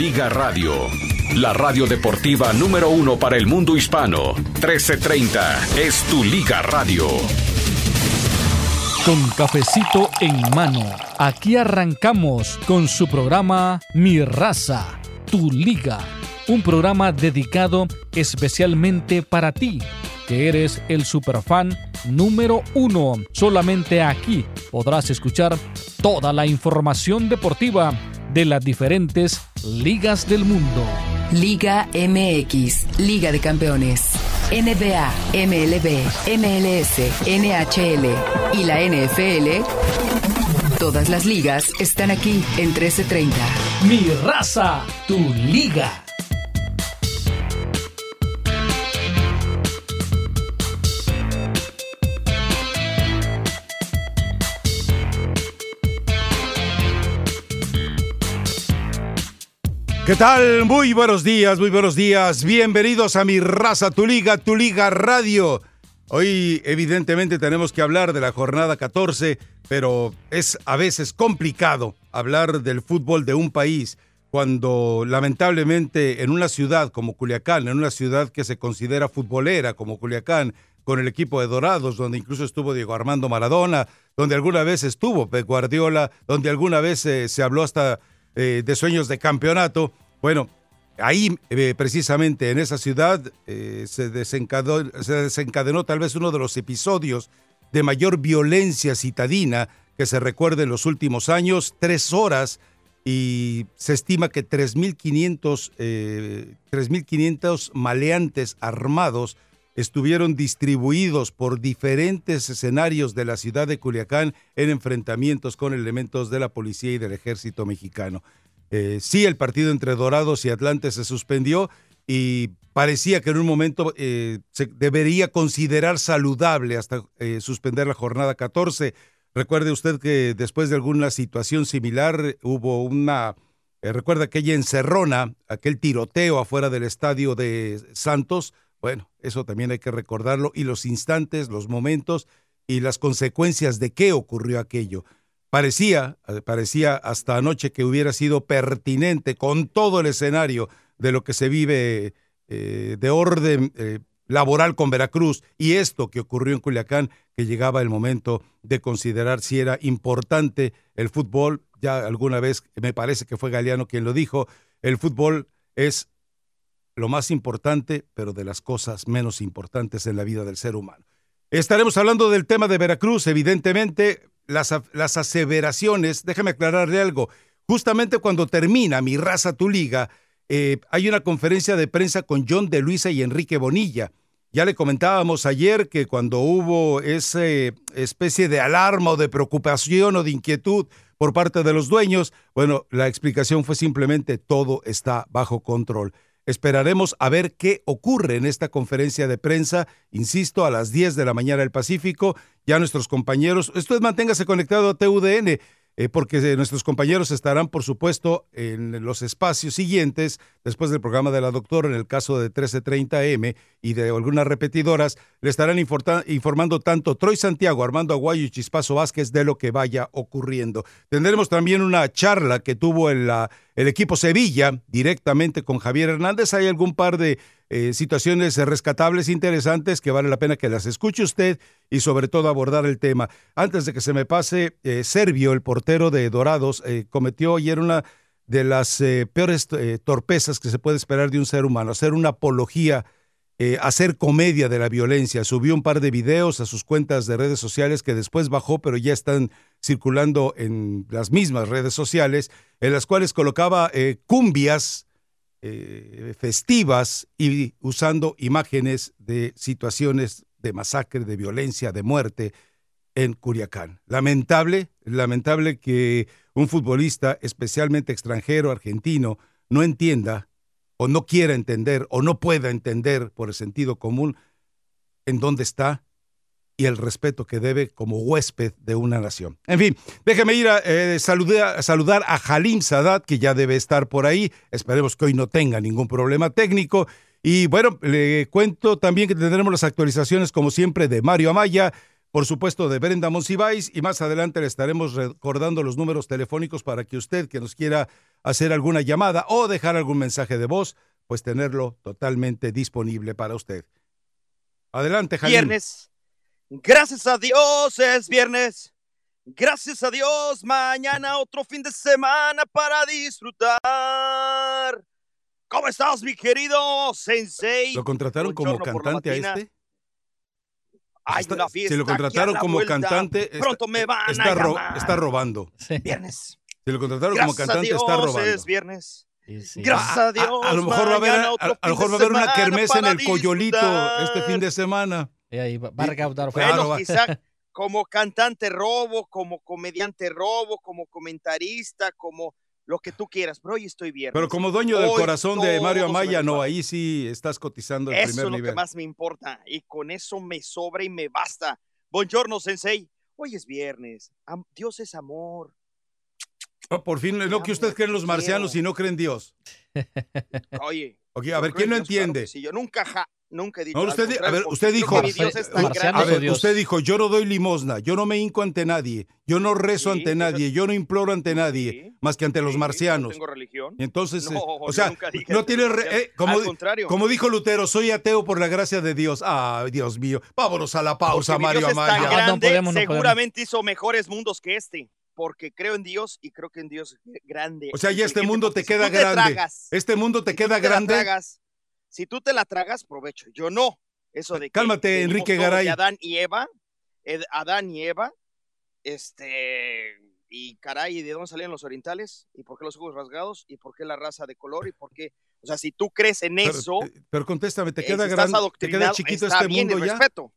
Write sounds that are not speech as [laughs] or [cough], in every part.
Liga Radio. La radio deportiva número uno para el mundo hispano. 1330 es Tu Liga Radio. Con cafecito en mano, aquí arrancamos con su programa Mi Raza, Tu Liga. Un programa dedicado especialmente para ti, que eres el superfan número uno. Solamente aquí podrás escuchar toda la información deportiva de las diferentes ligas del mundo. Liga MX, Liga de Campeones, NBA, MLB, MLS, NHL y la NFL. Todas las ligas están aquí en 1330. Mi raza, tu liga. ¿Qué tal? Muy buenos días, muy buenos días. Bienvenidos a mi raza, tu liga, tu liga radio. Hoy evidentemente tenemos que hablar de la jornada 14, pero es a veces complicado hablar del fútbol de un país cuando lamentablemente en una ciudad como Culiacán, en una ciudad que se considera futbolera como Culiacán, con el equipo de Dorados, donde incluso estuvo Diego Armando Maradona, donde alguna vez estuvo Pep Guardiola, donde alguna vez eh, se habló hasta eh, de sueños de campeonato. Bueno, ahí eh, precisamente en esa ciudad eh, se, desencadenó, se desencadenó tal vez uno de los episodios de mayor violencia citadina que se recuerda en los últimos años, tres horas y se estima que 3.500 3.500 maleantes armados estuvieron distribuidos por diferentes escenarios de la ciudad de Culiacán en enfrentamientos con elementos de la policía y del ejército mexicano. Eh, sí, el partido entre Dorados y Atlante se suspendió y parecía que en un momento eh, se debería considerar saludable hasta eh, suspender la jornada 14. Recuerde usted que después de alguna situación similar hubo una, recuerda aquella encerrona, aquel tiroteo afuera del estadio de Santos. Bueno, eso también hay que recordarlo y los instantes, los momentos y las consecuencias de qué ocurrió aquello. Parecía, eh, parecía hasta anoche que hubiera sido pertinente con todo el escenario de lo que se vive eh, de orden eh, laboral con Veracruz y esto que ocurrió en Culiacán, que llegaba el momento de considerar si era importante el fútbol. Ya alguna vez me parece que fue Galeano quien lo dijo, el fútbol es lo más importante, pero de las cosas menos importantes en la vida del ser humano. Estaremos hablando del tema de Veracruz, evidentemente, las, las aseveraciones, déjame aclararle algo, justamente cuando termina Mi Raza Tu Liga, eh, hay una conferencia de prensa con John de Luisa y Enrique Bonilla. Ya le comentábamos ayer que cuando hubo esa especie de alarma o de preocupación o de inquietud por parte de los dueños, bueno, la explicación fue simplemente todo está bajo control. Esperaremos a ver qué ocurre en esta conferencia de prensa, insisto, a las 10 de la mañana del Pacífico. Ya nuestros compañeros, usted manténgase conectado a TUDN. Eh, porque nuestros compañeros estarán, por supuesto, en los espacios siguientes, después del programa de la doctora, en el caso de 1330M y de algunas repetidoras, le estarán informando tanto Troy Santiago, Armando Aguayo y Chispazo Vázquez de lo que vaya ocurriendo. Tendremos también una charla que tuvo el, el equipo Sevilla directamente con Javier Hernández. Hay algún par de eh, situaciones rescatables, interesantes, que vale la pena que las escuche usted y sobre todo abordar el tema. Antes de que se me pase, eh, Servio, el portero de Dorados, eh, cometió ayer una de las peores torpezas que se puede esperar de un ser humano, hacer una apología, hacer comedia de la violencia. Subió un par de videos a sus cuentas de redes sociales que después bajó, pero ya están circulando en las mismas redes sociales, en las cuales colocaba cumbias, eh, festivas y usando imágenes de situaciones de masacre, de violencia, de muerte en Curiacán. Lamentable, lamentable que un futbolista, especialmente extranjero, argentino, no entienda o no quiera entender o no pueda entender por el sentido común en dónde está y el respeto que debe como huésped de una nación. En fin, déjeme ir a eh, saludar, a Halim Sadat, que ya debe estar por ahí. Esperemos que hoy no tenga ningún problema técnico. Y bueno, le cuento también que tendremos las actualizaciones, como siempre, de Mario Amaya. por supuesto, de Brenda Monsiváis y más adelante le estaremos recordando los números telefónicos para que usted que nos quiera hacer alguna llamada o dejar algún mensaje de voz, pues tenerlo totalmente disponible para usted. Adelante, Jaime. Viernes. Gracias a Dios es viernes. Gracias a Dios, mañana otro fin de semana para disfrutar. ¿Cómo estás, mi querido Sensei? ¿Lo contrataron como cantante a este? Hay una fiesta. Si lo contrataron como cantante. Pronto me van está, a llamar. está robando. Viernes. Si lo contrataron Gracias como cantante, a Dios está robando. es viernes. Gracias a Dios. A, lo mejor va a haber, mañana a, otro a lo mejor va a haber una kermés en el Coyolito disfrutar. este fin de semana. Y ahí va, va a recaudar Bueno, va. quizá como cantante robo, como comediante robo, como comentarista, como lo que tú quieras, pero hoy estoy bien. Pero como dueño del Hoy corazón de Mario Amaya, no, ahí sí estás cotizando el Eso primer es lo nivel. que más me importa y con eso me sobra y me basta. Buongiorno, Sensei. Hoy es viernes. Am- Dios es amor. Oh, por fin, no que usted cree en los marcianos y no cree en Dios. Oye. Ok, a ver, ¿quién claro entiende? sí, yo nunca, ja- nunca he dicho. No, usted, di- a ver, usted dijo, Marcianos a ver, usted dijo, yo no doy limosna, yo no me hinco ante nadie, yo no rezo Sí, ante eso- nadie, yo no imploro ante nadie, Sí, más que ante los Sí, no marcianos. tengo religión. Y Entonces, No, eh, o sea, no tiene, re- marcianos. eh, como, Al contrario. como dijo Lutero, soy ateo por la gracia de Dios. Ah, Dios mío, vámonos a la pausa, Porque Mario Dios es tan Amaya. Ah, no grande, podemos, no podemos. seguramente hizo mejores mundos que este. Porque creo en Dios y creo que en Dios es grande. O sea, ya este mundo te si queda te grande. tragas, Este mundo te si queda te grande. tragas, si tú te la tragas, provecho. Yo no. Eso de que Cálmate, venimos Enrique de Garay. Adán y Eva, Ed- Adán y Eva, este, y caray, ¿de dónde salieron los orientales? ¿Y por qué los ojos rasgados? ¿Y por qué la raza de color? ¿Y por qué? O sea, si tú crees en Pero, eso, eh, pero contéstame, ¿te eh, queda grande? ¿Te queda chiquito está este bien mundo el ya? respeto.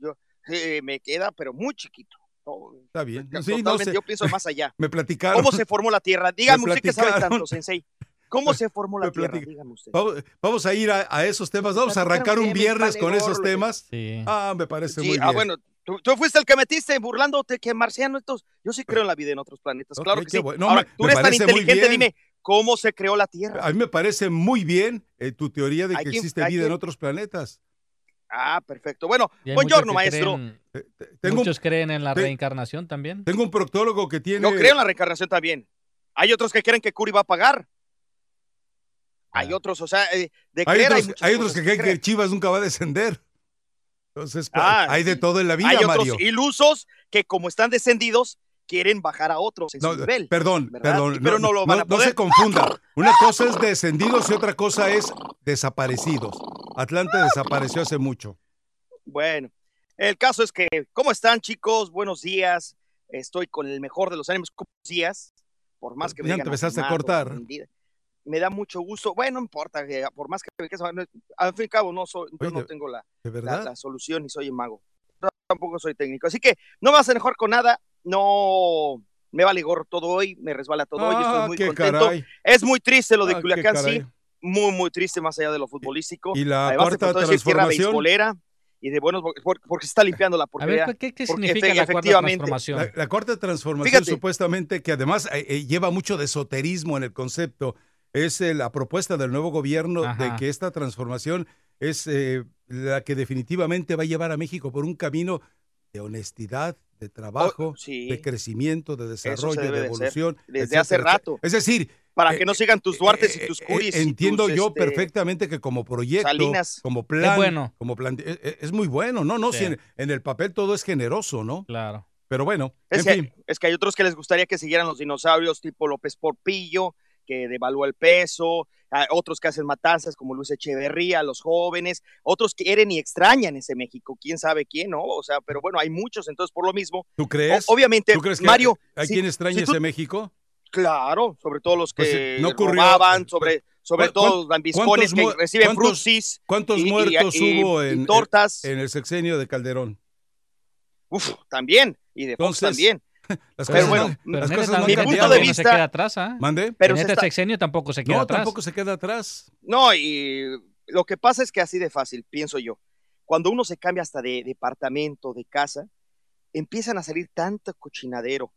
Yo, eh, me queda, pero muy chiquito. Todo- Está bien. Sí, no Totalmente, sé. yo pienso más allá. [laughs] Me platicaron. ¿Cómo se formó la Tierra? Dígame Me usted que sabe tanto, Sensei. ¿Cómo se formó [laughs] la Tierra? Dígame usted. Vamos, vamos a ir a, a esos temas. Vamos a arrancar un viernes con esos temas. Sí. Ah, me parece Sí, muy ah, bien. bueno, tú, tú fuiste el que metiste burlándote que marciano estos. Yo sí creo en la vida en otros planetas, claro que sí. bueno. No, Ahora, me- tú eres tan inteligente, dime, ¿cómo se creó la Tierra? A mí me parece muy bien eh, tu teoría de que quien- existe vida en otros planetas. Ah, perfecto. Bueno, buongiorno, maestro. creen- Tengo, un- muchos creen en la te- reencarnación también. tengo un proctólogo que tiene. Yo creo en la reencarnación también. Hay otros que creen que Curi va a pagar. Hay Ah. otros, o sea, eh, de Hay creer hay otros, hay otros que creen que. Chivas nunca va a descender. Entonces, pues, Ah, hay de todo en la vida, Hay otros Mario. ilusos que como están descendidos, quieren bajar a otros en No, su nivel. perdón, ¿verdad? perdón. Pero no lo van a no poder. se confunda. Una cosa es descendidos y otra cosa es desaparecidos. Atlante desapareció hace mucho. Bueno, el caso es que, ¿cómo están chicos? Buenos días. Estoy con el mejor de los ánimos. ¿Cómo días? Por más que me Ya te empezaste a cortar. Me da mucho gusto. Bueno, no importa, que por más que me quede- no- al fin y al cabo no soy, yo no tengo la, ¿De la, solución y soy un mago. Tampoco soy técnico. Así que no me vas a enojar con nada. No me vale gorro todo hoy, me resbala todo hoy. Ah, Estoy muy qué contento. caray. Es muy triste lo de Ah, Culiacán, sí. Muy, muy triste más allá de lo futbolístico. Y la Además, cuarta tierra transformación. beisbolera y de buenos, por- porque se está limpiando la A ver, porquería. ¿qué, qué significa la cuarta efectivamente- transformación? La, la cuarta transformación, Fíjate. supuestamente, que además eh, eh, lleva mucho de esoterismo en el concepto, es eh, la propuesta del nuevo gobierno de que esta transformación es eh, la que definitivamente va a llevar a México por un camino de honestidad, de trabajo, Oh, sí. de crecimiento, de desarrollo, de de evolución. desde etcétera, hace rato. Es decir, Para eh, que no sigan tus Duartes eh, y tus eh, Curis. Entiendo tus, yo este, perfectamente que como proyecto, Salinas. como plan, bueno. como plan, es, es muy bueno, no, no, Sí. si en, en el papel todo es generoso, ¿no? Claro. Pero bueno, Es, en que, fin. es que hay otros que les gustaría que siguieran los dinosaurios tipo López Porpillo, que devalúa el peso, a otros que hacen matanzas como Luis Echeverría, los jóvenes, otros quieren y extrañan ese México, quién sabe quién, ¿no? O sea, pero bueno, hay muchos, entonces por lo mismo, ¿Tú crees? o- obviamente, ¿Tú crees que Mario, hay si- quien extraña si tú- ese México? claro, sobre todo los que Pues, no ocurrió- robaban, sobre, sobre ¿Cuán- todo los lambiscones que reciben cuántos- ¿Cuántos y- muertos y- hubo y en, tortas, en el sexenio de Calderón? uf, también, y de Fox Entonces, también. [laughs] Las Pero cosas, bueno, no, Pero las cosas este no mi punto de no vista- se queda atrás, ¿ah? ¿Mande? Pero en este está- sexenio tampoco se queda No, atrás. tampoco se queda atrás. No, y lo que pasa es que así de fácil, pienso yo. Cuando uno se cambia hasta de departamento, de casa, empiezan a salir tanto cochinadero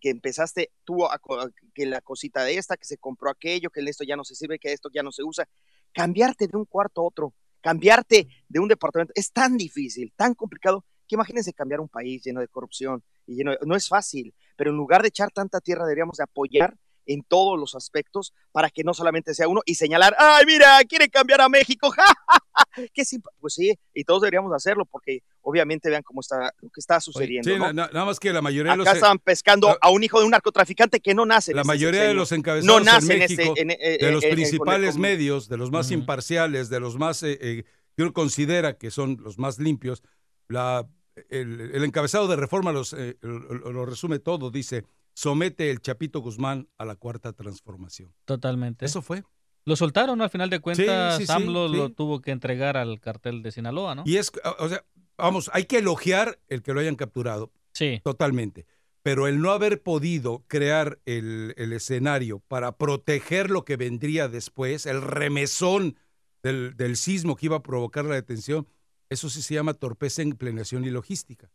que empezaste tú a, co- que la cosita de esta, que se compró aquello, que esto ya no se sirve, que esto ya no se usa. Cambiarte de un cuarto a otro, cambiarte de un departamento, es tan difícil, tan complicado, Que imagínense cambiar un país lleno de corrupción y lleno de- no es fácil, pero en lugar de echar tanta tierra deberíamos de apoyar en todos los aspectos para que no solamente sea uno y señalar, ay, mira, quiere cambiar a México, ja, ja, ja, qué simpa-". Pues sí, y todos deberíamos hacerlo porque obviamente vean cómo está, lo que está sucediendo. Sí, ¿no? na- na- nada más que la mayoría de los, Acá estaban pescando a un hijo de un narcotraficante que no nace. la este mayoría de los encabezados no nace en México, este, en- eh, de los eh, principales medios, de los más imparciales, de los más eh, eh, que uno considera que son los más limpios, la, el, el encabezado de reforma los, eh, lo, resume todo, dice, somete el Chapito Guzmán a la cuarta transformación. Totalmente. Eso fue. Lo soltaron, ¿no? Al final de cuentas, sí, sí, AMLO lo tuvo que entregar al cartel de Sinaloa, ¿no? Y es, o sea, vamos, hay que elogiar el que lo hayan capturado, Sí. totalmente. Pero el no haber podido crear el, el escenario para proteger lo que vendría después, el remesón del, del sismo que iba a provocar la detención, eso sí se llama torpeza en planeación y logística.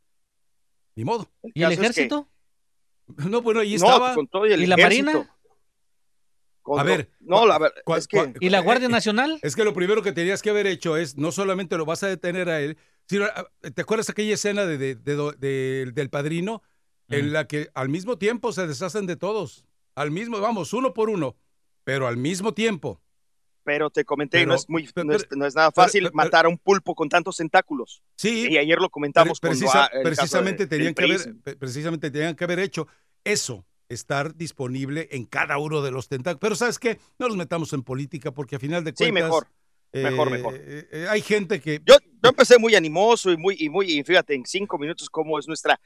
Ni modo. ¿Y el caso es que- ejército? [laughs] No, bueno, ahí no, estaba. con todo y el ¿Y la ejército. Marina? Con A lo- ver, no, la ver- cua- es que cua- ¿Y la Guardia Nacional? Es que lo primero que tenías que haber hecho es, no solamente lo vas a detener a él, sino, ah, ¿te acuerdas aquella escena de, de- de do- de- del padrino? En Mm. la que al mismo tiempo se deshacen de todos. Al mismo, vamos, uno por uno, pero al mismo tiempo. Pero te comenté, Pero- no, es muy, pero- no, es, no es nada fácil pero- matar a un pulpo con tantos tentáculos. Sí, Y ayer lo comentamos con precisamente, de- tenían que haber, precisamente tenían que haber hecho eso, estar disponible en cada uno de los tentáculos. Pero ¿sabes qué? No nos metamos en política porque a final de Sí, cuentas... mejor. eh, mejor, mejor. eh, eh, hay gente que... Yo, yo empecé muy animoso y muy, y muy, y fíjate, en cinco minutos cómo es nuestra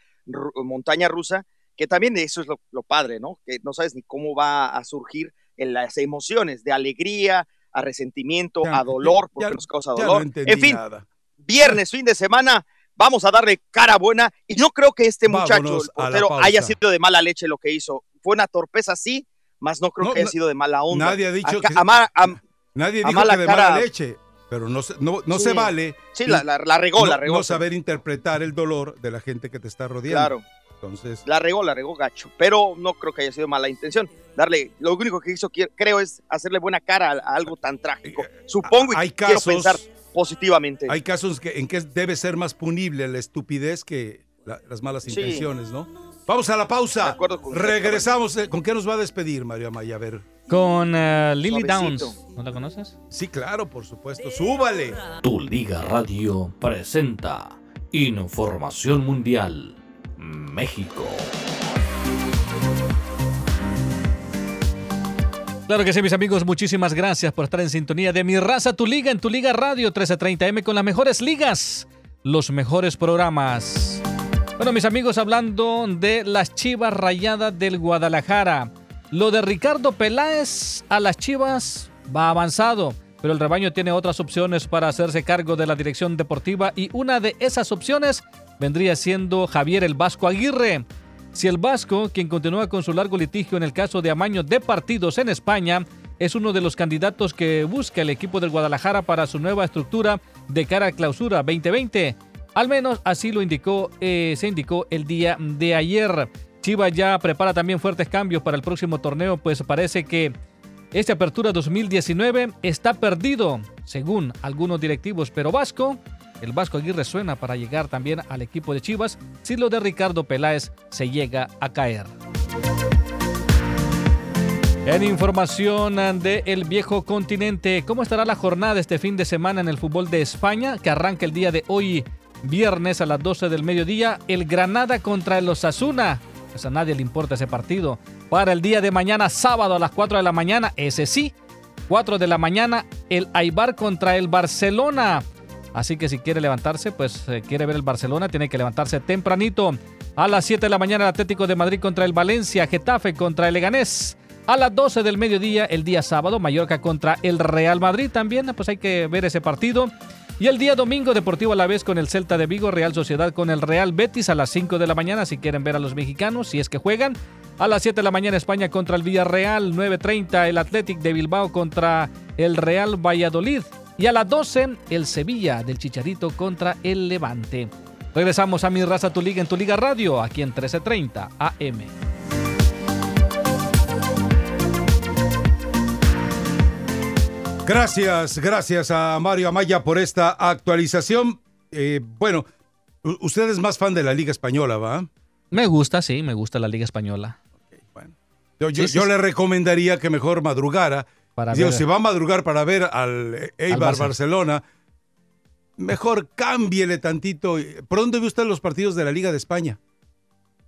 montaña rusa, que también eso es lo, lo padre, ¿no? Que no sabes ni cómo va a surgir en las emociones de alegría, a resentimiento, Ya- a dolor, porque ya- nos causa no dolor. en fin, nada. viernes, fin de semana, vamos a darle cara buena. Y no creo que este muchacho, el portero, haya sido de mala leche lo que hizo. Fue una torpeza, sí, más no creo No, que haya sido de mala onda. nadie ha dicho Acá- que- Nadie a dijo mala que de cara- mala leche, pero no, se- no, no Sí. se vale sí, la, la- la regó, no, la regó. no saber interpretar el dolor de la gente que te está rodeando. Claro. Entonces, La regó, la regó gacho, pero no creo que haya sido mala intención. Darle, lo único que hizo, creo, es hacerle buena cara a, a algo tan trágico. Supongo y hay quiero casos, pensar positivamente. hay casos que, en que debe ser más punible la estupidez que la- las malas Sí. intenciones, ¿no? Vamos a la De pausa. acuerdo con- Regresamos. eh, ¿Con qué nos va a despedir, Mario Amaya? A ver. Con eh, Lily Suavecito. Downs. ¿No la conoces? Sí, claro, por supuesto. Súbale. Tu Liga Radio presenta Información Mundial México. Claro que sí, mis amigos, muchísimas gracias por estar en sintonía de Mi Raza, Tu Liga, en Tu Liga Radio 1330M con las mejores ligas, los mejores programas. Bueno, mis amigos, hablando de las Chivas Rayadas del Guadalajara. Lo de Ricardo Peláez a las Chivas va avanzado, pero el rebaño tiene otras opciones para hacerse cargo de la dirección deportiva y una de esas opciones vendría siendo Javier el Vasco Aguirre. Si el Vasco, quien continúa con su largo litigio en el caso de amaño de partidos en España, es uno de los candidatos que busca el equipo del Guadalajara para su nueva estructura de cara a clausura 2020. Al menos así lo indicó, eh, se indicó el día de ayer. Chivas ya prepara también fuertes cambios para el próximo torneo, pues parece que esta apertura 2019 está perdido, según algunos directivos, pero Vasco, el Vasco Aguirre suena para llegar también al equipo de Chivas si lo de Ricardo Peláez se llega a caer. En información de El Viejo Continente, ¿cómo estará la jornada este fin de semana en el fútbol de España que arranca el día de hoy, viernes a las 12 del mediodía? El Granada contra el Osasuna. Pues a nadie le importa ese partido. Para el día de mañana, sábado a las 4 de la mañana, ese sí, 4 de la mañana, el Aibar contra el Barcelona. Así que si quiere levantarse, pues eh, quiere ver el Barcelona, tiene que levantarse tempranito. A las 7 de la mañana, el Atlético de Madrid contra el Valencia, Getafe contra el Leganés. A las 12 del mediodía, el día sábado, Mallorca contra el Real Madrid también, pues hay que ver ese partido. Y el día domingo, Deportivo a la vez con el Celta de Vigo, Real Sociedad con el Real Betis a las 5 de la mañana, si quieren ver a los mexicanos, si es que juegan. A las 7 de la mañana, España contra el Villarreal, 9.30 el Athletic de Bilbao contra el Real Valladolid. Y a las 12, el Sevilla del Chicharito contra el Levante. Regresamos a Mi Raza Tu Liga en Tu Liga Radio, aquí en 1330 AM. Gracias, gracias a Mario Amaya por esta actualización. Eh, bueno, Usted es más fan de la Liga Española, ¿va? Me gusta, sí, me gusta la Liga Española. bueno. Yo, le recomendaría que mejor madrugara. Para Digo, si va a madrugar para ver al Eibar Barcelona, mejor cámbiele tantito. ¿Por dónde ve usted los partidos de la Liga de España?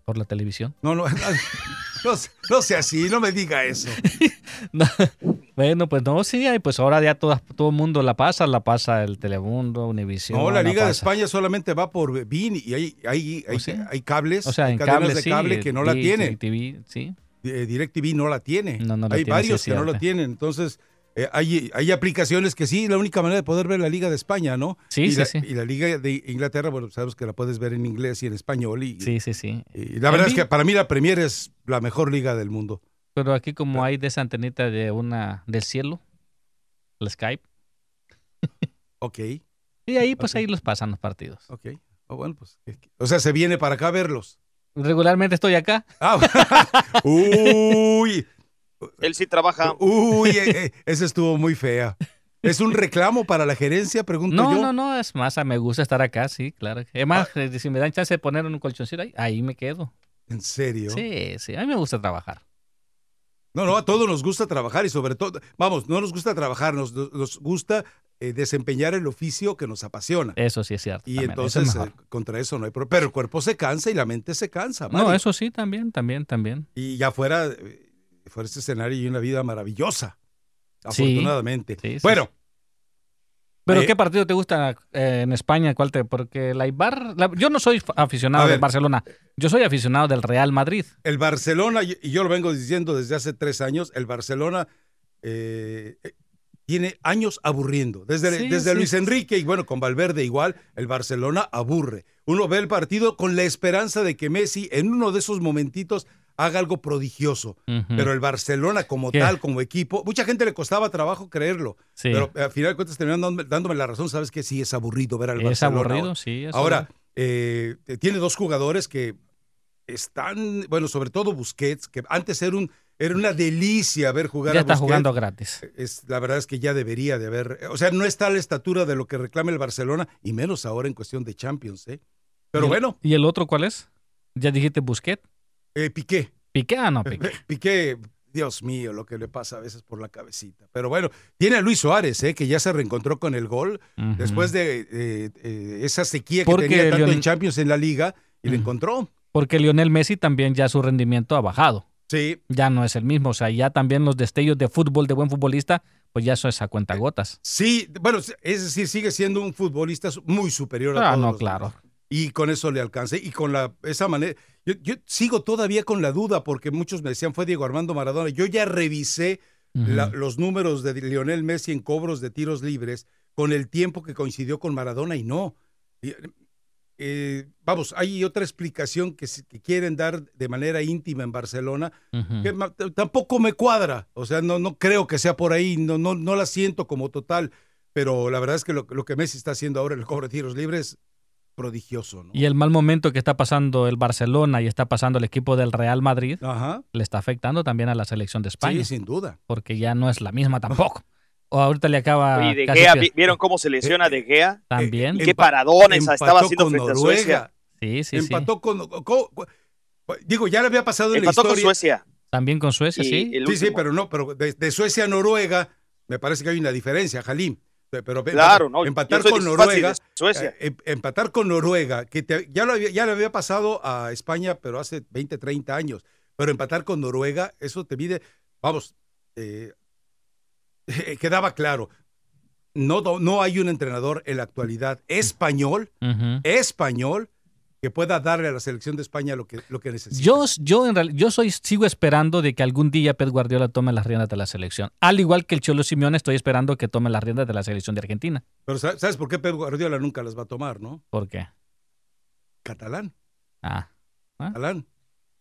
Por la televisión. No, no, [laughs] no, sea así, no me diga eso. [laughs] bueno, pues no, sí, pues ahora ya todo, todo el mundo la pasa, la pasa el Telemundo, Univision. No, la Liga de España solamente va por BIN y hay, hay, hay, ¿Oh, hay cables, o sea, hay cadenas de cable que no la tienen. DirecTV, sí. DirecTV no la tiene. hay varios que no lo tienen, entonces eh, hay, hay, aplicaciones que sí, la única manera de poder ver la Liga de España, ¿no? Sí, y sí, la, sí. Y la Liga de Inglaterra, bueno, sabemos que la puedes ver en inglés y en español. Y, sí, sí, sí. Y la verdad es que para mí la Premier es la mejor liga del mundo. Pero aquí como hay de esa antenita de una del cielo, el Skype. [laughs] ok. Y ahí pues ahí los pasan los partidos. Ok. Oh, bueno, pues, o sea, se viene para acá a verlos. Regularmente estoy acá. Ah, [laughs] uy, él sí trabaja. Uy, eh, eh, esa estuvo muy fea. ¿Es un reclamo para la gerencia? Pregunto no, yo. No, no, es más, me gusta estar acá, sí, claro. Es más, ah. eh, si me dan chance de poner un colchoncito ahí, ahí me quedo. ¿En serio? Sí, sí, a mí me gusta trabajar. No, no, a todos nos gusta trabajar y sobre todo, vamos, no nos gusta trabajar, nos, gusta desempeñar el oficio que nos apasiona. Eso sí es cierto. Y entonces contra eso no hay problema. Pero el cuerpo se cansa y la mente se cansa. No, eso sí, también, también, también. Y ya fuera fuera este escenario y una vida maravillosa. Afortunadamente. bueno. ¿Pero eh, qué partido te gusta eh, en España? ¿Cuál te? Porque la Ibar. yo no soy aficionado del Barcelona. Yo soy aficionado del Real Madrid. El Barcelona, y yo lo vengo diciendo desde hace tres años, el Barcelona eh, tiene años aburriendo. Desde, desde Luis Enrique y bueno, con Valverde igual, el Barcelona aburre. Uno ve el partido con la esperanza de que Messi en uno de esos momentitos haga algo prodigioso. Pero el Barcelona como tal, como equipo, mucha gente le costaba trabajo creerlo. Pero al final de cuentas terminaron dándome, la razón. Sabes que sí es aburrido ver al Barcelona. Es aburrido, sí. Ahora, eh, tiene dos jugadores que están, bueno, sobre todo Busquets, que antes era un era una delicia ver jugar ya a está jugando gratis. Es, la verdad es que ya debería de haber, o sea, no está a la estatura de lo que reclama el Barcelona y menos ahora en cuestión de Champions, ¿eh? Pero bueno. ¿Y el otro cuál es? Ya dijiste Busquets. Eh, Piqué. Piqué, ah, no, [laughs] Piqué. Piqué, Dios mío, lo que le pasa a veces por la cabecita. Pero bueno, tiene a Luis Suárez, ¿eh? que ya se reencontró con el gol después de eh, esa sequía que tenía tanto en Champions en la liga y le encontró. Porque Lionel Messi también ya su rendimiento ha bajado. Sí. Ya no es el mismo. O sea, ya también los destellos de fútbol de buen futbolista, pues ya eso es a cuenta gotas. Sí, bueno, es decir, sigue siendo un futbolista muy superior a ah, todos. no, claro y con eso le alcancé. Y con la, esa manera, yo, sigo todavía con la duda porque muchos me decían fue Diego Armando Maradona. Yo ya revisé los números de Lionel Messi en cobros de tiros libres con el tiempo que coincidió con Maradona y no. Eh, vamos, hay otra explicación que, quieren dar de manera íntima en Barcelona que tampoco me cuadra. O sea, no, no creo que sea por ahí, no, no, no la siento como total. Pero la verdad es que lo, lo que Messi está haciendo ahora en el cobro de tiros libres prodigioso. Y el mal momento que está pasando el Barcelona y está pasando el equipo del Real Madrid le está afectando también a la selección de España. Sí, sin duda. Porque ya no es la misma tampoco. O ahorita le acaba. de Gea, ¿vieron cómo se lesiona De Gea? También. ¿Y qué paradones estaba haciendo frente a Suecia? Sí, sí, Empató con, Digo, ya le había pasado en la historia. con Suecia. También con Suecia, sí. Sí, sí, pero no, pero de, Suecia a Noruega me parece que hay una diferencia, Jalim. Pero claro, no, empatar con Noruega, Suecia. Eh, em, empatar con Noruega, que ya, lo había, ya le había pasado a España, pero hace 20, 30 años. Pero empatar con Noruega, eso te mide, vamos, eh, [laughs] quedaba claro. No, no hay un entrenador en la actualidad español, español, que pueda darle a la selección de España lo que, lo que necesita. Yo, yo, en realidad, yo soy, sigo esperando de que algún día Pep Guardiola tome las riendas de la selección. Al igual que el Cholo Simeone, estoy esperando que tome las riendas de la selección de Argentina. Pero ¿sabes por qué Pep Guardiola nunca las va a tomar, no? ¿Por qué? Catalán. Ah. ¿Ah? Catalán.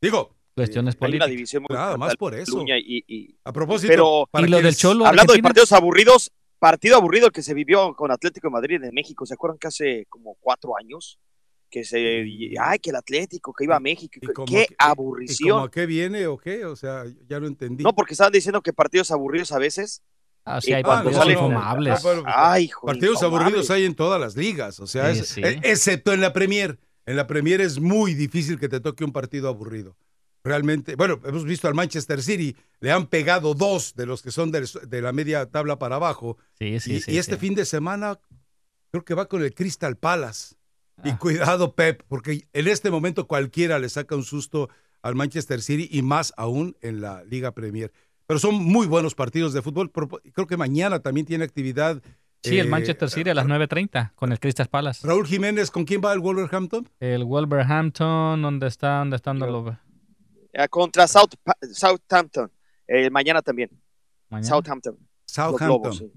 Digo, cuestiones políticas. división Nada más por eso. Y, a propósito, pero, ¿y lo del Cholo hablando de partidos aburridos, partido aburrido que se vivió con Atlético de Madrid de México. ¿Se acuerdan que hace como cuatro años? que se, ay, que el Atlético, que iba a México, qué aburrición. ¿Y qué viene o qué? O sea, ya lo entendí. No, porque estaban diciendo que partidos aburridos a veces. Ah, sí, hay partidos Ay, Partidos aburridos hay en todas las ligas, o sea, e, excepto en la Premier. En la Premier es muy difícil que te toque un partido aburrido. Realmente, bueno, hemos visto al Manchester City, le han pegado dos de los que son de, de la media tabla para abajo. Sí, sí, y, sí. y este sí. fin de semana creo que va con el Crystal Palace. Y Ah. cuidado, Pep, porque en este momento cualquiera le saca un susto al Manchester City y más aún en la Liga Premier. Pero son muy buenos partidos de fútbol. Creo que mañana también tiene actividad. Sí, el eh, Manchester City a las 9.30 con el Crystal Palace. Raúl Jiménez, ¿con quién va el Wolverhampton? El Wolverhampton, ¿dónde está? ¿Dónde están los Eh, contra South, Southampton. Eh, mañana también. mañana? Southampton. Los Southampton. Lobos, sí.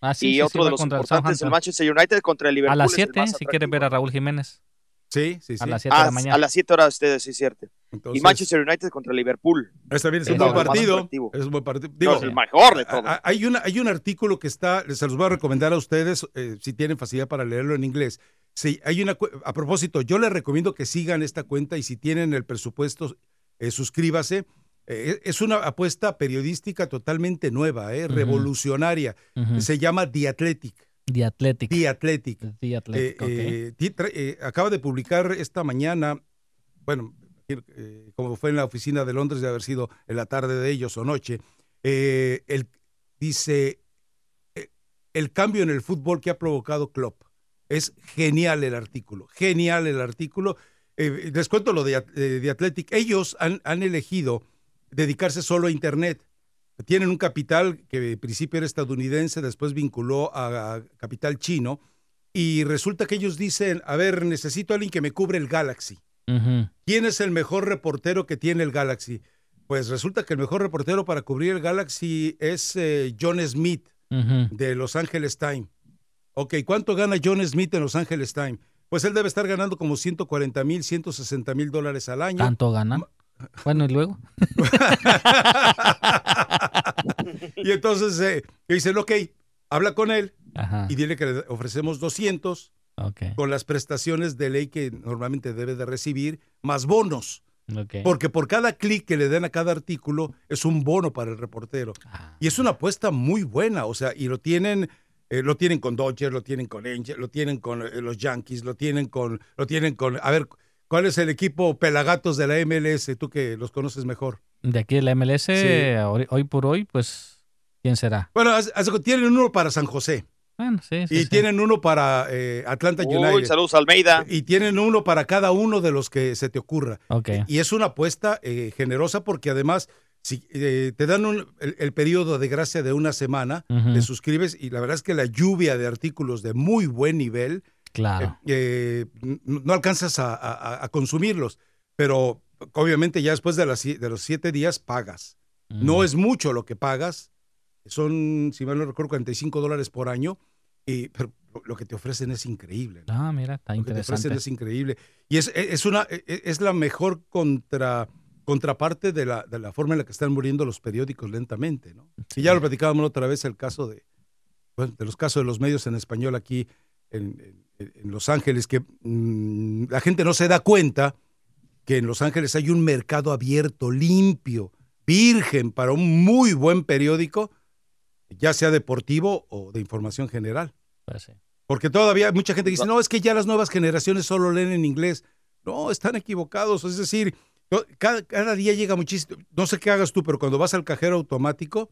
Ah, sí, y sí, sí, otro va de los importantes, el Southampton. Manchester United contra el Liverpool. A las es el 7, más si quieres ver a. Raúl Jiménez. Sí, sí, sí. A las 7 de Ah, la mañana. a las 7 horas ustedes, sí, es cierto. Entonces, y Manchester United contra Liverpool. Este también es Sí, un buen partido. Es un buen partido. No, Digo, es el mejor de todos. hay, una, hay un artículo que está, se los voy a recomendar a ustedes, eh, si tienen facilidad para leerlo en inglés. Sí, hay una, a propósito, yo les recomiendo que sigan esta cuenta y si tienen el presupuesto, eh, suscríbase. Eh, es una apuesta periodística totalmente nueva, eh, revolucionaria. Se llama The Athletic. The Athletic. The Athletic. The Athletic, ok. ti- tra- eh, acaba de publicar esta mañana, bueno, como fue en la oficina de Londres, de haber sido en la tarde de ellos o noche, el, dice, el cambio en el fútbol que ha provocado Klopp. Es genial el artículo, genial el artículo. Eh, les cuento lo de, eh, de Athletic. Ellos han, han elegido dedicarse solo a Internet. Tienen un capital que en principio era estadounidense, después vinculó a, a capital chino, y resulta que ellos dicen, a ver, necesito a alguien que me cubre el Galaxy. ¿Quién es el mejor reportero que tiene el Galaxy? Pues resulta que el mejor reportero para cubrir el Galaxy es eh, John Smith de Los Angeles Times. Ok, ¿cuánto gana John Smith en Los Angeles Times? Pues él debe estar ganando como 140 mil, 160 mil dólares al año. ¿Tanto ganan? [laughs] Bueno, y luego. [laughs] y entonces eh, dicen, ok, habla con él Ajá. y dile que le ofrecemos 200 Ok. con las prestaciones de ley que normalmente debe de recibir, más bonos. Porque por cada clic que le den a cada artículo es un bono para el reportero. Ah, Y es una apuesta muy buena, o sea, y lo tienen, eh, lo tienen con Dodgers, lo tienen con Angels, lo tienen con eh, los Yankees, lo tienen con, lo tienen con, a ver, ¿cuál es el equipo pelagatos de la MLS? Tú que los conoces mejor. De aquí de la MLS, hoy, hoy por hoy, pues, ¿quién será? Bueno, tienen uno para San José Bueno, sí, sí. y sí. tienen uno para eh, Atlanta Uy, United saludos Almeida. y tienen uno para cada uno de los que se te ocurra. Ok. Y es una apuesta eh, generosa porque además si eh, te dan un- el, el periodo de gracia de una semana, Ujú. te suscribes y la verdad es que la lluvia de artículos de muy buen nivel, Claro. eh, n- no alcanzas a, a- a consumirlos, pero obviamente ya después de, las sie- de los siete días pagas. No Mm. es mucho lo que pagas, son, si mal no recuerdo, 45 dólares por año, y, pero lo que te ofrecen es increíble. ¿no? Ah, mira, está Lo que te ofrecen interesante. es increíble. Y es, es, una, es la mejor contra, contraparte de la, de la forma en la que están muriendo los periódicos lentamente. ¿no? Y ya lo platicábamos otra vez el caso de, bueno, de los casos de los medios en español aquí en, en- en Los Ángeles, que mm, la gente no se da cuenta que en Los Ángeles hay un mercado abierto, limpio, virgen para un muy buen periódico, ya sea deportivo o de información general. Pues sí. Porque todavía mucha gente dice, no, es que ya las nuevas generaciones solo leen en inglés. No, están equivocados. Es decir, cada, cada día llega muchísimo. No sé qué hagas tú, pero cuando vas al cajero automático,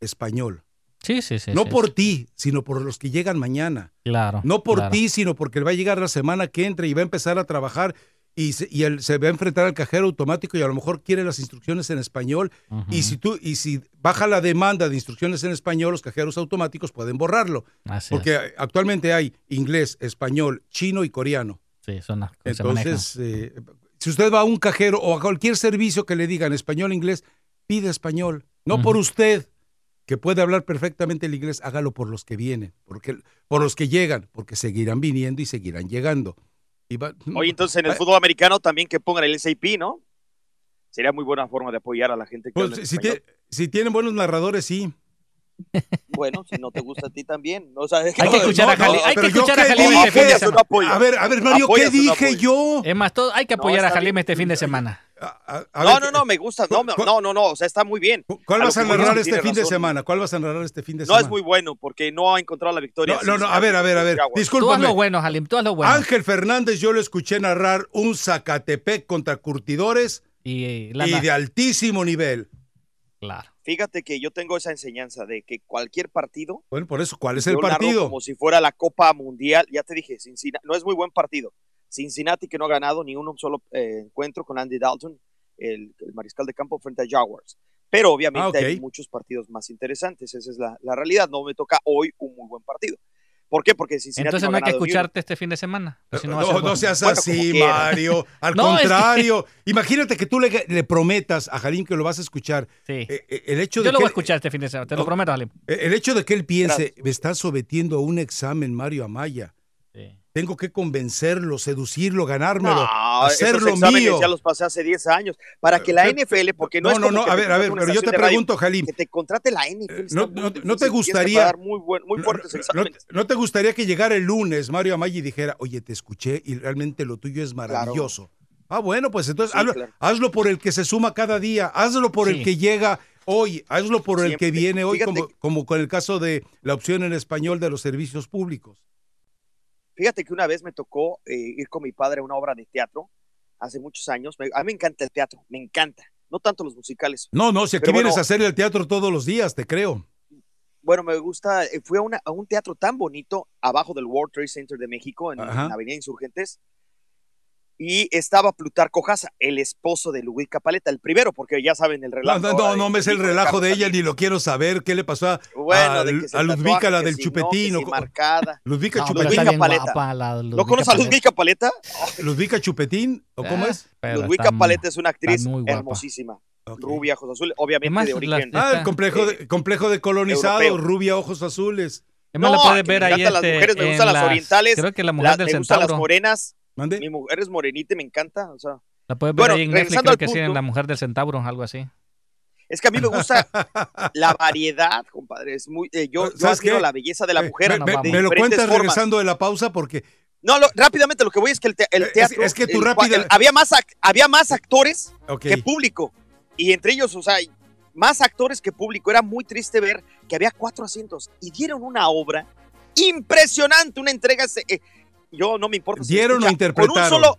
español. Sí, sí, sí. no sí, por sí. ti, sino por los que llegan mañana. Claro. No por claro. ti, sino porque va a llegar la semana que entra y va a empezar a trabajar y, se, y él se va a enfrentar al cajero automático y a lo mejor quiere las instrucciones en español. Y si tú, y si baja la demanda de instrucciones en español, los cajeros automáticos pueden borrarlo. Así Porque actualmente hay inglés, español, chino y coreano. Sí, son las que se. Entonces, eh, si usted va a un cajero o a cualquier servicio que le digan español, inglés, pide español. No por usted, que puede hablar perfectamente el inglés, hágalo por los que vienen, porque, por los que llegan, porque seguirán viniendo y seguirán llegando. Y va- Oye, entonces en el Ah, fútbol americano también que pongan el SAP, ¿no? Sería muy buena forma de apoyar a la gente que pues, habla si, español. tie- si tienen buenos narradores, sí. Bueno, si no te gusta a ti también. No, o sea, Hay que escuchar a Jali- hay que pero yo escuchar a qué Jalime dije, este fin de semana. A ver, a ver, Mario, ¿qué ¿Apoyas o no dije yo? Es más, todo, hay que No, apoyar a bien. este fin de semana. no, no, no, me gusta. No, no, no, no, o sea, está muy bien. ¿Cuál vas a narrar este fin de semana? ¿Cuál vas a narrar este fin de semana? No es muy bueno porque no ha encontrado la victoria. No, no, a ver, a ver, a ver. Discúlpame. Tú haz lo bueno, Jalim, tú haz lo bueno. Ángel Fernández, yo lo escuché narrar un Zacatepec contra Curtidores y, y de altísimo nivel. Claro. Fíjate que yo tengo esa enseñanza de que cualquier partido. Bueno, por eso, ¿cuál es el partido? Como si fuera la Copa Mundial. Ya te dije, Cincinnati, no es muy buen partido. Cincinnati que no ha ganado ni un solo eh, encuentro con Andy Dalton, el, mariscal de campo frente a Jaguars. Pero obviamente ah, hay muchos partidos más interesantes. Esa es la, la realidad. No me toca hoy un muy buen partido. ¿Por qué? Porque Cincinnati Entonces no, hay que escucharte este fin de semana. [laughs] Pues no, no, seas así, Mario. [laughs] Al contrario. Imagínate que tú le, prometas a Jalim que lo vas a escuchar. Sí. Eh, eh, el hecho de Yo lo voy a escuchar este fin de semana, te lo prometo, Jalim. Eh, el hecho de que él piense, me estás sometiendo a un examen, Mario Amaya. Sí. Tengo que convencerlo, seducirlo, ganármelo, hacerlo mío. Ya los pasé hace 10 años. Para que la NFL, porque no, no es No, no, a ver, a ver, pero yo te pregunto, Jalim. Que te contrate la NFL. No, no, te gustaría. Muy, muy no, te gustaría que llegara el lunes Mario Amaya y dijera, oye, te escuché y realmente lo tuyo es maravilloso. Ah, bueno, pues entonces hazlo, por el que se suma cada día, hazlo por el que llega hoy, hazlo por el que viene hoy, como, como con el caso de la opción en español de los servicios públicos. Fíjate que una vez me tocó eh, ir con mi padre a una obra de teatro hace muchos años. a mí me encanta el teatro, me encanta. No tanto los musicales. No, no, si aquí vienes a hacer el teatro todos los días, te creo. Bueno, me gusta, eh, fui a, un teatro tan bonito abajo del World Trade Center de México, en, en la Avenida Insurgentes, y estaba Plutarco Jasa, el esposo de Ludwika Paleta, el primero, porque ya saben el relajo. No, no, no, me es el relajo de ella, ni lo quiero saber. ¿Qué le pasó a, Ludwika, la del Chupetín? No, marcada. Ludwika Chupetín. Paleta. ¿No conoces a Ludwika Paleta? ¿Ludwika [laughs] Chupetín? ¿O cómo es? Ludwika Paleta es una actriz hermosísima. Rubia, ojos azules, obviamente de origen. Ah, el complejo de, complejo de colonizado, rubia, ojos azules. No, la puedes ver ahí. las este, mujeres, me gustan las orientales. Creo que la mujer del me gustan las morenas mi mujer es morenita me encanta. O sea. La puedes ver ahí en Netflix, creo que sí, en La Mujer del Centauro, algo así. Es que a mí me gusta [laughs] la variedad, compadre. Es muy, eh, yo, yo admiro la belleza de la mujer. Me, lo cuentas regresando de la pausa porque. No, rápidamente lo que voy es que el, eh, teatro. Es, que tú rápido. había, más, había más actores que público. Y entre ellos, o sea, más actores que público. Era muy triste ver que había cuatro asientos y dieron una obra impresionante, una entrega. Yo no me importa. ¿Dieron o interpretaron? Con un solo.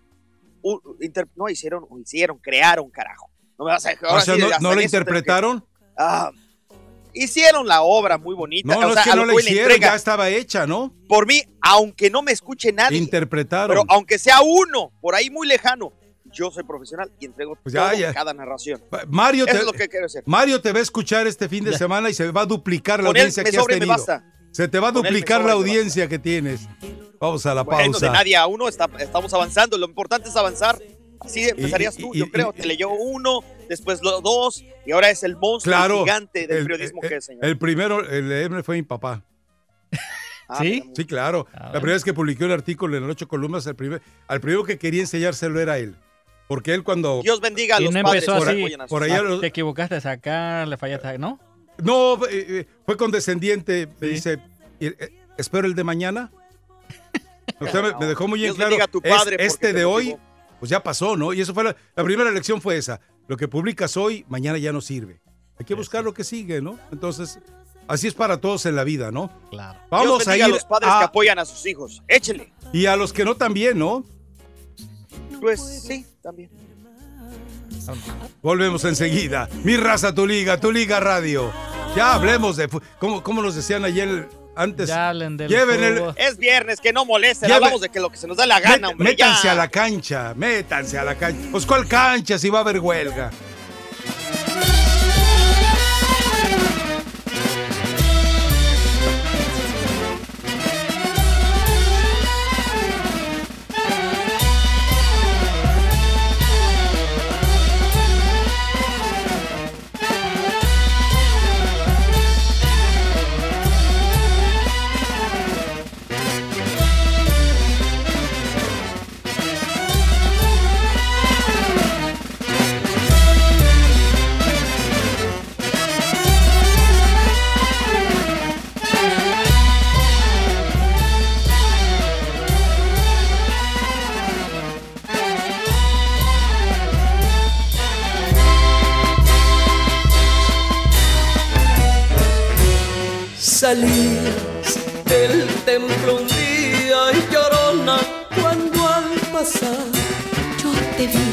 no, hicieron, hicieron, crearon, carajo. No me vas a o sea, ¿no, lo interpretaron? Ah, hicieron la obra muy bonita. No, no es que no la hicieron, ya estaba hecha, ¿no? Por mí, aunque no me escuche nadie. Interpretaron. Pero aunque sea uno, por ahí muy lejano, yo soy profesional y entrego pues cada narración. Mario Eso te, es lo que quiero hacer. Mario te va a escuchar este fin de semana y se va a duplicar la audiencia que has tenido. Se te va a duplicar la audiencia que tienes. Vamos a la pausa. de nadie a uno estamos avanzando. Lo importante es avanzar. Así empezarías tú, yo creo. te leyó uno, después los dos, y ahora es el monstruo gigante del periodismo que es, señor. El primero, el M fue mi papá. Ah, ¿Sí? Sí, claro. Ah, la primera vez que publicó el artículo en las ocho columnas, el primer, al primero que quería enseñárselo era él. Porque él cuando... Dios bendiga a los padres. Empezó así, por, allá Te equivocaste acá, le fallaste, ¿no? No, eh, eh, fue condescendiente. Me dice, eh, espero el de mañana. me, dejó muy bien claro. este de hoy, pues ya pasó, ¿no? Y eso fue la, primera lección fue esa. Lo que publicas hoy, mañana ya no sirve. Hay que buscar lo que sigue, ¿no? Entonces, así es para todos en la vida, ¿no? Claro. Vamos a ir a los padres que apoyan a sus hijos. Échele. Y a los que no también, ¿no? Pues sí, también. Volvemos enseguida. Mi raza, tu liga, tu liga radio. Ya hablemos de. ¿Cómo, cómo nos decían ayer antes. Ya hablen del lleven el, Es viernes, que no molesten. Hablamos de que lo que se nos da la gana, hombre. Métanse a la cancha, métanse a la cancha. Pues, ¿cuál cancha si va a haber huelga? Templo un día y llorona cuando al pasar yo te vi.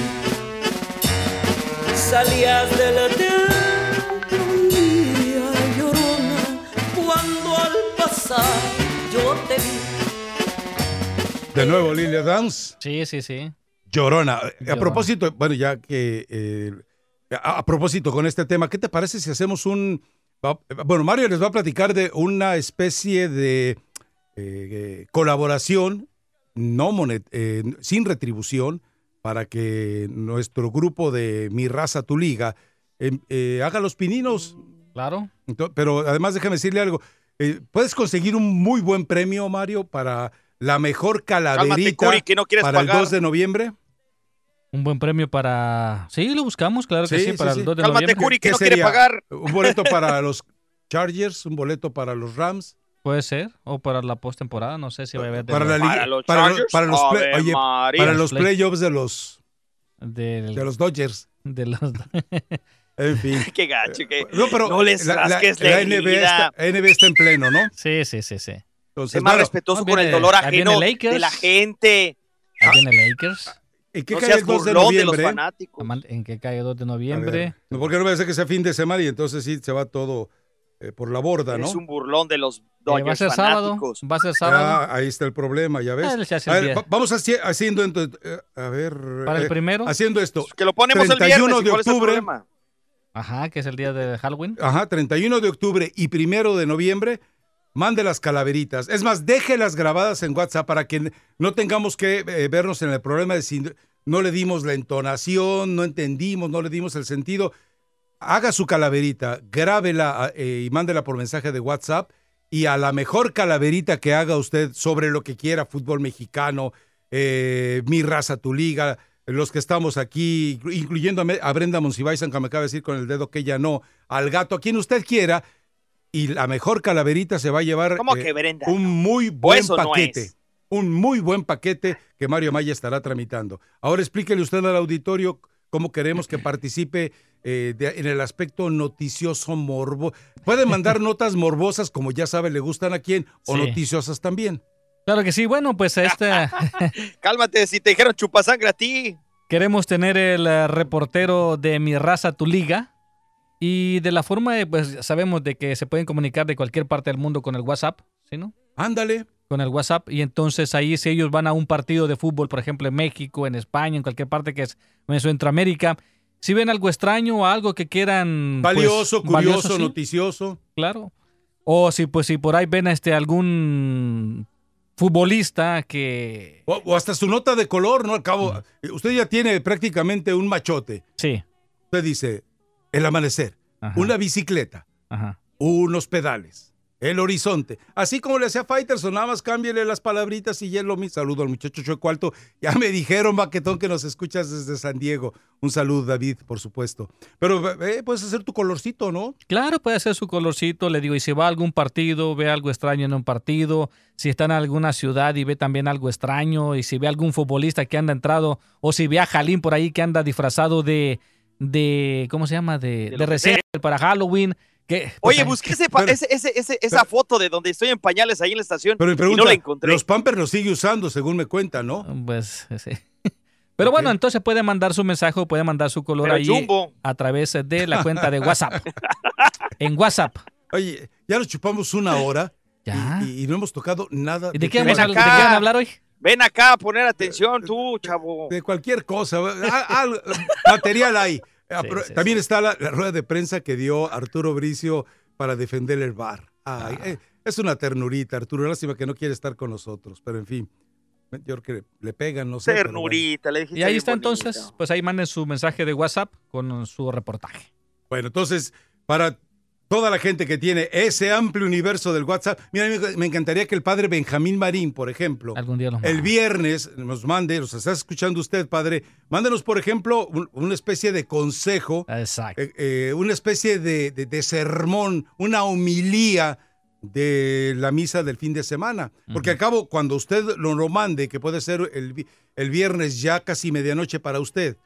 Salías del templo un día llorona cuando al pasar yo te vi. De nuevo, Lilia Dance. Sí, sí, sí. Llorona. A propósito, bueno, ya que eh, a, a propósito con este tema, ¿qué te parece si hacemos un va- bueno, Mario les va a platicar de una especie de eh, colaboración no monet- eh, sin retribución para que nuestro grupo de Mi Raza Tu Liga eh, eh, haga los pininos. Claro. Pero además déjame decirle algo. eh, puedes conseguir un muy buen premio, Mario, para la mejor calaverita Curi, que no quieres para el pagar. 2 de noviembre. Un buen premio para. Sí, lo buscamos, claro que Sí, para sí. el 2 de Cálmate, noviembre. Curi, que ¿Qué no quiere sería? pagar. Un boleto para los Chargers, un boleto para los Rams, Puede ser. O para la postemporada, no sé si va a haber. de para la Para los para, Chargers, para los, play- oye, para los Play- playoffs de los del- de los Dodgers. de los- [laughs] En fin. [laughs] Qué gacho, que No, pero no les la, la- rasques la la NBA, está, NBA está en pleno, ¿no? Sí, sí, sí, sí. Entonces, Sé más bueno, respetuoso con el dolor ajeno de la gente. Ahí viene Lakers. ¿en qué No cae el 2 de de noviembre? fanáticos. Amal- ¿En qué cae 2 de noviembre? ver, no, porque no me parece que sea fin de semana y entonces sí se va todo eh, por la borda, ¿no? Es un burlón de los Eh, va a Dodgers ser sábado. Va a ser sábado. Ah, ahí está el problema, ya ves. Ah, A el ver, va- vamos haci- haciendo entonces, eh, a ver, Para el primero. haciendo esto. Que lo ponemos el 31 viernes. ¿y de es el octubre. Ajá, que es el día de Halloween. Ajá, 31 de octubre y primero de noviembre, mande las calaveritas. Es más, déjelas grabadas en WhatsApp para que no tengamos que eh, vernos en el problema de si no le dimos la entonación, no entendimos, no le dimos el sentido. Haga su calaverita, grábela eh, y mándela por mensaje de WhatsApp. Y a la mejor calaverita que haga usted sobre lo que quiera, fútbol mexicano, eh, mi raza, tu liga, los que estamos aquí, inclu- incluyendo a Brenda Monsiváis, que me acaba de decir con el dedo que ella no, al gato, a quien usted quiera, y la mejor calaverita se va a llevar ¿Cómo eh, Brenda? un muy buen no paquete. es. un muy buen paquete que Mario Maya estará tramitando. Ahora explíquele usted al auditorio cómo queremos que participe eh, de- en el aspecto noticioso morbo. Puede mandar [laughs] notas morbosas, como ya sabe, le gustan a quién, o Sí. noticiosas también. Claro que sí. Bueno, pues esta [laughs] Cálmate, si te dijeron chupasangre a ti. queremos tener el eh, reportero de mi raza, tu liga. Y de la forma, de, pues sabemos de que se pueden comunicar de cualquier parte del mundo con el WhatsApp, ¿sí, no? Ándale. Con el WhatsApp. Y entonces ahí si ellos van a un partido de fútbol, por ejemplo, en México, en España, en cualquier parte que es en Centroamérica, si ven algo extraño o algo que quieran... pues, Valioso, curioso, valioso, sí, noticioso. Claro. O si pues si por ahí ven este algún futbolista que O, o hasta su nota de color, ¿no? Al cabo, Mm. usted ya tiene prácticamente un machote. sí, Usted dice, el amanecer, Ajá. una bicicleta, ajá. unos pedales, el horizonte. Así como le hacía Fighterson, nada más cámbiale las palabritas y ya es lo mismo. Saludo al muchacho Chueco Alto. Ya me dijeron, Baquetón, que nos escuchas desde San Diego. Un saludo, David, por supuesto. Pero eh, puedes hacer tu colorcito, ¿no? Claro, puede ser su colorcito, le digo, y si va a algún partido, ve algo extraño en un partido, si está en alguna ciudad y ve también algo extraño, y si ve algún futbolista que anda entrado, o si ve a Jalín por ahí que anda disfrazado de, de ¿cómo se llama? De, de reserva para Halloween. Oye, busqué ese pa- Pero- ese- ese- ese- esa foto de donde estoy en pañales ahí en la estación Pero y pregunta, no la encontré. los Pampers los sigue usando, según me cuentan, ¿no? Pues sí. [laughs] Pero bueno, entonces puede mandar su mensaje o puede mandar su color ahí Jumbo. a través de la cuenta de WhatsApp. [laughs] en WhatsApp. Oye, ya nos chupamos una hora Ya. y, y no hemos tocado nada ¿Y de qué, vamos a, de qué van a hablar hoy? Ven acá a poner atención tú, chavo. de cualquier cosa. Ah, algo- [laughs] material hay. Ah, Sí, pero sí, También está la, la rueda de prensa que dio Arturo Bricio para defender el bar. Ay, Ah. eh, es una ternurita, Arturo. Lástima que no quiere estar con nosotros, pero en fin. Yo creo que le pegan, no sé. bueno. Ternurita, le dijiste. Y ahí está bonito. entonces, pues ahí manden su mensaje de WhatsApp con su reportaje. Bueno, entonces, para toda la gente que tiene ese amplio universo del WhatsApp, mira, me- encantaría que el padre Benjamín Marín, por ejemplo, Algún día los el viernes nos mande, los está escuchando usted, padre, mándenos, por ejemplo, un- una especie de consejo, Exacto. eh, eh, una especie de, de- de sermón, una homilía de la misa del fin de semana. Porque al cabo, cuando usted lo, lo mande, que puede ser el, el viernes ya casi medianoche para usted,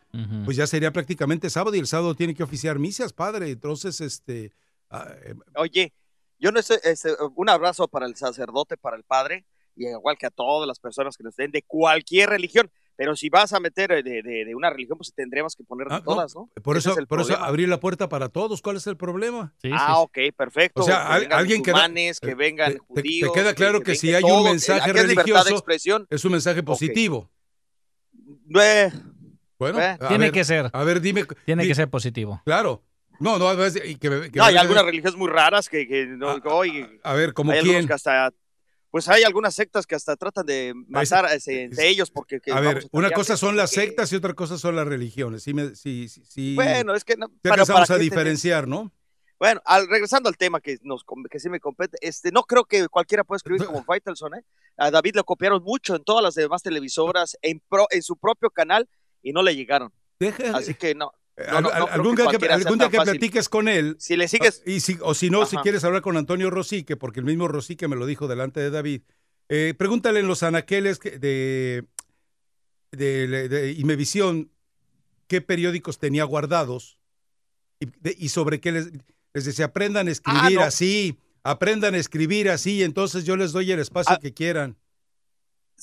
pues ya sería prácticamente sábado y el sábado tiene que oficiar misas, padre. Entonces, este... ah, eh, Oye, yo no sé, este, un abrazo para el sacerdote, para el padre, y igual que a todas las personas que nos den de cualquier religión. Pero si vas a meter de, de, de una religión, pues tendremos que poner Ah, todas, ¿no? Por Ese eso, es por eso abrir la puerta para todos. ¿Cuál es el problema? Sí, ah, ok, perfecto. O sea, que vengan alguien que musulmanes, que eh, vengan te- judíos. te queda claro que si hay un mensaje de religioso, expresión. Es un mensaje positivo. Eh, Bueno, Eh. Tiene ver, que ser. A ver, dime. Tiene di- que ser positivo. Claro. No, no, a y que que no, hay algunas religiones muy raras que, que no, Ah, hoy A ver, ¿como quién? que hasta pues hay algunas sectas que hasta tratan de matar a ese- entre ellos porque que A ver, una cosa son las sectas y otra cosa son las religiones. Sí, me, sí, sí. Bueno, es que no, pero alcanzamos para a diferenciar, ¿no? Bueno, al, regresando al tema que nos que sí me compete, este, no creo que cualquiera pueda escribir como Faitelson, ¿eh? A David lo copiaron mucho en todas las demás televisoras, en, pro- en su propio canal, y no le llegaron. Deja- Así que no. No, no, al- no creo algún día que, algún día que platiques con él. Si le sigues, Y si, o si no, si quieres hablar con Antonio Rosique, porque el mismo Rosique me lo dijo delante de David, eh, pregúntale en los anaqueles que- de, de, de Imevisión qué periódicos tenía guardados y, de- y sobre qué les, les decía, aprendan a escribir Ah, no. así, aprendan a escribir así, entonces yo les doy el espacio Ah, que quieran.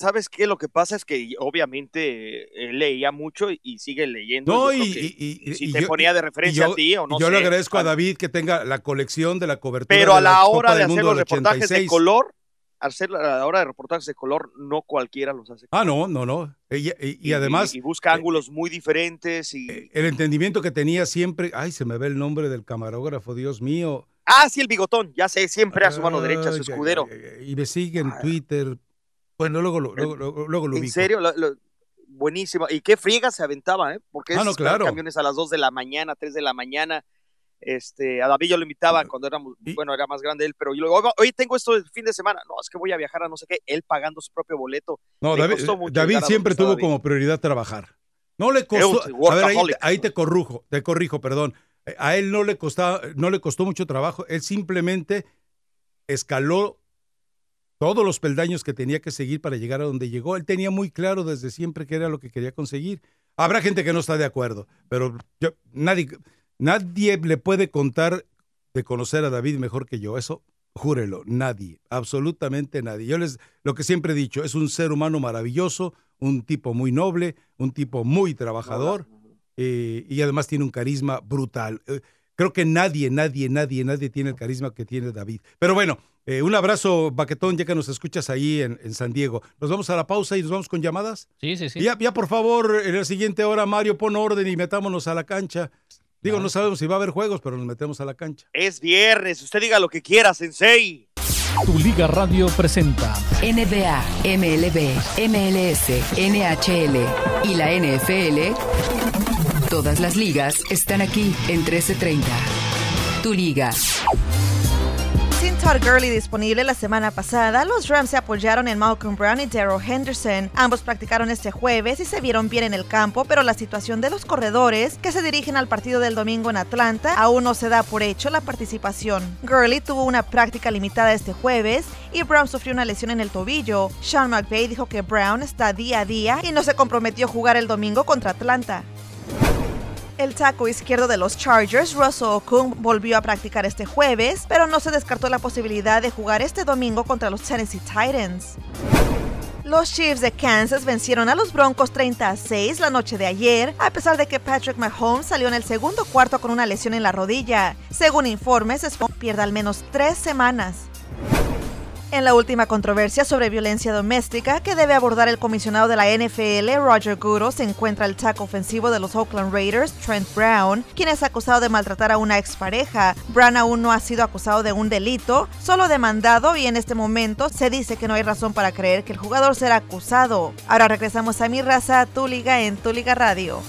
¿Sabes qué? Lo que pasa es que obviamente él leía mucho y, y sigue leyendo. No, y, y- y- si te yo- ponía de referencia yo- a ti o no yo le agradezco a David que tenga la colección de la cobertura Pero a la hora de hacer los reportajes de 86. color, hacer a la hora de reportajes de color, no cualquiera los hace. Ah, no, no, no. Y, y- además, y, busca eh, ángulos muy diferentes y eh, el entendimiento que tenía siempre, ay, se me ve el nombre del camarógrafo, Dios mío. ah sí el bigotón ya sé siempre a su mano derecha su escudero Y me sigue en Ah. Twitter. Bueno, luego lo, luego, luego, luego lo en ubico. serio lo- lo- buenísimo y qué friega se aventaba eh porque Ah, no, claro. camiones a las 2 de la mañana 3 de la mañana este a David yo lo invitaba cuando éramos Y- bueno era más grande él pero yo "Oiga, hoy tengo esto el fin de semana no es que voy a viajar a no sé qué él pagando su propio boleto No, le David, siempre tuvo como prioridad trabajar. No le costó. A ver, ahí, te corrujo, te corrijo, perdón. A él no le costaba, no le costó mucho trabajo. Él simplemente escaló todos los peldaños que tenía que seguir para llegar a donde llegó. Él tenía muy claro desde siempre que era lo que quería conseguir. Habrá gente que no está de acuerdo, pero yo, nadie, nadie le puede contar de conocer a David mejor que yo. Eso, júrelo, nadie, absolutamente nadie. Yo les, lo que siempre he dicho, es un ser humano maravilloso, un tipo muy noble, un tipo muy trabajador eh, y además tiene un carisma brutal. Eh, creo que nadie, nadie, nadie, nadie tiene el carisma que tiene David. Pero bueno, eh, un abrazo, Baquetón, ya que nos escuchas ahí en, en San Diego. Nos vamos a la pausa y nos vamos con llamadas. Sí, sí, sí. Ya, ya, por favor, en la siguiente hora, Mario, pon orden y metámonos a la cancha. Digo, no sabemos si va a haber juegos, pero nos metemos a la cancha. es viernes usted diga lo que quiera sensei Tu Liga Radio presenta NBA, MLB, MLS, NHL y la NFL. Todas las ligas están aquí en 1330. Tu liga. Todd Gurley disponible la semana pasada, los Rams se apoyaron en Malcolm Brown y Daryl Henderson. Ambos practicaron este jueves y se vieron bien en el campo, pero la situación de los corredores que se dirigen al partido del domingo en Atlanta aún no se da por hecho la participación. Gurley tuvo una práctica limitada este jueves y Brown sufrió una lesión en el tobillo. Sean McVay dijo que Brown está día a día y no se comprometió a jugar el domingo contra Atlanta. El taco izquierdo de los Chargers, Russell Okung, volvió a practicar este jueves, pero no se descartó la posibilidad de jugar este domingo contra los Tennessee Titans. Los Chiefs de Kansas vencieron a los Broncos 30 a 6 la noche de ayer, a pesar de que Patrick Mahomes salió en el segundo cuarto con una lesión en la rodilla. Según informes, es pierde al menos tres semanas. En la última controversia sobre violencia doméstica que debe abordar el comisionado de la NFL, Roger Goodell, se encuentra el taco ofensivo de los Oakland Raiders, Trent Brown, quien es acusado de maltratar a una expareja. Brown aún no ha sido acusado de un delito, solo demandado y en este momento se dice que no hay razón para creer que el jugador será acusado. Ahora regresamos a mi raza, tu liga en tu liga radio.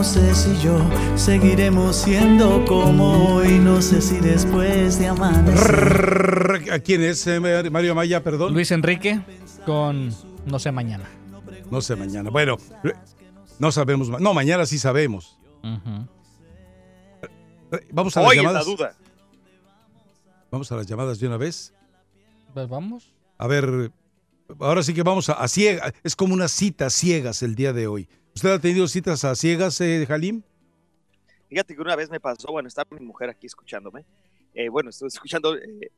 No sé si yo seguiremos siendo como hoy. No sé si después de amanecer. ¿A quién es eh, Mario Maya, perdón? Luis Enrique con No sé mañana. No sé mañana. Bueno, no sabemos. ma- No, mañana sí sabemos. Eh, Vamos a las Hoy es la llamadas. duda. Vamos a las llamadas de una vez. Pues vamos. A ver, ahora sí que vamos a, a ciegas. Es como una cita ciegas el día de hoy. ¿Usted ha tenido citas a ciegas, eh, Halim? Fíjate que una vez me pasó, bueno, está mi mujer aquí escuchándome. Eh, bueno, estoy escuchando. eh,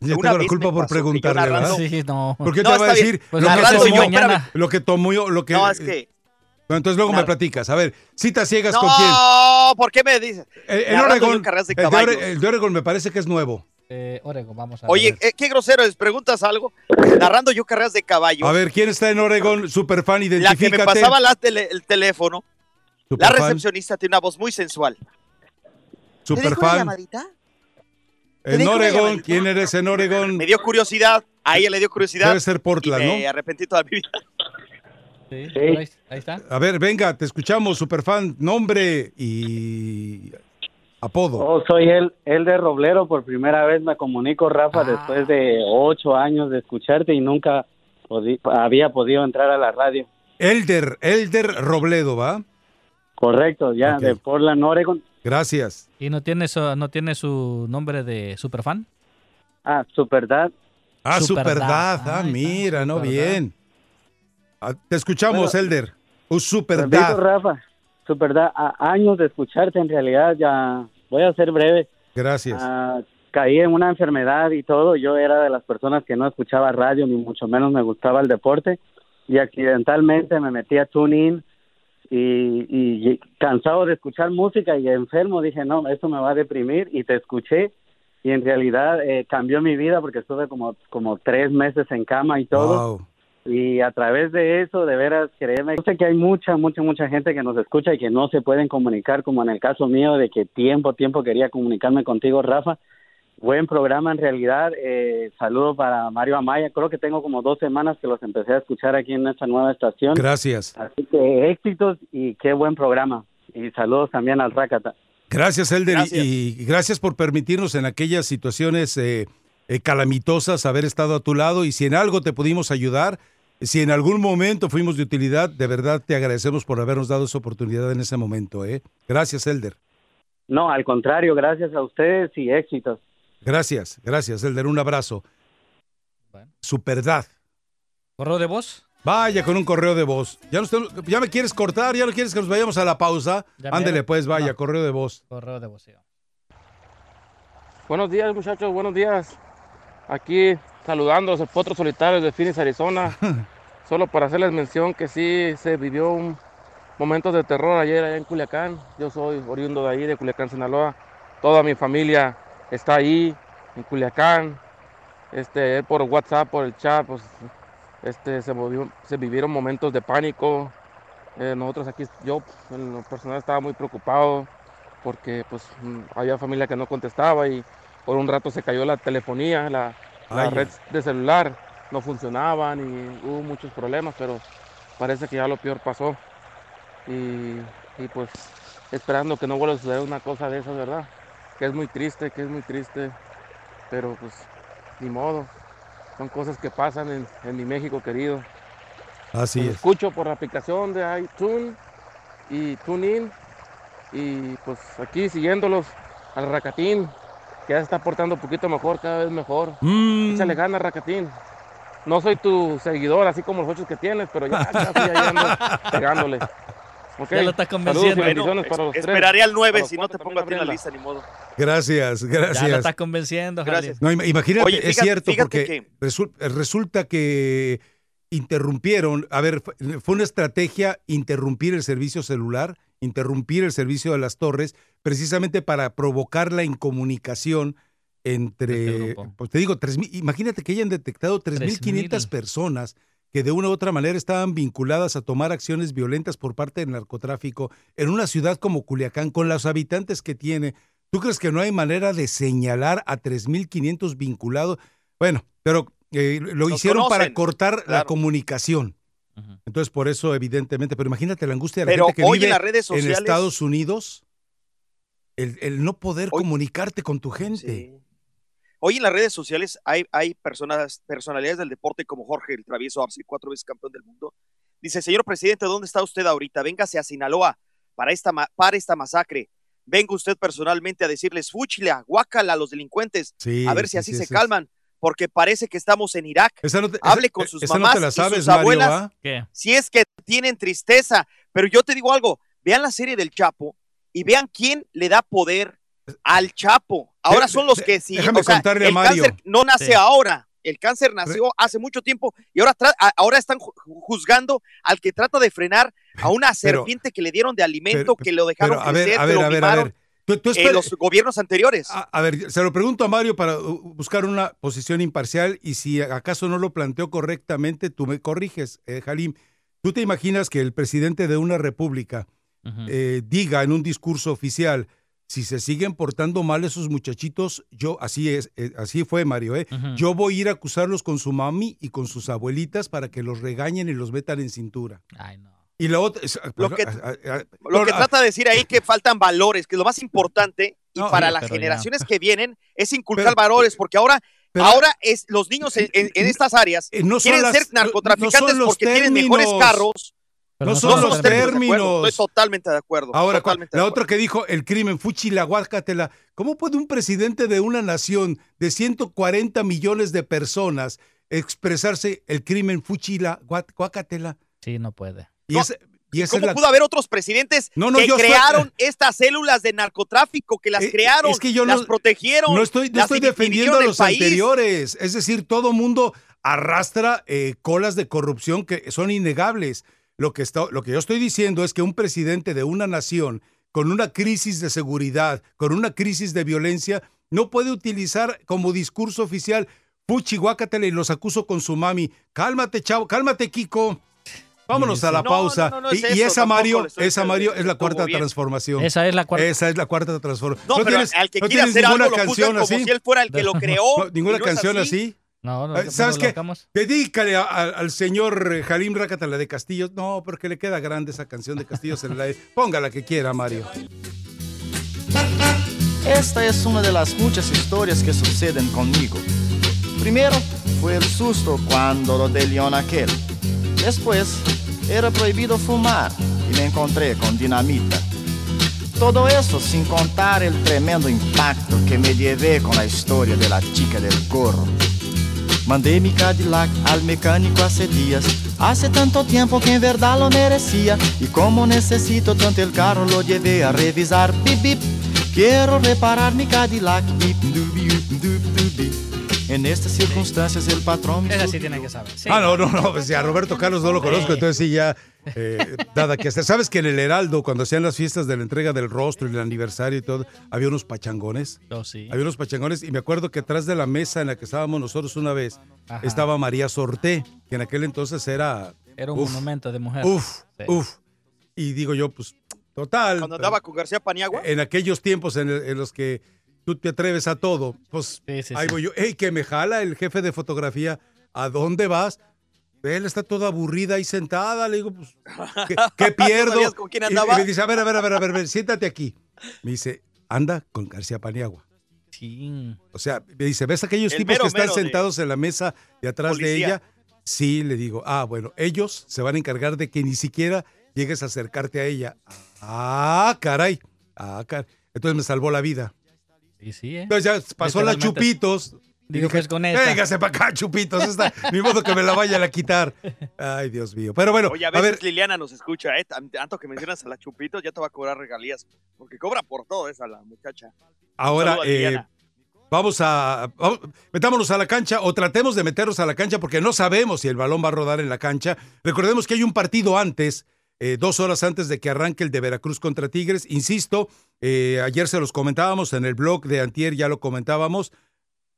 Ya Una tengo la culpa por preguntarle, ¿verdad? Sí, no. ¿Por qué No, te va a decir Pues lo, que yo, lo que tomó yo, lo que... no, es que. Bueno, entonces luego me platicas. A ver, citas ciegas con quién. No, ¿por qué me dices? Eh, en Narrando Oregon, de el de, caballos. Ore- el de Oregon me parece que es nuevo. Eh, Oregon, vamos a Oye, ver. eh, qué grosero es. ¿Preguntas algo? Narrando yo carreras de caballos. A ver, ¿quién está en Oregon? Superfan, la que identifícate. me pasaba la tele- el teléfono, la recepcionista tiene una voz muy sensual. ¿Te dijo una Superfan. llamadita? En Oregon, llamadita? ¿quién eres en Oregon? Me dio curiosidad. A ella le dio curiosidad. Debe ser y Portland, me ¿no? arrepentí toda mi vida. Sí, ahí, ahí está. A ver, venga, te escuchamos, Superfan, nombre y apodo. Oh, soy el, el de Roblero. Por primera vez me comunico, Rafa, Ah. después de ocho años de escucharte y nunca podi- había podido entrar a la radio. Elder, Elder Robledo, ¿va? Correcto, ya, de Portland, Oregon. Gracias. ¿Y no tiene, su, no tiene su nombre de superfan? Ah, Superdad. Ah, Superdad. Ah, mira, no, bien. Ah, te escuchamos, Bueno, Elder. Repito, Superdad. Rafa, Superdad, a años de escucharte en realidad, ya voy a ser breve. Gracias. Ah, caí en una enfermedad y todo. Yo era de las personas que no escuchaba radio, ni mucho menos me gustaba el deporte. Y accidentalmente me metí a TuneIn y, y cansado de escuchar música y enfermo, dije, no, esto me va a deprimir. Y te escuché y en realidad eh, cambió mi vida porque estuve como, como tres meses en cama y todo. Wow. Y a través de eso, de veras, créeme, yo sé que hay mucha, mucha, mucha gente que nos escucha y que no se pueden comunicar, como en el caso mío, de que tiempo, tiempo quería comunicarme contigo, Rafa. Buen programa en realidad. Eh, saludo para Mario Amaya. Creo que tengo como dos semanas que los empecé a escuchar aquí en esta nueva estación. Gracias. Así que éxitos y qué buen programa. Y saludos también al Rakata. Gracias, Elder. y- Gracias. Y, gracias por permitirnos en aquellas situaciones eh, eh, calamitosas haber estado a tu lado. Y si en algo te pudimos ayudar, si en algún momento fuimos de utilidad, de verdad te agradecemos por habernos dado esa oportunidad en ese momento. ¿eh? Gracias, Elder. No, al contrario, gracias a ustedes y éxitos. Gracias, gracias, Elder. Un abrazo. Bueno. Superdad. ¿Correo de voz? Vaya con un correo de voz. ¿Ya, nos tenemos- ¿Ya me quieres cortar? ¿Ya no quieres que nos vayamos a la pausa? Ya Ándele, pues, vaya, No. correo de voz. Correo de voz, sí. Buenos días, muchachos, buenos días. Aquí saludando a los potros solitarios de Phoenix, Arizona. [laughs] Solo para hacerles mención que sí se vivió un momento de terror ayer allá en Culiacán. Yo soy oriundo de ahí, de Culiacán, Sinaloa. Toda mi familia está ahí, en Culiacán. Este, por WhatsApp, por el chat, pues, este, se, movió- se vivieron momentos de pánico. Eh, nosotros aquí, yo en lo personal estaba muy preocupado porque pues mm, había familia que no contestaba y por un rato se cayó la telefonía, la, la red de celular no funcionaban y hubo muchos problemas, pero parece que ya lo peor pasó. Y, y, pues esperando que no vuelva a suceder una cosa de esas, ¿verdad? Que es muy triste, que es muy triste, pero pues ni modo. Son cosas que pasan en, en mi México querido. Así es. escucho por la aplicación de iTunes y TuneIn. Y pues aquí siguiéndolos al Racatín, que ya se está portando un poquito mejor, cada vez mejor. Mm, Échale ganas, Racatín. No soy tu seguidor, así como los ocho que tienes, pero ya casi ahí ando [laughs] pegándole. Ok, Ya lo estás convenciendo. bendiciones para los tres. Esperaré al 9 Para los si no te pongo a ti en la lista, ni modo. Gracias, Ya lo gracias. estás convenciendo, Gracias. No, im- imagínate, Oye, es fíjate- cierto, fíjate porque que- resul- resulta que interrumpieron, a ver, fue- una estrategia interrumpir el servicio celular, interrumpir el servicio de las torres, precisamente para provocar la incomunicación Este entre, grupo. pues te digo, 3,000 imagínate que hayan detectado 3.500 3,000. personas que de una u otra manera estaban vinculadas a tomar acciones violentas por parte del narcotráfico en una ciudad como Culiacán, con los habitantes que tiene. ¿Tú crees que no hay manera de señalar a 3.500 vinculados? Bueno, pero eh, lo hicieron para cortar la comunicación. Entonces, por eso, evidentemente, pero imagínate la angustia de la Pero gente que hoy en vive las redes en sociales. Estados Unidos, el, el no poder Hoy- comunicarte con tu gente. Sí. Hoy en las redes sociales hay, hay personas, personalidades del deporte como Jorge el Travieso Arce, cuatro veces campeón del mundo. Dice, señor presidente, ¿dónde está usted ahorita? Véngase a Sinaloa para esta, ma- para esta masacre. venga usted personalmente a decirles fúchila, guácala a los delincuentes, Sí, a ver si sí, así sí, se calman, porque parece que estamos en Irak. No te- Hable esa- con sus esa no mamás te la y sabes, sus abuelas. ¿Qué? si es que tienen tristeza. Pero yo te digo algo, vean la serie del Chapo y vean quién le da poder al Chapo. Ahora son los que sí. déjame o sea, contarle a el Mario. cáncer no nace Sí. ahora. El cáncer nació hace mucho tiempo y ahora, ahora están ju- juzgando al que trata de frenar a una Pero- serpiente que le dieron de alimento, pero- que lo dejaron Pero, a ver, crecer, a que ver, lo a ver, a mimaron ver. Tú, tú en espera- los gobiernos anteriores. A, a ver, se lo pregunto a Mario para buscar una posición imparcial y si acaso no lo planteó correctamente, tú me corriges, eh, Halim. ¿Tú te imaginas que el presidente de una república eh, diga en un discurso oficial, si se siguen portando mal esos muchachitos, yo, así es, eh, así fue Mario, ¿eh? Yo voy a ir a acusarlos con su mami y con sus abuelitas para que los regañen y los metan en cintura. Ay, no. Y la otra... es- Lo que- ah, ah, Lo que trata de decir ahí que faltan valores, que lo más importante y No, para las pero ya. generaciones que vienen es inculcar Pero- valores, porque ahora, pero- ahora es los niños en, en- en estas áreas eh, no son quieren las- ser no- no narcotraficantes los porque tienen mejores términos. carros. No No son son los términos. acuerdo, términos. Estoy totalmente de acuerdo. Ahora, totalmente la de otra que dijo el crimen, Fuchila, guácatela. ¿Cómo puede un presidente de una nación de 140 millones de personas expresarse el crimen, Fuchila, guá- guácatela? Sí, no puede. Y, No, esa- y esa es ¿Cómo la- pudo haber otros presidentes No, no, que estoy- crearon estas células de narcotráfico, que las Eh, crearon, es que yo las protegieron? No estoy, las estoy defendiendo a los anteriores. Es decir, todo mundo arrastra eh, colas de corrupción que son innegables. Lo que, está, lo que yo estoy diciendo es que un presidente de una nación con una crisis de seguridad, con una crisis de violencia, no puede utilizar como discurso oficial y los acuso con su mami. Cálmate, chavo, cálmate, Kiko. Vámonos a la No, pausa. no, no, no es y, esa, Mario, esa Mario es la cuarta bien. transformación. Esa es la cuarta. Esa es la cuarta transformación. No, pero tienes- al que no quiere tienes hacer ninguna algo lo canción como así? si él fuera el que lo creó. No, ninguna canción así. No, no, Eh, no ¿Sabes lo qué? Dedícale a- a- al señor eh, Halim Rácatala de Castillo. No, porque le queda grande esa canción de Castillo. se la- [laughs] Ponga la que quiera, Mario. Esta es una de las muchas historias que suceden conmigo. Primero fue el susto cuando lo de león aquel. Después era prohibido fumar y me encontré con dinamita. Todo eso sin contar el tremendo impacto que me llevé con la historia de la chica del gorro. Mandé mi Cadillac al mecánico hace días. Hace tanto tiempo que en verdad lo merecía. Y como necesito tanto el carro, lo llevé a revisar. Bip, bip. Quiero reparar mi Cadillac. Bip, dubi. En estas circunstancias el patrón Esa sí tiene que saber. Sí. Ah, no, no, no. Pues ya Roberto Carlos no lo conozco, entonces sí, ya eh, nada que hacer. ¿Sabes que en el Heraldo, cuando hacían las fiestas de la entrega del rostro y el aniversario y todo, había unos pachangones? Yo sí. Había unos pachangones y me acuerdo que atrás de la mesa en la que estábamos nosotros una vez Ajá. estaba María Sorté, que en aquel entonces era. Era un uf, monumento de mujer. Uf, Sí. uf. Y digo yo, pues, total. Cuando andaba con García Paniagua. En aquellos tiempos en, el- en los que tú te atreves a todo, pues Sí, sí, ahí voy yo. ¡Ey, que me jala el jefe de fotografía! ¿A dónde vas? Él está toda aburrida ahí sentada. Le digo, pues, ¿qué, qué [laughs] pierdo? sabías con quién Y- andaba? Y, me dice, a ver, a ver, a ver, a ver, a ver, siéntate aquí. Me dice, anda con García Paniagua. Sí. O sea, me dice, ¿ves aquellos El tipos mero que están mero de sentados en la mesa de atrás de ella? Sí, le digo, ah, bueno, ellos se van a encargar de que ni siquiera llegues a acercarte a ella. Ah, caray. Ah, caray. Entonces me salvó la vida. Sí, sí, ¿eh? Entonces ya pasó la Literalmente. Chupitos. Digo, pues, con esta. Véngase para acá, Chupitos. Esta, ni modo que me la vayan a quitar. Ay, Dios mío. Pero bueno, Oye, a a veces ver, Liliana nos escucha, ¿eh? Tan- Tanto que mencionas a la Chupitos, ya te va a cobrar regalías. Porque cobra por todo esa la muchacha. ahora eh, Liliana. vamos a. vamos- metámonos a la cancha o tratemos de meternos a la cancha porque no sabemos si el balón va a rodar en la cancha. Recordemos que hay un partido antes. eh, dos horas antes de que arranque el de Veracruz contra Tigres. Insisto, eh, ayer se los comentábamos en el blog de Antier, ya lo comentábamos.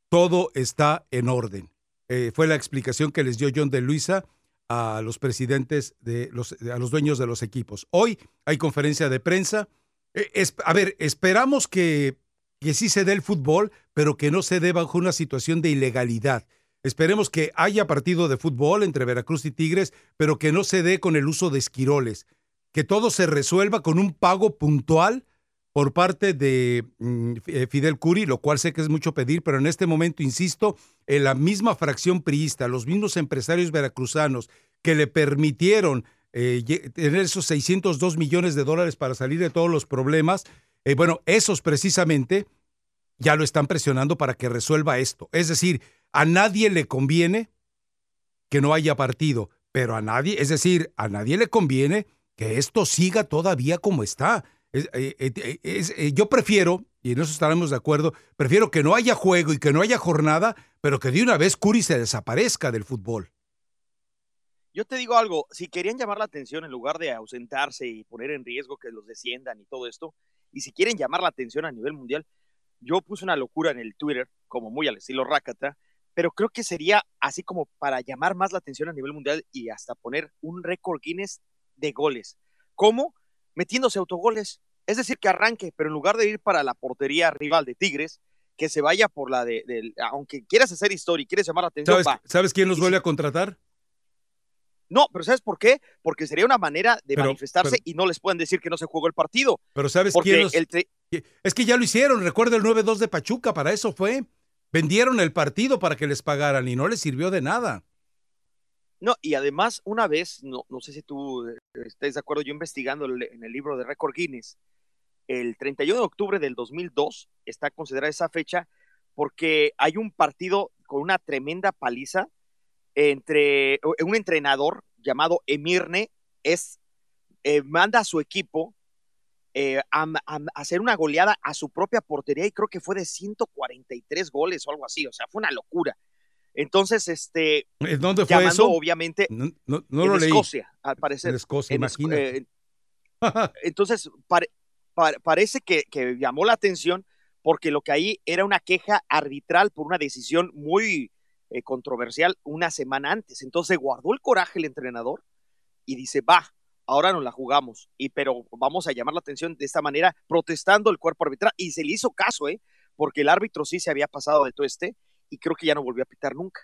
Todo está en orden. Eh, fue la explicación que les dio John de Luisa a los presidentes de los, a los dueños de los equipos. Hoy hay conferencia de prensa. Eh, a ver, esperamos que, que sí se dé el fútbol, pero que no se dé bajo una situación de ilegalidad. Esperemos que haya partido de fútbol entre Veracruz y Tigres, pero que no se dé con el uso de esquiroles. Que todo se resuelva con un pago puntual por parte de mm, eh, Fidel Curi, lo cual sé que es mucho pedir, pero en este momento, insisto, en la misma fracción priista, los mismos empresarios veracruzanos que le permitieron eh, tener esos 602 millones de dólares para salir de todos los problemas, Eh, bueno, esos precisamente ya lo están presionando para que resuelva esto. Es decir, a nadie le conviene que no haya partido, pero a nadie, es decir, a nadie le conviene que esto siga todavía como está. Eh, eh, eh, yo prefiero, y en eso estaremos de acuerdo, prefiero que no haya juego y que no haya jornada, pero que de una vez Curi se desaparezca del fútbol. Yo te digo algo, si querían llamar la atención en lugar de ausentarse y poner en riesgo que los desciendan y todo esto, y si quieren llamar la atención a nivel mundial, yo puse una locura en el Twitter, como muy al estilo Rakata, pero creo que sería así como para llamar más la atención a nivel mundial y hasta poner un récord Guinness de goles. ¿Cómo? Metiéndose autogoles. Es decir, que arranque, pero en lugar de ir para la portería rival de Tigres, que se vaya por la de, aunque quieras hacer historia y quieres llamar la atención. ¿Sabes, quién los vuelve a contratar? No, pero ¿sabes por qué? Porque sería una manera de manifestarse y no les pueden decir que no se jugó el partido. Pero ¿sabes quién Es que ya lo hicieron, recuerda el 9-2 de Pachuca, para eso fue. Vendieron el partido para que les pagaran y no les sirvió de nada. No, y además, una vez, no, no sé si tú eh, estés de acuerdo, yo investigando en el libro de Record Guinness, el 31 de octubre del 2002 está considerada esa fecha porque hay un partido con una tremenda paliza entre un entrenador llamado Emirne, es, eh, manda a su equipo eh, a, hacer una goleada a su propia portería y creo que fue de 143 goles o algo así, o sea, fue una locura. Entonces, este. ¿Dónde fue eso? Obviamente. No, en Escocia, al parecer. En Escocia, imagínate. Eh, entonces, parece que, llamó la atención porque lo que ahí era una queja arbitral por una decisión muy eh, controversial una semana antes. Entonces guardó el coraje el entrenador y dice, va, ahora nos la jugamos, y pero vamos a llamar la atención de esta manera, protestando el cuerpo arbitral, y se le hizo caso, ¿eh? porque el árbitro sí se había pasado de todo este, y creo que ya no volvió a pitar nunca.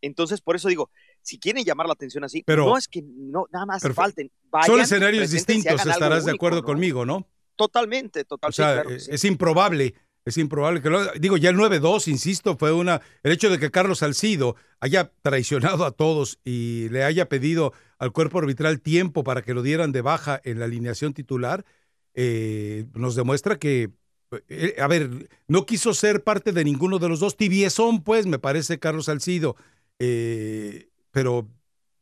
Entonces, por eso digo, si quieren llamar la atención así, pero, no es que no, nada más falten. son escenarios distintos, estarás de acuerdo conmigo, ¿no? Totalmente, totalmente. O sea, es improbable, es improbable que lo digo, ya el 9-2, insisto, fue una el hecho de que Carlos Salcido haya traicionado a todos y le haya pedido al cuerpo arbitral tiempo para que lo dieran de baja en la alineación titular, eh, nos demuestra que eh, a ver, no quiso ser parte de ninguno de los dos. Tibiezón, pues, me parece, Carlos Salcido. Eh, pero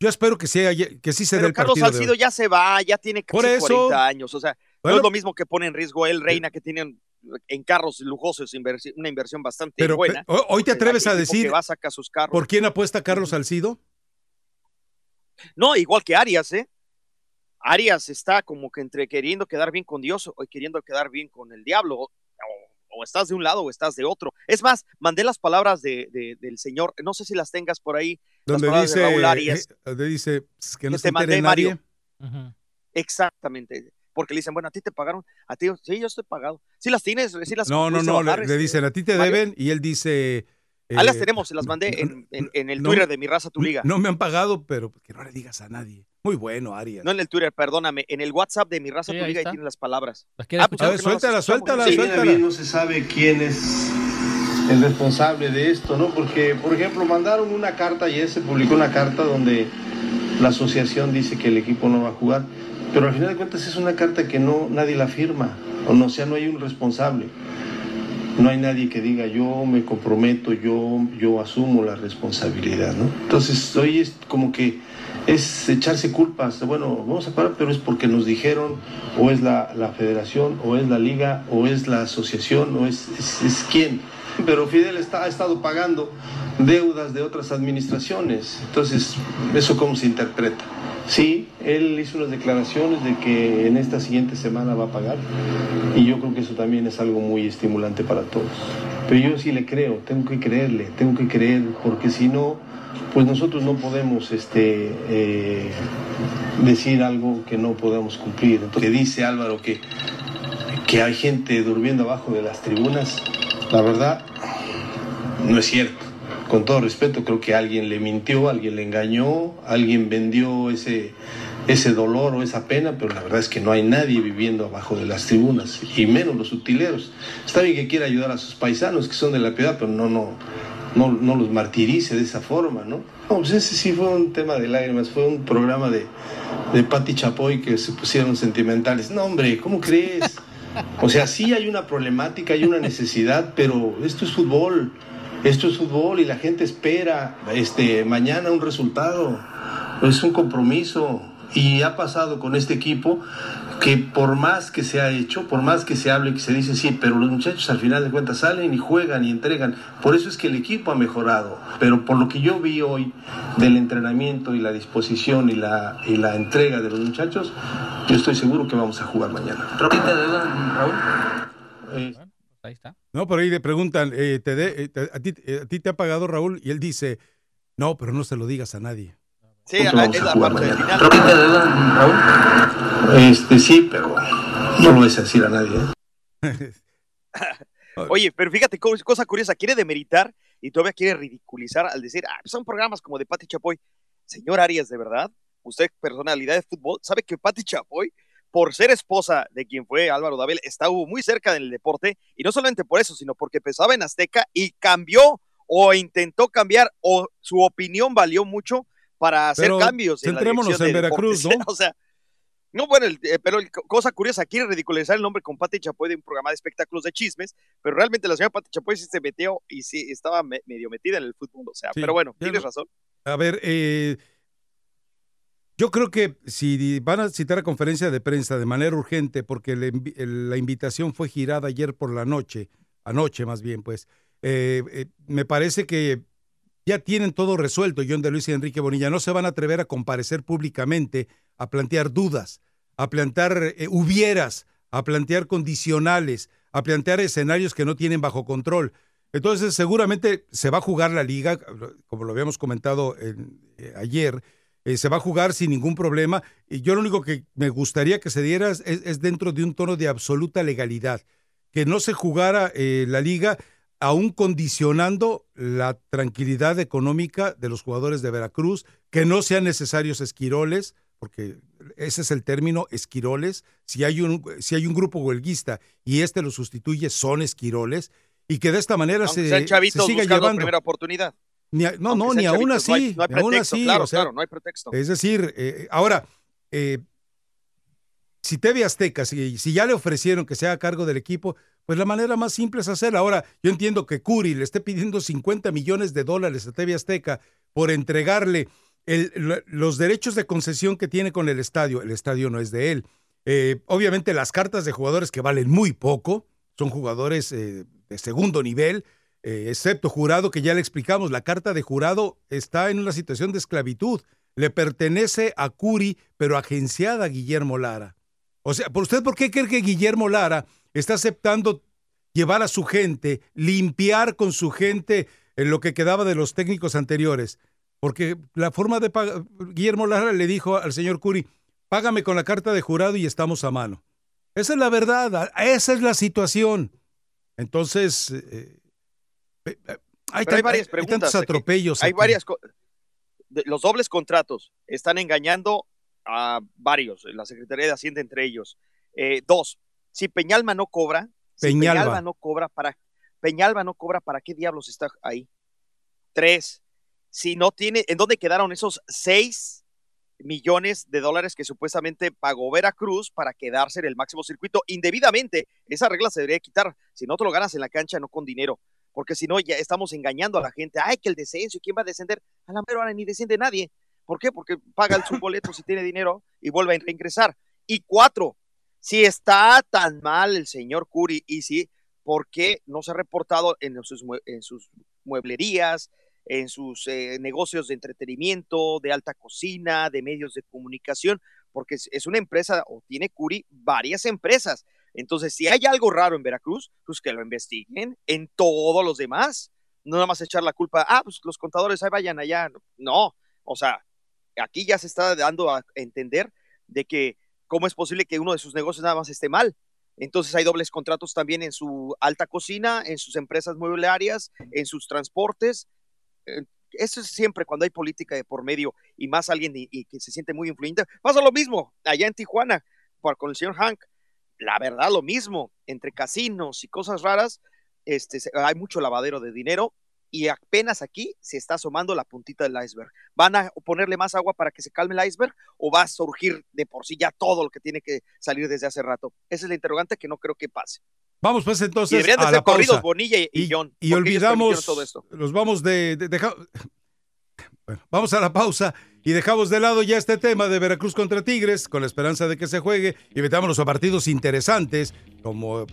yo espero que, sea, que sí se dé el Carlos Salcido ya se va, ya tiene casi 40 años. O sea, no es lo mismo que pone en riesgo él, Reina, que tienen en carros lujosos una inversión bastante buena. hoy te atreves a decir va a sus carros. por quién apuesta Carlos Salcido? No, igual que Arias, ¿eh? Arias está como que entre queriendo quedar bien con Dios o queriendo quedar bien con el diablo o estás de un lado o estás de otro. Es más, mandé las palabras de, del Señor, no sé si las tengas por ahí. Donde dice, eh, donde dice pues, que no se te mandé, Mario. Exactamente. Porque le dicen, bueno, a ti te pagaron, a ti, sí, yo estoy pagado. Sí las tienes, sí las No, no, no, le, dicen, a ti te deben y él dice... ah, las eh, tenemos, se las mandé en, el Twitter de mi raza, tu liga. No me han pagado, pero que no le digas a nadie. Muy bueno, Arias. No en el Twitter, perdóname. En el WhatsApp de mi raza, tu liga, y tiene las palabras. ah, pues, suéltala, suéltala, suéltala. no se sabe quién es el responsable de esto, ¿no? Porque, por ejemplo, mandaron una carta, ayer se publicó una carta donde la asociación dice que el equipo no va a jugar, pero al final de cuentas es una carta que no nadie la firma, o no, sea, no hay un responsable. No hay nadie que diga yo me comprometo, yo, yo asumo la responsabilidad, ¿no? Entonces, hoy es como que es echarse culpas, bueno, vamos a parar, pero es porque nos dijeron, o es la, federación, o es la liga, o es la asociación, o es, es, quién. Pero Fidel está, ha estado pagando deudas de otras administraciones, entonces, ¿eso cómo se interpreta? Sí, él hizo unas declaraciones de que en esta siguiente semana va a pagar y yo creo que eso también es algo muy estimulante para todos. Pero yo sí le creo, tengo que creerle, tengo que creer, porque si no pues nosotros no podemos este, eh, decir algo que no podamos cumplir. Entonces, dice Álvaro que, que hay gente durmiendo abajo de las tribunas, la verdad no es cierto. Con todo respeto, creo que alguien le mintió, alguien le engañó, alguien vendió ese, ese dolor o esa pena, pero la verdad es que no hay nadie viviendo abajo de las tribunas, y menos los utileros. Está bien que quiera ayudar a sus paisanos que son de la piedad, pero no, no, no, no los martirice de esa forma, ¿no? No, pues ese sí fue un tema de lágrimas, fue un programa de, de Patti Chapoy que se pusieron sentimentales. No, hombre, ¿cómo crees? O sea, sí hay una problemática, hay una necesidad, pero esto es fútbol. Esto es fútbol y la gente espera este, mañana un resultado. Es un compromiso. Y ha pasado con este equipo que por más que se ha hecho, por más que se hable, que se dice sí, pero los muchachos al final de cuentas salen y juegan y entregan. Por eso es que el equipo ha mejorado. Pero por lo que yo vi hoy del entrenamiento y la disposición y la, y la entrega de los muchachos, yo estoy seguro que vamos a jugar mañana. Raúl? Eh, ahí está. No, por ahí le preguntan, eh, te de, eh, a, ti, eh, ¿a ti te ha pagado Raúl? Y él dice, no, pero no se lo digas a nadie. Sí, es la parte del final. Raúl? Este, sí, pero no lo vas a decir a nadie. ¿eh? [laughs] Oye, pero fíjate, cosa curiosa, quiere demeritar y todavía quiere ridiculizar al decir, ah, son programas como de Pati Chapoy. Señor Arias, de verdad, usted, personalidad de fútbol, sabe que Pati Chapoy, por ser esposa de quien fue Álvaro Dabel, estuvo muy cerca del deporte, y no solamente por eso, sino porque pensaba en Azteca y cambió o intentó cambiar, o su opinión valió mucho para hacer Pero cambios. Centrémonos en, en Veracruz, ¿no? [laughs] o sea, no, bueno, el, eh, pero el, cosa curiosa, quiere ridiculizar el nombre con Pati Chapoy de un programa de espectáculos de chismes, pero realmente la señora Pati Chapoy sí se metió y sí estaba me, medio metida en el fútbol, o sea, Sí, pero bueno, tienes razón. A ver, eh, yo creo que si van a citar a conferencia de prensa de manera urgente, porque la invitación fue girada ayer por la noche, anoche más bien, pues, eh, eh, me parece que ya tienen todo resuelto, John de Luis y Enrique Bonilla. No se van a atrever a comparecer públicamente, a plantear dudas, a plantear eh, hubieras, a plantear condicionales, a plantear escenarios que no tienen bajo control. Entonces, seguramente se va a jugar la liga, como lo habíamos comentado en- ayer, eh, se va a jugar sin ningún problema. Y yo lo único que me gustaría que se diera es, es dentro de un tono de absoluta legalidad, que no se jugara eh, la liga aún condicionando la tranquilidad económica de los jugadores de Veracruz, que no sean necesarios esquiroles, porque ese es el término, esquiroles. Si hay un, si hay un grupo huelguista y este lo sustituye, son esquiroles, y que de esta manera Aunque se, se siga llevando. primera oportunidad. Ni a- no, Aunque no, ni aún chavitos, no hay- así, no hay pretexto, así. claro, o sea, claro, no hay pretexto. Es decir, eh, ahora, eh, si TV Azteca, si, si ya le ofrecieron que sea a cargo del equipo, pues la manera más simple es hacerla. Ahora, yo entiendo que Curi le esté pidiendo 50 millones de dólares a TV Azteca por entregarle el- los derechos de concesión que tiene con el estadio. El estadio no es de él. Eh, obviamente las cartas de jugadores que valen muy poco, son jugadores eh, de segundo nivel, eh, excepto jurado, que ya le explicamos, la carta de jurado está en una situación de esclavitud. Le pertenece a Curi, pero agenciada a Guillermo Lara. O sea, ¿por usted por qué cree que Guillermo Lara está aceptando llevar a su gente, limpiar con su gente en lo que quedaba de los técnicos anteriores? Porque la forma de pagar, Guillermo Lara le dijo al señor Curi, págame con la carta de jurado y estamos a mano. Esa es la verdad, esa es la situación. Entonces, eh, eh, eh, hay, Pero hay varias hay preguntas. tantos aquí. atropellos. Hay aquí. varias. Los dobles contratos están engañando a varios, la Secretaría de Hacienda entre ellos. Eh, dos, si Peñalba no cobra, si Peñalba. Peñalba no cobra para Peñalba no cobra, ¿para qué diablos está ahí? Tres, si no tiene, ¿en dónde quedaron esos seis millones de dólares que supuestamente pagó Veracruz para quedarse en el máximo circuito indebidamente? Esa regla se debería quitar. Si no te lo ganas en la cancha, no con dinero. Porque si no, ya estamos engañando a la gente. Ay, que el descenso, ¿quién va a descender? A la mera ni desciende nadie. ¿Por qué? Porque paga el su [laughs] boleto si tiene dinero y vuelve a reingresar. Y cuatro, si está tan mal el señor Curi y si, ¿por qué no se ha reportado en sus, en sus mueblerías, en sus eh, negocios de entretenimiento, de alta cocina, de medios de comunicación? Porque es, es una empresa, o tiene Curi varias empresas. Entonces, si hay algo raro en Veracruz, pues que lo investiguen en todos los demás. No nada más echar la culpa, ah, pues los contadores ahí vayan allá. No, o sea, aquí ya se está dando a entender de que cómo es posible que uno de sus negocios nada más esté mal. Entonces hay dobles contratos también en su alta cocina, en sus empresas mueblarias, en sus transportes. Eh, Eso es siempre cuando hay política de por medio y más alguien y, y que se siente muy influyente. Pasa lo mismo allá en Tijuana con el señor Hank. La verdad, lo mismo. Entre casinos y cosas raras, este, hay mucho lavadero de dinero y apenas aquí se está asomando la puntita del iceberg. ¿Van a ponerle más agua para que se calme el iceberg o va a surgir de por sí ya todo lo que tiene que salir desde hace rato? Esa es la interrogante que no creo que pase. Vamos pues entonces y deberían de a ser la pausa. corridos Bonilla y, y John. Y olvidamos, todo esto. los vamos de, de, de bueno, vamos a la pausa y dejamos de lado ya este tema de Veracruz contra Tigres con la esperanza de que se juegue y metámonos a partidos interesantes como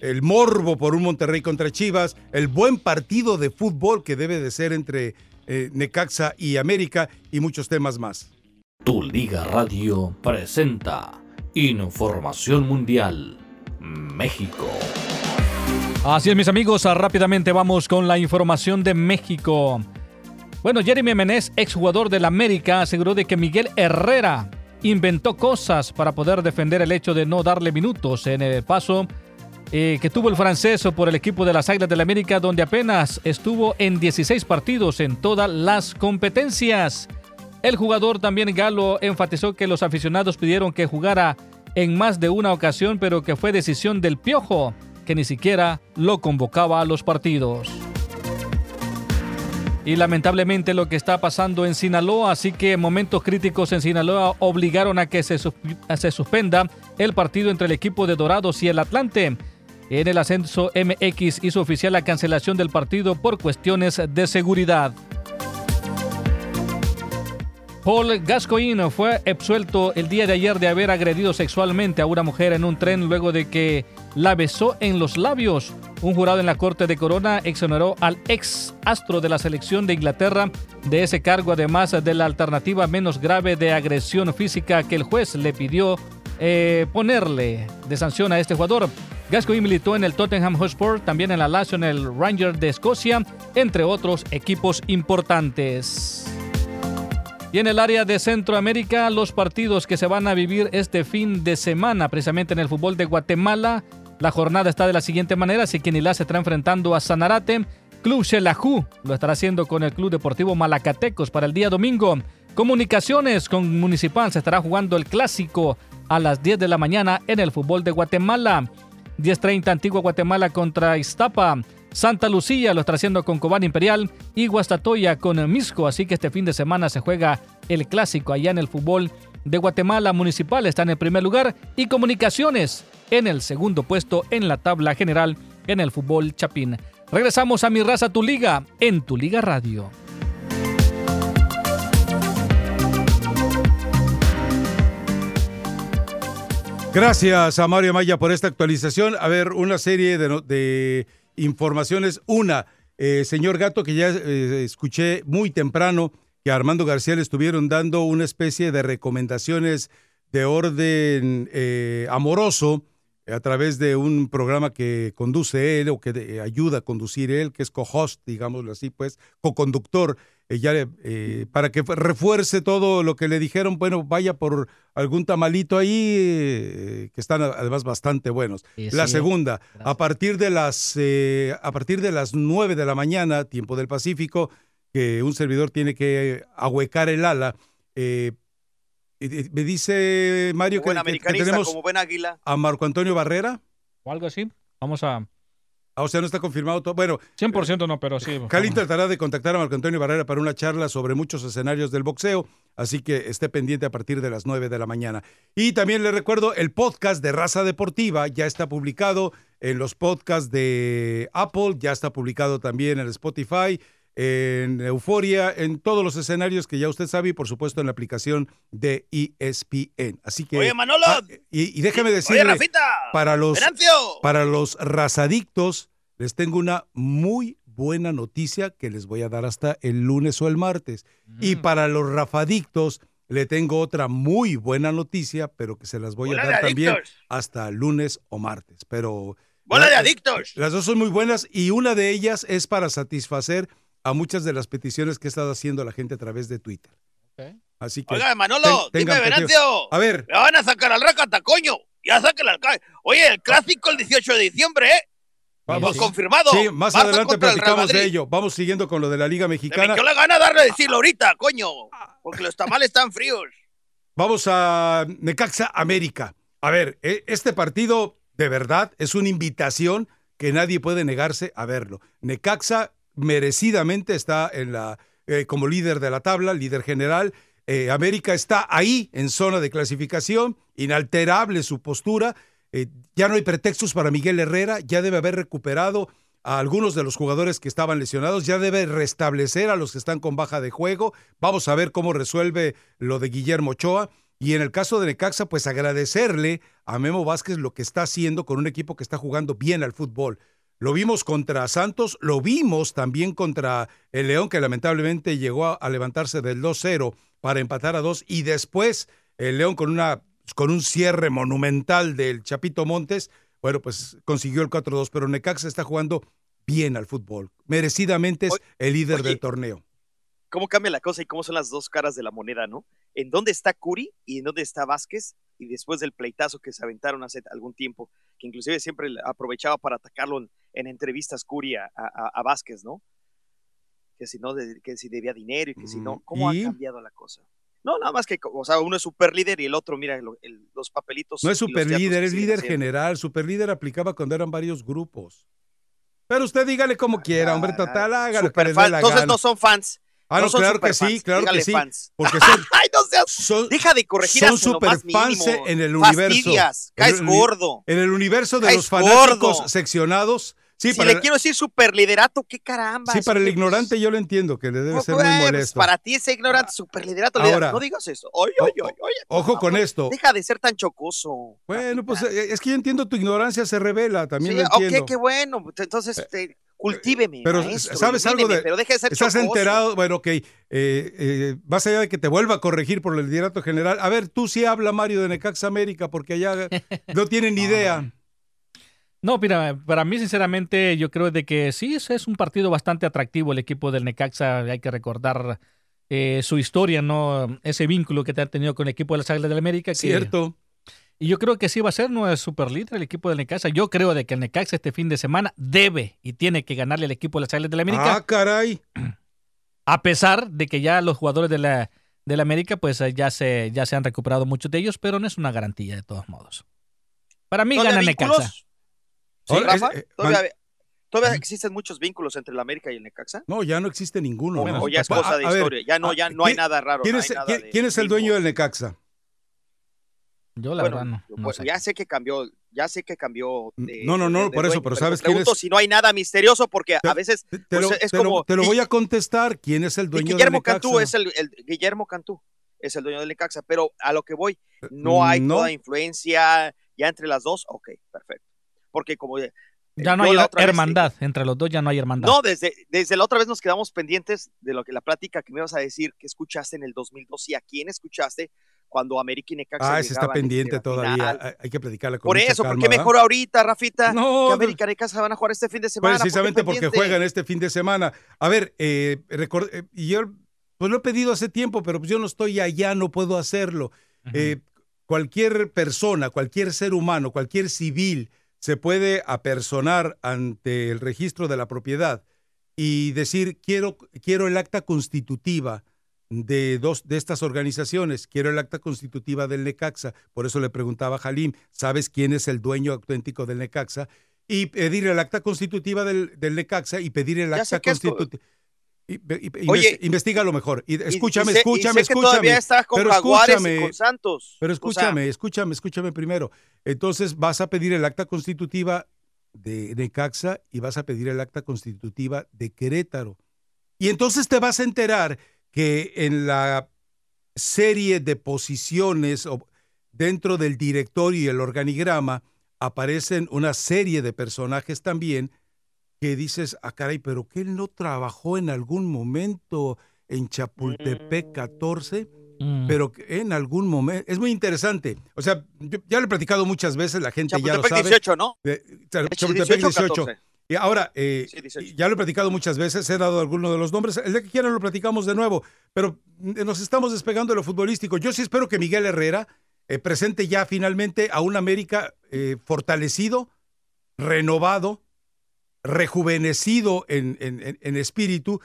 el morbo por un Monterrey contra Chivas, el buen partido de fútbol que debe de ser entre eh, Necaxa y América y muchos temas más. Tu Liga Radio presenta Información Mundial México. Así es, mis amigos, rápidamente vamos con la información de México. Bueno, Jeremy Menez, exjugador del América, aseguró de que Miguel Herrera inventó cosas para poder defender el hecho de no darle minutos en el paso eh, que tuvo el francés por el equipo de las Águilas del América, donde apenas estuvo en 16 partidos en todas las competencias. El jugador también Galo enfatizó que los aficionados pidieron que jugara en más de una ocasión, pero que fue decisión del Piojo, que ni siquiera lo convocaba a los partidos. Y lamentablemente lo que está pasando en Sinaloa, así que momentos críticos en Sinaloa obligaron a que se, se suspenda el partido entre el equipo de Dorados y el Atlante. En el ascenso MX hizo oficial la cancelación del partido por cuestiones de seguridad. Paul Gascoigne fue absuelto el día de ayer de haber agredido sexualmente a una mujer en un tren luego de que la besó en los labios. Un jurado en la Corte de Corona exoneró al ex astro de la selección de Inglaterra de ese cargo, además de la alternativa menos grave de agresión física que el juez le pidió eh, ponerle de sanción a este jugador. Gascoigne militó en el Tottenham Hotspur, también en la Lazio, en el Ranger de Escocia, entre otros equipos importantes. Y en el área de Centroamérica, los partidos que se van a vivir este fin de semana, precisamente en el fútbol de Guatemala, la jornada está de la siguiente manera. Siquinilá se está enfrentando a Sanarate. Club Xelajú lo estará haciendo con el Club Deportivo Malacatecos para el día domingo. Comunicaciones con Municipal se estará jugando el clásico a las 10 de la mañana en el fútbol de Guatemala. 10.30 Antigua Guatemala contra Iztapa. Santa Lucía lo está haciendo con Cobán Imperial y Guastatoya con Misco. Así que este fin de semana se juega el clásico allá en el fútbol de Guatemala Municipal. Está en el primer lugar y Comunicaciones en el segundo puesto en la tabla general en el fútbol Chapín. Regresamos a Mi Raza Tu Liga en Tu Liga Radio. Gracias a Mario Maya por esta actualización. A ver, una serie de, de informaciones. Una, eh, señor Gato, que ya eh, escuché muy temprano que a Armando García le estuvieron dando una especie de recomendaciones de orden eh, amoroso a través de un programa que conduce él o que ayuda a conducir él, que es co-host, digámoslo así, pues, co-conductor. Eh, ya, eh, para que refuerce todo lo que le dijeron, bueno, vaya por algún tamalito ahí, eh, que están además bastante buenos. la segunda, a partir de las a partir de las 9 de la mañana, tiempo del Pacífico, que un servidor tiene que ahuecar el ala. Me dice Mario que, tenemos como buen águila. a Marco Antonio Barrera. O algo así. Vamos a Ah, o sea, no está confirmado todo. Bueno, 100% no, pero sí. Cali tratará de contactar a Marco Antonio Barrera para una charla sobre muchos escenarios del boxeo, así que esté pendiente a partir de las 9 de la mañana. Y también le recuerdo, el podcast de Raza Deportiva ya está publicado en los podcasts de Apple, ya está publicado también en Spotify, en Euforia, en todos los escenarios que ya usted sabe y por supuesto en la aplicación de ESPN. Así que... Oye, Manolo. Ah, y, déjeme decirle, para los, para los razadictos, les tengo una muy buena noticia que les voy a dar hasta el lunes o el martes. Y para los rafadictos, le tengo otra muy buena noticia, pero que se las voy a dar también hasta lunes o martes. Pero... ¡Bola de adictos! Las dos son muy buenas y una de ellas es para satisfacer a muchas de las peticiones que he estado haciendo la gente a través de Twitter. Así que. Oiga, Manolo, dime, Venancio. A ver. Me van a sacar al Racata, coño. Ya saca al Oye, el clásico el 18 de diciembre, ¿eh? Vamos, confirmado. Sí, más adelante platicamos de ello. Vamos siguiendo con lo de la Liga Mexicana. Yo le gana darle decirlo ahorita, coño. Porque los tamales están fríos. Vamos a Necaxa América. A ver, e, este partido de verdad es una invitación que nadie puede negarse a verlo. Necaxa merecidamente está en la, eh, como líder de la tabla, líder general. Eh, América está ahí en zona de clasificación, inalterable su postura. Eh, ya no hay pretextos para Miguel Herrera, ya debe haber recuperado a algunos de los jugadores que estaban lesionados, ya debe restablecer a los que están con baja de juego. Vamos a ver cómo resuelve lo de Guillermo Ochoa. Y en el caso de Necaxa, pues agradecerle a Memo Vázquez lo que está haciendo con un equipo que está jugando bien al fútbol. Lo vimos contra Santos, lo vimos también contra el León, que lamentablemente llegó a, a levantarse del 2-0 para empatar a 2. Y después el León con, una, con un cierre monumental del Chapito Montes, bueno, pues consiguió el 4-2. Pero Necaxa está jugando bien al fútbol. Merecidamente es el líder oye, del torneo. ¿Cómo cambia la cosa y cómo son las dos caras de la moneda, no? ¿En dónde está Curi y en dónde está Vázquez? Y después del pleitazo que se aventaron hace algún tiempo, que inclusive siempre aprovechaba para atacarlo en, en entrevistas Curi a, a, a, Vázquez, ¿no? Que si no, de, que si debía dinero y que si no, ¿cómo ¿Y? ha cambiado la cosa? No, nada más que, o sea, uno es super líder y el otro, mira, lo, el, los papelitos. No es super líder, es líder haciendo. general. Super líder aplicaba cuando eran varios grupos. Pero usted dígale como quiera, hombre, total, hágalo. Entonces gana. no son fans. Ah, no, no son claro que sí, claro que sí. fans. Porque [laughs] son, Ay, no seas. deja de corregir son superfans en el universo. Fastidias, En caes el gordo. En el universo de Caes los fanáticos gordo. seccionados. Sí, si para, le quiero decir superliderato, qué caramba. sí, para el ignorante yo lo entiendo, que le debe Pues, ser muy pues, molesto. Para ti ese ignorante, superliderato. ahora- no digas eso. Oye, oye, oye, oye. Ojo con esto. Deja de ser tan chocoso. Bueno, pues eh, es que yo entiendo tu ignorancia se revela, también Sí, lo entiendo. ok, qué bueno. Entonces, este, cultíveme. Pero maestro, sabes algo de. Pero deja de ser Estás chocoso. enterado, bueno, ok. eh, eh, más allá de que te vuelva a corregir por el liderato general. A ver, tú sí habla Mario de Necaxa América, porque allá no tienen ni [laughs] idea. No, mira, para mí sinceramente yo creo de que sí, es, es un partido bastante atractivo el equipo del Necaxa, hay que recordar eh, su historia, ¿no? Ese vínculo que te ha tenido con el equipo de las Águilas del América. que- Cierto. Y yo creo que sí va a ser, no es super líder el equipo del Necaxa. Yo creo de que el Necaxa este fin de semana debe y tiene que ganarle al equipo de las Águilas del América. Ah, caray. [clears throat] A pesar de que ya los jugadores de la, de la América pues eh, ya se, ya se han recuperado muchos de ellos, pero no es una garantía de todos modos. Para mí ¿Todavía gana vínculos? Necaxa. Sí, Rafa, es- eh, ¿todavía, man- todavía existen muchos vínculos entre el América y el Necaxa? No, ya no existe ninguno. O- ¿no? o ya es cosa de a ver, historia. Ya no, ya no hay ¿quién- nada raro. ¿Quién no es, hay nada quién- de quién es el dueño del Necaxa? Yo la Bueno, verdad no. no Pues sé. ya sé que cambió, ya sé que cambió. de- No, no, no, de- de por eso, dueño, pero ¿sabes quién es? si no hay nada misterioso, porque a veces Te pues, lo, es te lo- como. te lo voy a contestar. ¿Quién es el dueño Guillermo del Necaxa? Cantú es el, el- Guillermo Cantú es el dueño del Necaxa, pero a lo que voy, no hay no. toda influencia ya entre las dos. Ok, perfecto. Porque como eh, Ya no hay la otra vez- hermandad. Entre los dos ya no hay hermandad. No, desde, desde la otra vez nos quedamos pendientes de lo que la plática que me ibas a decir que escuchaste en el 2002 y a quién escuchaste cuando América y Necaxa Ah, ese está pendiente todavía. final. Hay- Hay que platicarla con Por mucha eso, ¿por calma, qué ¿verdad? mejor ahorita, Rafita? No, que América y Necaxa van a jugar este fin de semana. ¿por qué Precisamente porque juegan este fin de semana. A ver, eh, record- eh, y yo pues lo he pedido hace tiempo, pero pues yo no estoy allá, no puedo hacerlo. Eh, cualquier persona, cualquier ser humano, cualquier civil se puede apersonar ante el registro de la propiedad y decir quiero quiero el acta constitutiva de dos de estas organizaciones, quiero el acta constitutiva del Necaxa, por eso le preguntaba a Jalim, ¿sabes quién es el dueño auténtico del Necaxa? Y pedir el acta constitutiva del, del Necaxa y pedir el Ya acta constitutiva. Oye, investiga lo mejor. Y, escúchame, y sé- y escúchame, sé que escúchame. todavía está con pero Jaguares y escúchame, con Santos. Pero O sea, escúchame, escúchame, escúchame primero. Entonces vas a pedir el acta constitutiva de Necaxa y vas a pedir el acta constitutiva de Querétaro. Y entonces te vas a enterar que en la serie de posiciones dentro del directorio y el organigrama aparecen una serie de personajes también que dices, ah, caray, pero que él no trabajó en algún momento en Chapultepec 14, Mm. pero que en algún momento, es muy interesante. O sea, yo ya lo he platicado muchas veces, la gente ya lo Chapultepec sabe. 18, ¿no? De- Chapultepec 18 o 18. 14. Y ahora, eh, Sí, 18. ya lo he platicado muchas veces, he dado algunos de los nombres. El día que quieran lo platicamos de nuevo, pero nos estamos despegando de lo futbolístico. Yo sí espero que Miguel Herrera eh, presente ya finalmente a un América eh, fortalecido, renovado, rejuvenecido en, en- en- espíritu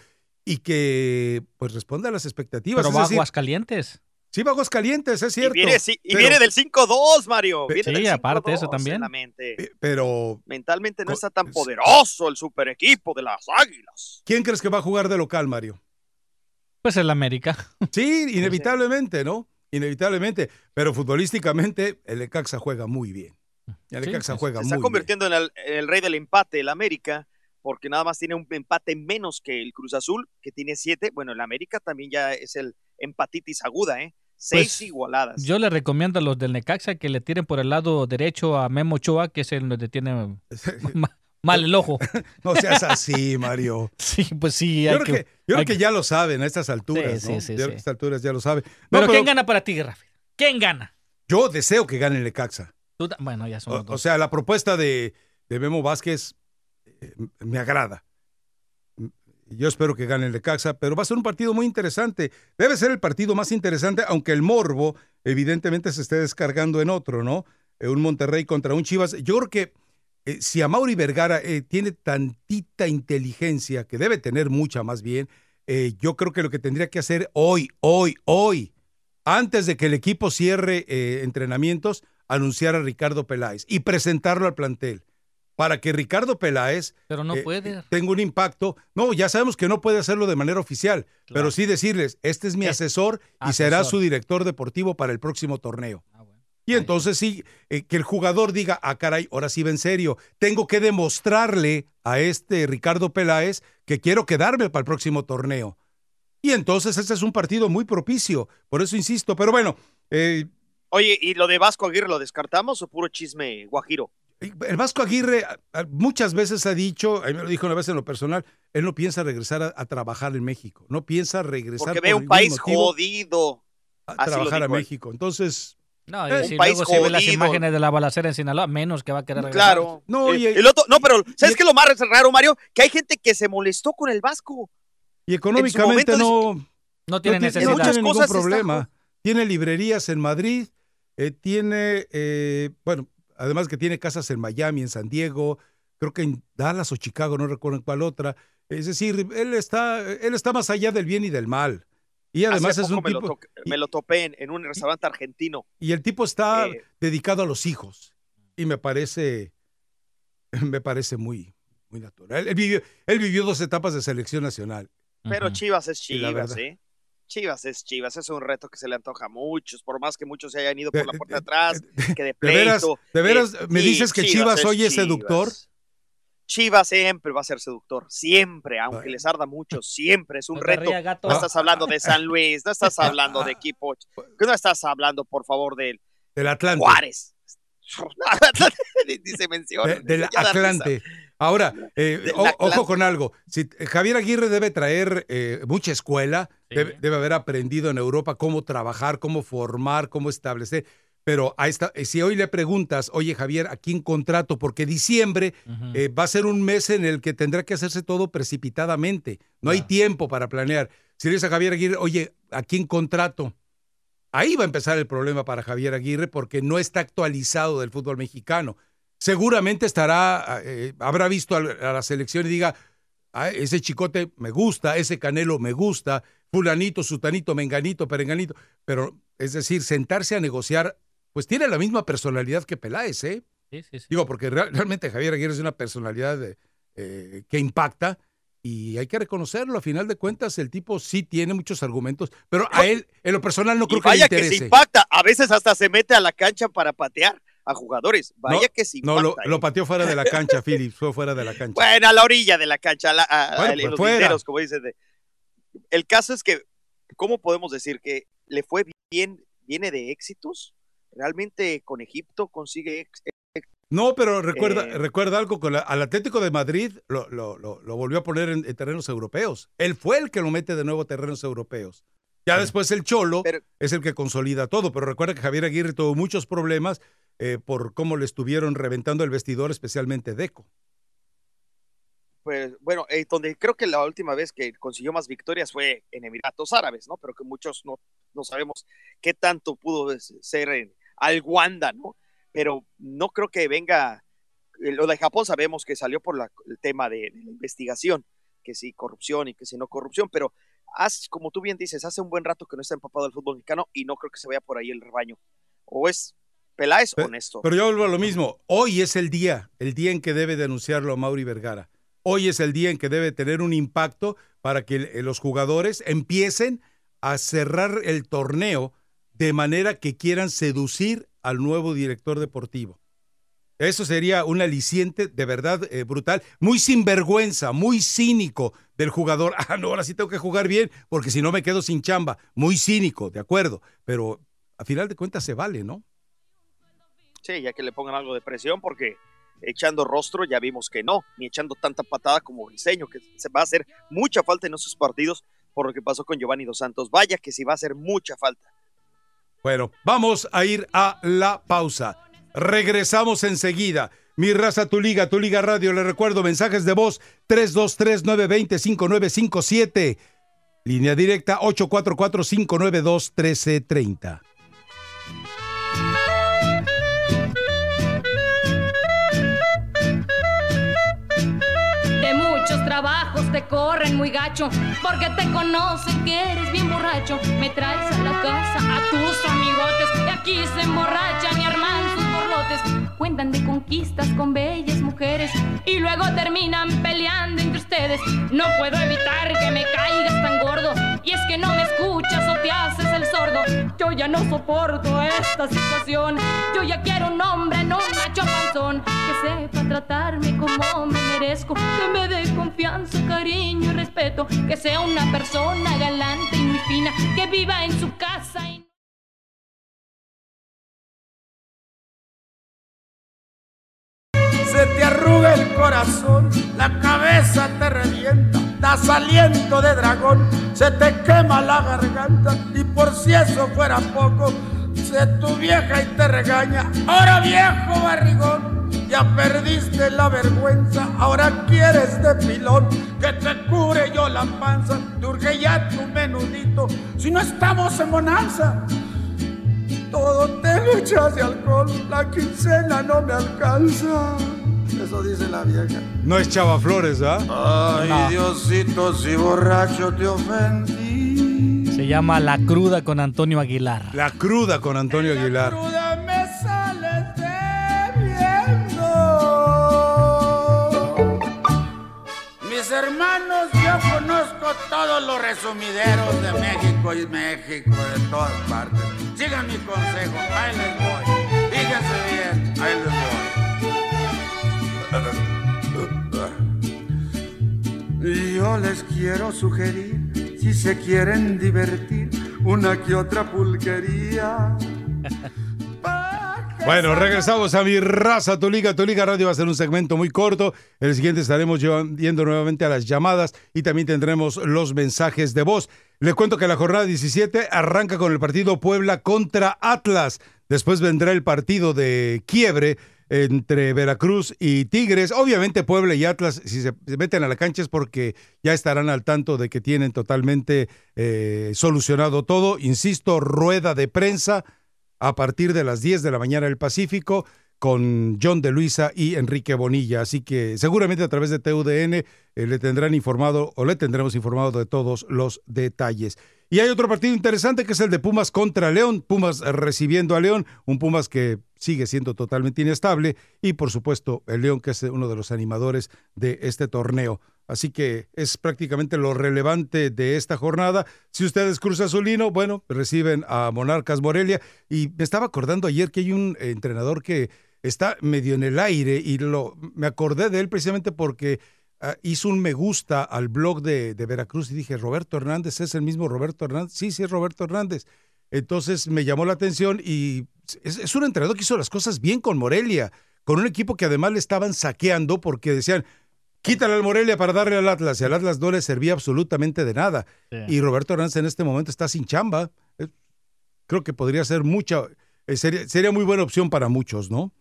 y que pues responda a las expectativas. Pero Es va a decir, Aguascalientes. Sí, va Aguascalientes, es cierto. Y viene, sí, y viene del 5-2, Mario. Viene Sí, del aparte eso 5-2 también. mente. Pero, Mentalmente no está tan poderoso el super equipo de las Águilas. ¿quién crees que va a jugar de local, Mario? Pues el América. [laughs] Sí, inevitablemente, ¿no? Inevitablemente. Pero futbolísticamente, el Necaxa juega muy bien. El Sí, Necaxa pues, juega Se muy está bien. convirtiendo en el, en el rey del empate, el América, porque nada más tiene un empate menos que el Cruz Azul, que tiene siete. Bueno, el América también ya es el empatitis aguda, ¿eh? Seis Pues, igualadas. Yo le recomiendo a los del Necaxa que le tiren por el lado derecho a Memo Ochoa, que es el donde tiene [laughs] ma- mal el ojo. [laughs] No seas así, Mario. [laughs] Sí, pues sí. Yo hay creo que, que- yo creo hay que que- ya lo saben a estas alturas, Sí, ¿no? sí, sí, Ya sí. a estas alturas ya lo saben. No, Pero, ¿quién gana para ti, Rafa? ¿Quién gana? Yo deseo que gane el Necaxa. Bueno, ya son O, los o dos. sea, la propuesta de, de Memo Vázquez eh, me agrada. Yo espero que gane el Necaxa, pero va a ser un partido muy interesante. Debe ser el partido más interesante, aunque el morbo evidentemente se esté descargando en otro, ¿no? Eh, un Monterrey contra un Chivas. Yo creo que eh, si a Mauri Vergara eh, tiene tantita inteligencia, que debe tener mucha más bien, eh, yo creo que lo que tendría que hacer hoy, hoy, hoy, antes de que el equipo cierre entrenamientos, anunciar a Ricardo Peláez y presentarlo al plantel para que Ricardo Peláez Pero no eh, puede. tenga un impacto. No, ya sabemos que no puede hacerlo de manera oficial, pero sí decirles, este es mi asesor y será su director deportivo para el próximo torneo. Y entonces sí, eh, que el jugador diga, ah, caray, ahora sí va en serio. Tengo que demostrarle a este Ricardo Peláez que quiero quedarme para el próximo torneo. Y entonces ese es un partido muy propicio. Por eso insisto. Pero bueno, eh, Oye, ¿y lo de Vasco Aguirre lo descartamos o puro chisme guajiro? El Vasco Aguirre muchas veces ha dicho, a mí me lo dijo una vez en lo personal, él no piensa regresar a, a trabajar en México. No piensa regresar Porque por ve un país jodido. a Así trabajar a. México. Entonces, No, Eh, y si un país luego se ve las jodido. imágenes de la balacera en Sinaloa, menos que va a querer regresar. Claro. No, El- y- el otro, no, pero ¿sabes qué es lo más raro, Mario? Que hay gente que se molestó con el Vasco. y económicamente no, No tiene no necesidad. no muchas tiene ningún está problema. Tiene librerías en Madrid, eh, tiene, eh, bueno, además que tiene casas en Miami, en San Diego, creo que en Dallas o Chicago, no recuerdo en cuál otra. Es decir, él está, él está más allá del bien y del mal. Y además Hace es poco un me, tipo, lo me lo topé en, en un restaurante argentino. y el tipo está Eh, dedicado a los hijos. Y me parece, [laughs] me parece muy, muy natural. Él vivió, él vivió dos etapas de selección nacional. Pero. Chivas es Sí, Chivas, verdad. Chivas es Chivas, es un reto que se le antoja a muchos, por más que muchos se hayan ido por la puerta de [laughs] atrás, que de [laughs] ¿De veras, pleito. de veras me dices que Chivas, es hoy es Chivas. seductor? Chivas siempre va a ser seductor, siempre, aunque les arda mucho, siempre es un No reto. No estás hablando de San Luis, no estás hablando de [laughs] equipo, que no estás hablando, por favor, del Del Atlante. Juárez. Ni- ni se menciona. De- del risa. Ahora, eh, o- ojo con algo. Si, Javier Aguirre debe traer eh, mucha escuela, Sí. debe, debe haber aprendido en Europa cómo trabajar, cómo formar, cómo establecer. Pero ahí está, eh, si hoy le preguntas, oye Javier, ¿a quién contrato? Porque diciembre eh, va a ser un mes en el que tendrá que hacerse todo precipitadamente. No hay tiempo para planear. Si le dices a Javier Aguirre, oye, ¿a quién contrato? Ahí va a empezar el problema para Javier Aguirre porque no está actualizado del fútbol mexicano. Seguramente estará, eh, habrá visto a la selección y diga, "Ah, ese chicote me gusta, ese canelo me gusta, fulanito, sutanito, menganito, perenganito. Pero, es decir, sentarse a negociar, pues tiene la misma personalidad que Peláez, ¿eh? Sí, sí, sí. Digo, porque real- realmente Javier Aguirre es una personalidad eh, eh, que impacta y hay que reconocerlo. A final de cuentas, el tipo sí tiene muchos argumentos, pero a él, en lo personal, no creo Y que le vaya que se interese. impacta, a veces hasta se mete a la cancha para patear a jugadores. Vaya No, que se No, lo, ¿eh? lo pateó fuera de la [laughs] cancha, Phillips, fue fuera de la cancha. Bueno, a la orilla de la cancha, a la- a- Bueno, a- en pues los fuera. linderos, como dices. de- El caso es que, ¿cómo podemos decir que le fue bien, viene de éxitos? Realmente con Egipto consigue ex- No, pero recuerda, Eh. recuerda algo, con la- al Atlético de Madrid lo, lo- lo- lo volvió a poner en, en terrenos europeos. Él fue el que lo mete de nuevo a terrenos europeos. Ya después el Cholo Pero- es el que consolida todo, pero recuerda que Javier Aguirre tuvo muchos problemas eh, por cómo le estuvieron reventando el vestidor, especialmente Deco. pues bueno, eh, donde creo que la última vez que consiguió más victorias fue en Emiratos Árabes, ¿no? Pero que muchos no, no sabemos qué tanto pudo ser en Alguanda, ¿no? Pero no creo que venga, eh, lo de Japón sabemos que salió por la- el tema de, de la investigación, que si corrupción y que si no corrupción, pero haz, como tú bien dices, hace un buen rato que no está empapado el fútbol mexicano y no creo que se vaya por ahí el rebaño. O es Peláez Pe- honesto. Pero yo vuelvo a lo mismo. Hoy es el día, el día en que debe denunciarlo a Mauri Vergara. Hoy es el día en que debe tener un impacto para que eh, los jugadores empiecen a cerrar el torneo de manera que quieran seducir al nuevo director deportivo. Eso sería un aliciente de verdad eh, brutal, muy sinvergüenza, muy cínico del jugador. [laughs] Ah, no, ahora sí tengo que jugar bien porque si no me quedo sin chamba. Muy cínico, de acuerdo, pero a final de cuentas se vale, ¿no? Sí, ya que le pongan algo de presión, porque echando rostro ya vimos que no, ni echando tanta patada como Briseño, que se va a hacer mucha falta en esos partidos por lo que pasó con Giovanni Dos Santos. Vaya que sí va a hacer mucha falta. Bueno, vamos a ir a la pausa. Regresamos enseguida. Mi raza, tu liga, tu liga radio. Le recuerdo mensajes de voz 323-920-5957. Línea directa 844-592-1330. De muchos trabajos te corren muy gacho, porque te conocen que eres bien borracho. Me traes a la casa a tus amigotes, y aquí se emborrachan y arman Cuentan de conquistas con bellas mujeres, y luego terminan peleando entre ustedes. No puedo evitar que me caigas tan gordo, y es que no me escuchas o te haces el sordo. Yo ya no soporto esta situación, yo ya quiero un hombre, no un macho panzón, que sepa tratarme como me merezco, que me dé confianza, cariño y respeto, que sea una persona galante y muy fina, que viva en su casa Se te arruga el corazón, la cabeza te revienta, das aliento de dragón, se te quema la garganta y por si eso fuera poco, se tu vieja y te regaña. Ahora viejo barrigón, ya perdiste la vergüenza, ahora quieres de pilón que te cure yo la panza, te ya tu menudito, si no estamos en bonanza. Todo tengo echas de alcohol, la quincena no me alcanza. Eso dice la vieja. No es Chava Flores, ¿ah? Ay, No. Diosito, si borracho te ofendí. Se llama La Cruda con Antonio Aguilar. La cruda con Antonio Aguilar. Cruda me bebiendo. Mis hermanos, yo conozco todos los resumideros de México y México, de todas partes. Sigan mi consejo, ahí les voy. Fíjense bien, ahí les voy. Yo les quiero sugerir, si se quieren divertir, una que otra pulquería. [laughs] Bueno, regresamos a mi raza, tu liga, tu liga radio va a ser un segmento muy corto. El siguiente estaremos yendo nuevamente a las llamadas y también tendremos los mensajes de voz. Le cuento que la jornada 17 arranca con el partido Puebla contra Atlas. Después vendrá el partido de quiebre entre Veracruz y Tigres. Obviamente Puebla y Atlas, si se meten a la cancha es porque ya estarán al tanto de que tienen totalmente eh, solucionado todo. Insisto, rueda de prensa a partir de las 10 de la mañana del Pacífico con John de Luisa y Enrique Bonilla. Así que seguramente a través de TUDN eh, le tendrán informado o le tendremos informado de todos los detalles. Y hay otro partido interesante que es el de Pumas contra León. Pumas recibiendo a León, un Pumas que sigue siendo totalmente inestable y por supuesto el León que es uno de los animadores de este torneo. Así que es prácticamente lo relevante de esta jornada. Si ustedes Cruz Azulino, bueno, reciben a Monarcas Morelia. Y me estaba acordando ayer que hay un entrenador que está medio en el aire y lo, me acordé de él precisamente porque ah, hizo un me gusta al blog de, de Veracruz y dije, Roberto Hernández, ¿es el mismo Roberto Hernández? Sí, sí, es Roberto Hernández. Entonces me llamó la atención y es, es un entrenador que hizo las cosas bien con Morelia, con un equipo que además le estaban saqueando porque decían, quítale al Morelia para darle al Atlas y al Atlas no le servía absolutamente de nada. Sí. Y Roberto Hernández en este momento está sin chamba. Eh, Creo que podría ser mucha, eh, sería, sería muy buena opción para muchos, ¿no?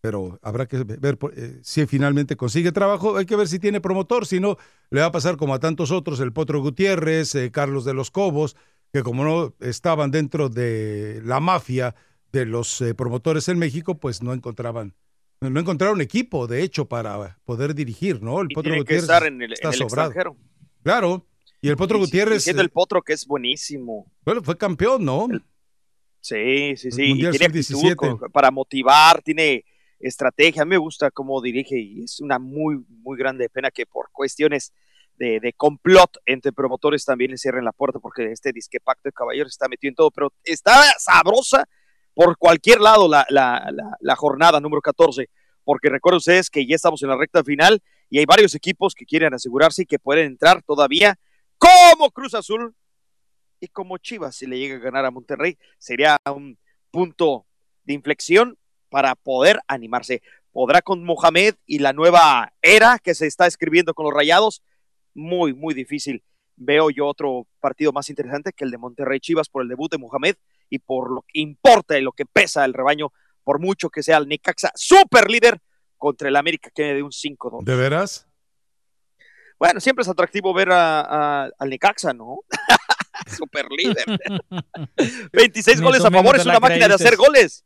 Pero habrá que ver eh, si finalmente consigue trabajo. Hay que ver si tiene promotor, si no, le va a pasar como a tantos otros, el Potro Gutiérrez, eh, Carlos de los Cobos, que como no estaban dentro de la mafia de los eh, promotores en México, pues no encontraban, no encontraron equipo, de hecho, para poder dirigir, ¿no? El Y Potro tiene que Gutiérrez estar en el, está en el extranjero. Claro. Y el Potro Gutiérrez. Siendo el Potro que es buenísimo. Bueno, fue campeón, ¿no? Sí, sí, sí. Y tiene actitud para motivar, tiene estrategia. A mí me gusta cómo dirige y es una muy, muy grande pena que por cuestiones de, de complot entre promotores también le cierren la puerta porque este disque pacto de caballeros está metido en todo, pero está sabrosa por cualquier lado la, la, la, jornada número 14, porque recuerden ustedes que ya estamos en la recta final y hay varios equipos que quieren asegurarse y que pueden entrar todavía como Cruz Azul y como Chivas, si le llega a ganar a Monterrey, sería un punto de inflexión para poder animarse. Podrá con Mohamed y la nueva era que se está escribiendo con los Rayados, muy, muy difícil. Veo yo otro partido más interesante que el de Monterrey Chivas por el debut de Mohamed y por lo que importa y lo que pesa el rebaño, por mucho que sea el Necaxa super líder contra el América que de un 5-2. ¿De veras? Bueno, siempre es atractivo ver a, al Necaxa, ¿no? super líder. 26 goles a favor, es una máquina de hacer goles.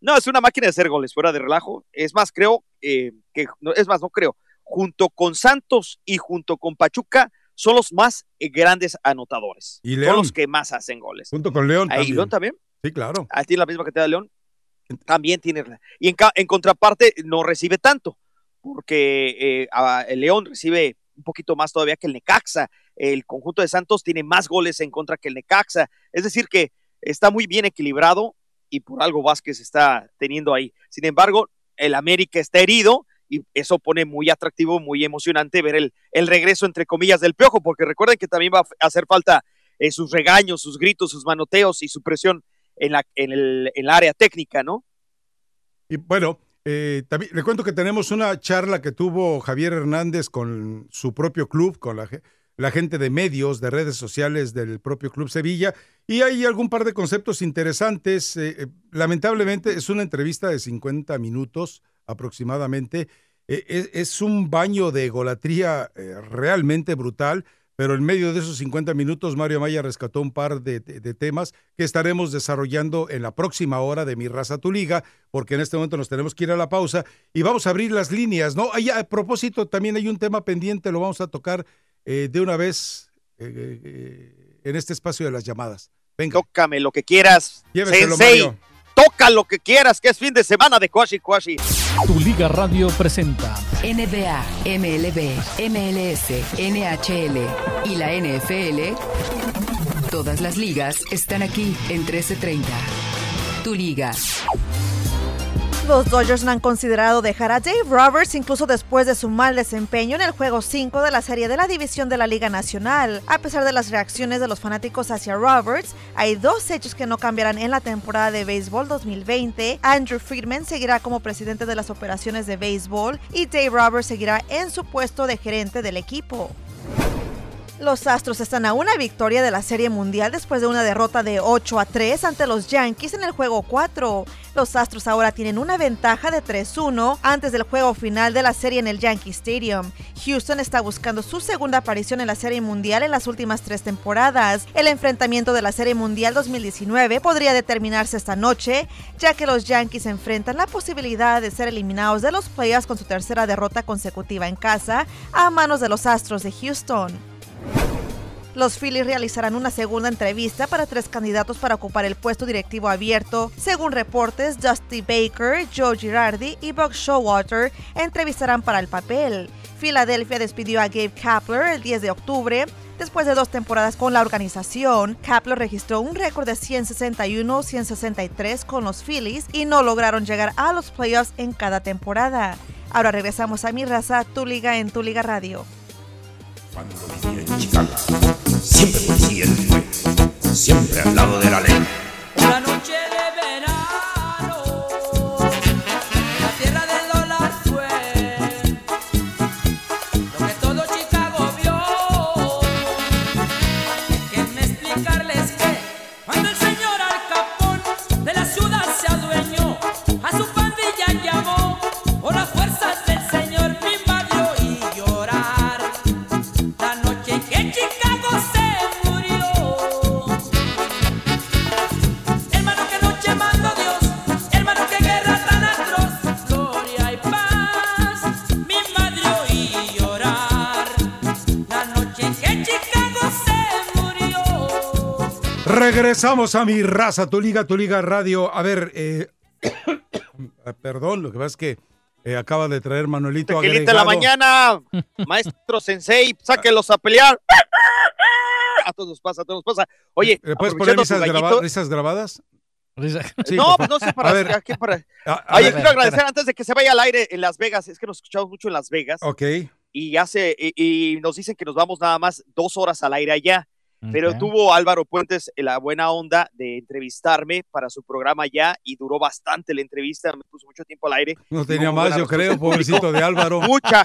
No, es una máquina de hacer goles, fuera de relajo. Es más, creo eh, que, es más, no creo, junto con Santos y junto con Pachuca, son los más eh, grandes anotadores. ¿Y Son los que más hacen goles. Junto con León. Ahí, León también. Sí, claro. Ahí tiene la misma cantidad de León. También tiene. Y en, contraparte, no recibe tanto, porque eh, el León recibe un poquito más todavía que el Necaxa. El conjunto de Santos tiene más goles en contra que el Necaxa. Es decir, que está muy bien equilibrado y por algo Vázquez está teniendo ahí. Sin embargo, el América está herido y eso pone muy atractivo, muy emocionante ver el, el regreso, entre comillas, del Piojo, porque recuerden que también va a hacer falta eh, sus regaños, sus gritos, sus manoteos y su presión en la, en el, área técnica, ¿no? Y bueno, eh, también le cuento que tenemos una charla que tuvo Javier Hernández con su propio club, con la, la gente de medios, de redes sociales del propio Club Sevilla, y hay algún par de conceptos interesantes. Eh, lamentablemente es una entrevista de 50 minutos aproximadamente. E, e, es, un baño de golatría eh, realmente brutal, pero en medio de esos 50 minutos Mario Maya rescató un par de, temas que estaremos desarrollando en la próxima hora de Mi Raza Tu Liga, porque en este momento nos tenemos que ir a la pausa y vamos a abrir las líneas, ¿no? a propósito, también hay un tema pendiente, lo vamos a tocar eh, de una vez eh, en este espacio de las llamadas. Venga. Tócame lo que quieras. Sensei toca lo que quieras, que es fin de semana de Quashi Quashi. Tu Liga Radio presenta NBA, MLB, MLS, NHL y la NFL. Todas las ligas están aquí en 1330. Tu Liga. Los Dodgers no han considerado dejar a Dave Roberts incluso después de su mal desempeño en el juego 5 de la serie de la división de la Liga Nacional. A pesar de las reacciones de los fanáticos hacia Roberts, hay dos hechos que no cambiarán en la temporada de béisbol 2020. Andrew Friedman seguirá como presidente de las operaciones de béisbol y Dave Roberts seguirá en su puesto de gerente del equipo. Los Astros están a una victoria de la Serie Mundial después de una derrota de 8 a 3 ante los Yankees en el juego 4. Los Astros ahora tienen una ventaja de 3-1 antes del juego final de la serie en el Yankee Stadium. Houston está buscando su segunda aparición en la Serie Mundial en las últimas tres temporadas. El enfrentamiento de la Serie Mundial 2019 podría determinarse esta noche, ya que los Yankees enfrentan la posibilidad de ser eliminados de los playoffs con su tercera derrota consecutiva en casa a manos de los Astros de Houston. Los Phillies realizarán una segunda entrevista para tres candidatos para ocupar el puesto directivo abierto. Según reportes, Dusty Baker, Joe Girardi y Buck Showalter entrevistarán para el papel. Filadelfia despidió a Gabe Kapler el 10 de octubre. Después de dos temporadas con la organización, Kapler registró un récord de 161-163 con los Phillies y no lograron llegar a los playoffs en cada temporada. Ahora regresamos a mi raza, tu liga en tu liga radio. Cuando vivía en Chicago, siempre policía él fue, siempre al lado de la ley. Una noche Regresamos a mi raza, tu liga, tu liga radio. A ver, eh, [coughs] perdón, lo que pasa es que eh, acaba de traer Manuelito Tequilita en la agregado. mañana, [laughs] maestro sensei, sáquenlos a pelear. A todos nos pasa, a todos nos pasa. Oye, ¿Le puedes poner tu graba- grabadas? Sí, no, por no sé para, A ver, ¿qué para- a- a Oye, ver, quiero agradecer espera. antes de que se vaya al aire en Las Vegas, es que nos escuchamos mucho en Las Vegas Ok. y hace y, y nos dicen que nos vamos nada más dos horas al aire allá. Pero tuvo Álvaro Puentes la buena onda de entrevistarme para su programa allá y duró bastante la entrevista, me puso mucho tiempo al aire. No tenía más, yo respuesta creo, pobrecito de Álvaro. Mucha,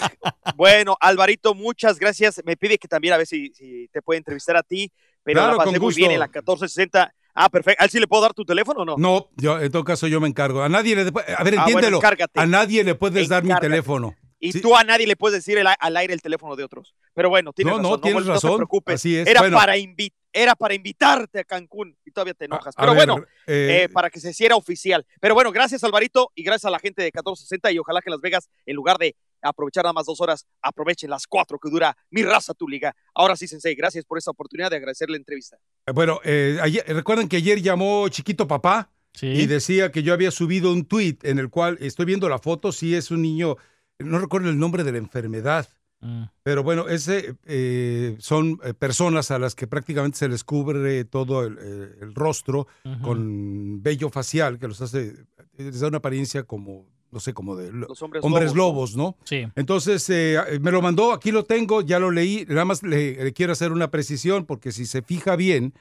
bueno, Alvarito, muchas gracias. Me pide que también a ver si, si te puede entrevistar a ti, pero Claro, la pasé con muy bien en la 1460. Ah, perfecto. ¿A él sí le puedo dar tu teléfono o no? No, yo, en todo caso yo me encargo. A nadie le... A ver, Ah, bueno, entiéndelo. a nadie le puedes dar mi teléfono. Y Sí. tú a nadie le puedes decir el- al aire el teléfono de otros. Pero bueno, tienes No, no, razón. tienes no, razón. te preocupes. Así es. Era, Bueno. para invi- era para invitarte a Cancún y todavía te enojas. A Pero ver, bueno, eh, eh, para que se hiciera oficial. Pero bueno, gracias Alvarito y gracias a la gente de 1460 y ojalá que Las Vegas, en lugar de aprovechar nada más dos horas, aprovechen las cuatro que dura mi raza, tu liga. Ahora sí, Sensei, gracias por esta oportunidad de agradecer la entrevista. Bueno, eh, ayer- recuerden que ayer llamó Chiquito Papá y decía que yo había subido un tweet en el cual estoy viendo la foto, sí es un niño, no recuerdo el nombre de la enfermedad, Mm. pero bueno, ese eh, son eh, personas a las que prácticamente se les cubre todo el, eh, el rostro con vello facial que los hace, les da una apariencia como, no sé, como de lo- Los hombres lobos, ¿no? Sí. Entonces, eh, me lo mandó, aquí lo tengo, ya lo leí, nada más le, le quiero hacer una precisión porque si se fija bien,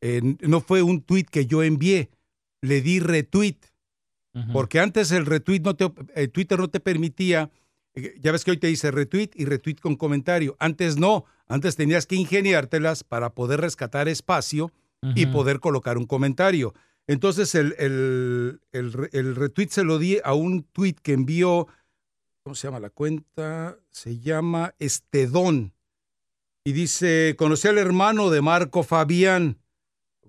eh, no fue un tweet que yo envié, le di retweet, porque antes el retweet no te, Twitter no te permitía, ya ves que hoy te dice retweet y retweet con comentario, antes no, antes tenías que ingeniártelas para poder rescatar espacio y poder colocar un comentario. Entonces el, el, el el retweet se lo di a un tweet que envió, ¿cómo se llama la cuenta? Se llama Estedón. Y dice, conocí al hermano de Marco Fabián.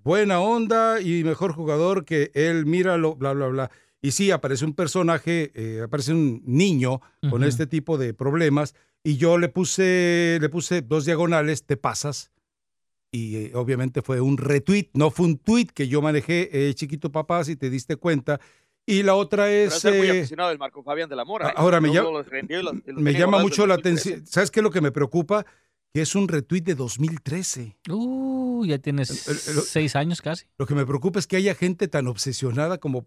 Buena onda y mejor jugador que él, míralo, bla, bla, bla. Y sí, aparece un personaje, eh, aparece un niño con este tipo de problemas. Y yo le puse, le puse dos diagonales, te pasas. Y eh, obviamente fue un retweet, no fue un tweet que yo manejé, eh, chiquito papá, si te diste cuenta. Y la otra Pero es... ser muy aficionado del Marco Fabián de la Mora. Ahora me llama- los los- los me llama mucho la 2013. atención. ¿Sabes qué es lo que me preocupa? Que es un retweet de 2013. Uh, ya tienes El- el- seis años casi. Lo que me preocupa es que haya gente tan obsesionada como,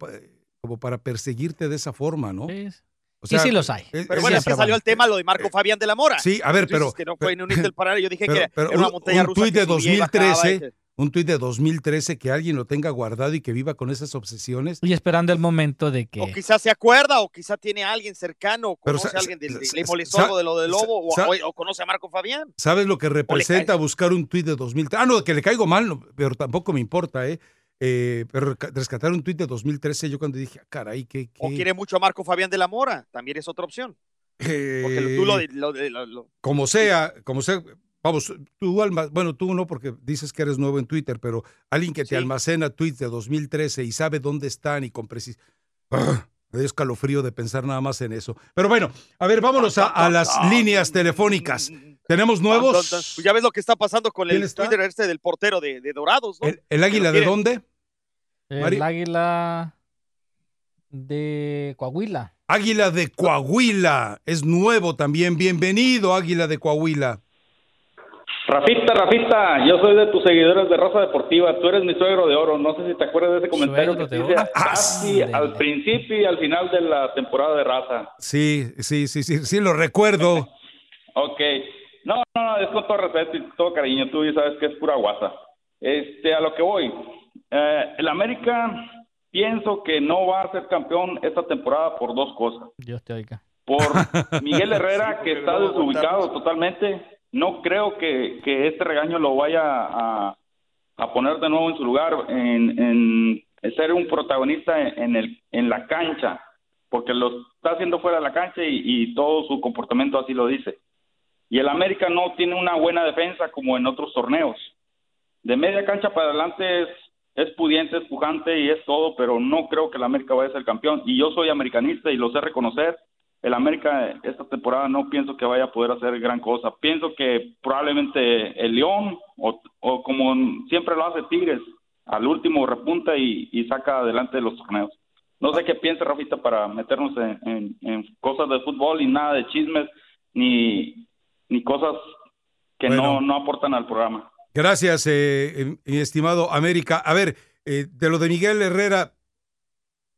como para perseguirte de esa forma, ¿no? O Y sí los hay. es- Pero bueno, es que salió el tema lo de Marco Fabián de la Mora. Sí, a ver, dices pero- que no fue en un Parada. Yo dije pero, que era, pero era una un, montaña un rusa. tuit de subía y bajaba, 2013, y- un tuit de 2013 que alguien lo tenga guardado y que viva con esas obsesiones. Y esperando el momento de que... O quizás se acuerda, o quizá tiene a alguien cercano, o conoce a alguien, del, le molestó de lo del lobo, o, sa- o- o conoce a Marco Fabián. ¿Sabes lo que representa buscar un tuit de 2013? Ah, no, que le caigo mal, no, pero tampoco me importa, ¿eh? Eh, pero rescatar un tuit de 2013, yo cuando dije, ah, caray, qué... O quiere mucho a Marco Fabián de la Mora, también es otra opción. Porque eh, tú lo, lo- lo- lo- como sea, como sea, vamos, tú, bueno, tú no, porque dices que eres nuevo en Twitter, pero alguien que te Sí. almacena tweets de 2013 y sabe dónde están y con precisión. Me dio escalofrío de pensar nada más en eso. Pero bueno, a ver, vámonos a, a las líneas telefónicas. ¿Tenemos nuevos? Pues ya ves lo que está pasando con ¿Quién el? Twitter este del portero de, de Dorados, ¿no? ¿El, el águila de dónde? El águila de Coahuila. Águila de Coahuila. Es nuevo también. Bienvenido, Águila de Coahuila. Rafita, Rafita, yo soy de tus seguidores de Raza Deportiva. Tú eres mi suegro de oro. No sé si te acuerdas de ese comentario Suegro que casi al principio y al final de la temporada de Raza. Sí, sí, sí, sí, sí, lo recuerdo. [laughs] Ok. No, no, no, es con todo respeto y todo cariño. Tú ya sabes que es pura guasa. Este, a lo que voy. Eh, el América pienso que no va a ser campeón esta temporada por dos cosas. Dios te oiga. por [laughs] Miguel Herrera, que está desubicado totalmente. No creo que, que este regaño lo vaya a, a poner de nuevo en su lugar, en, en ser un protagonista en, en el, en la cancha, porque lo está haciendo fuera de la cancha y, y todo su comportamiento así lo dice. Y el América no tiene una buena defensa como en otros torneos. De media cancha para adelante es, es pudiente, es pujante y es todo, pero no creo que el América vaya a ser campeón. Y yo soy americanista y lo sé reconocer. El América esta temporada no pienso que vaya a poder hacer gran cosa. Pienso que probablemente el León o, o como siempre lo hace Tigres al último repunta y, y saca adelante los torneos. No sé qué piensa Rafita para meternos en, en- en cosas de fútbol y nada de chismes ni, ni cosas que no, no aportan al programa. Gracias, eh, eh, mi estimado América. A ver, eh, de lo de Miguel Herrera,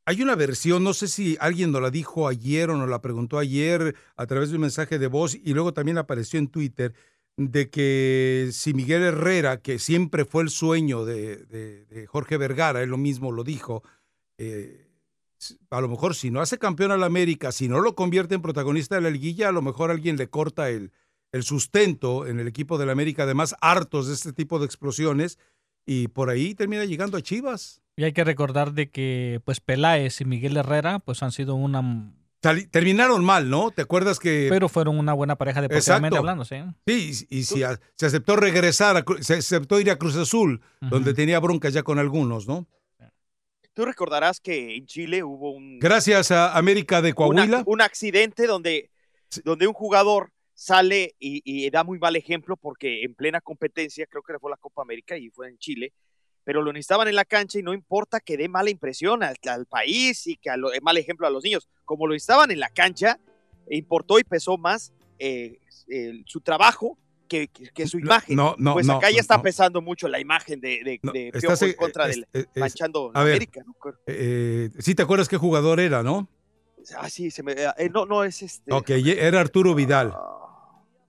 hay una versión, no sé si alguien nos la dijo ayer o nos la preguntó ayer a través de un mensaje de voz y luego también apareció en Twitter, de que si Miguel Herrera, que siempre fue el sueño de, de- de Jorge Vergara, él lo mismo lo dijo, eh, a lo mejor si no hace campeón al América, si no lo convierte en protagonista de la liguilla, a lo mejor alguien le corta el, el sustento en el equipo del América, además hartos de este tipo de explosiones, y por ahí termina llegando a Chivas. Y hay que recordar de que pues Peláez y Miguel Herrera pues han sido una terminaron mal, ¿no? ¿Te acuerdas que... pero fueron una buena pareja deportivamente Exacto. hablando, sí. Sí, y, y si a- se aceptó regresar, a se aceptó ir a Cruz Azul, donde tenía broncas ya con algunos, ¿no? Tú recordarás que en Chile hubo un, Gracias a América de Coahuila. una- un accidente donde, donde un jugador sale y, y da muy mal ejemplo porque en plena competencia, creo que fue la Copa América y fue en Chile, pero lo necesitaban en la cancha y no importa que dé mala impresión al, al país y que a lo- mal ejemplo a los niños, como lo estaban en la cancha, importó y pesó más eh, su trabajo que, que- que su imagen. no, no, pues no, acá ya está pesando mucho la imagen de, de, de estás, en eh, contra es- del es- es- manchando a ver, América. ¿no? Eh, sí, te acuerdas qué jugador era, ¿no? Ah, sí, se me, eh, no, no es este. Ok, era Arturo Vidal.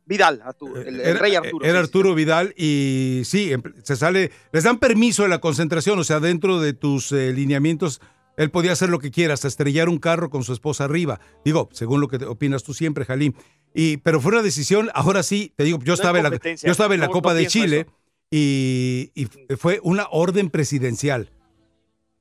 Vidal, Arturo, el, rey Arturo. era sí. Arturo Vidal y sí, em- se sale, les dan permiso de la concentración, o sea, dentro de tus eh, lineamientos, él podía hacer lo que quiera, hasta estrellar un carro con su esposa arriba. Digo, según lo que opinas tú siempre, Jalín. Y, pero fue una decisión, ahora sí, te digo, yo No estaba en la, yo estaba en la Copa de Chile y, y fue una orden presidencial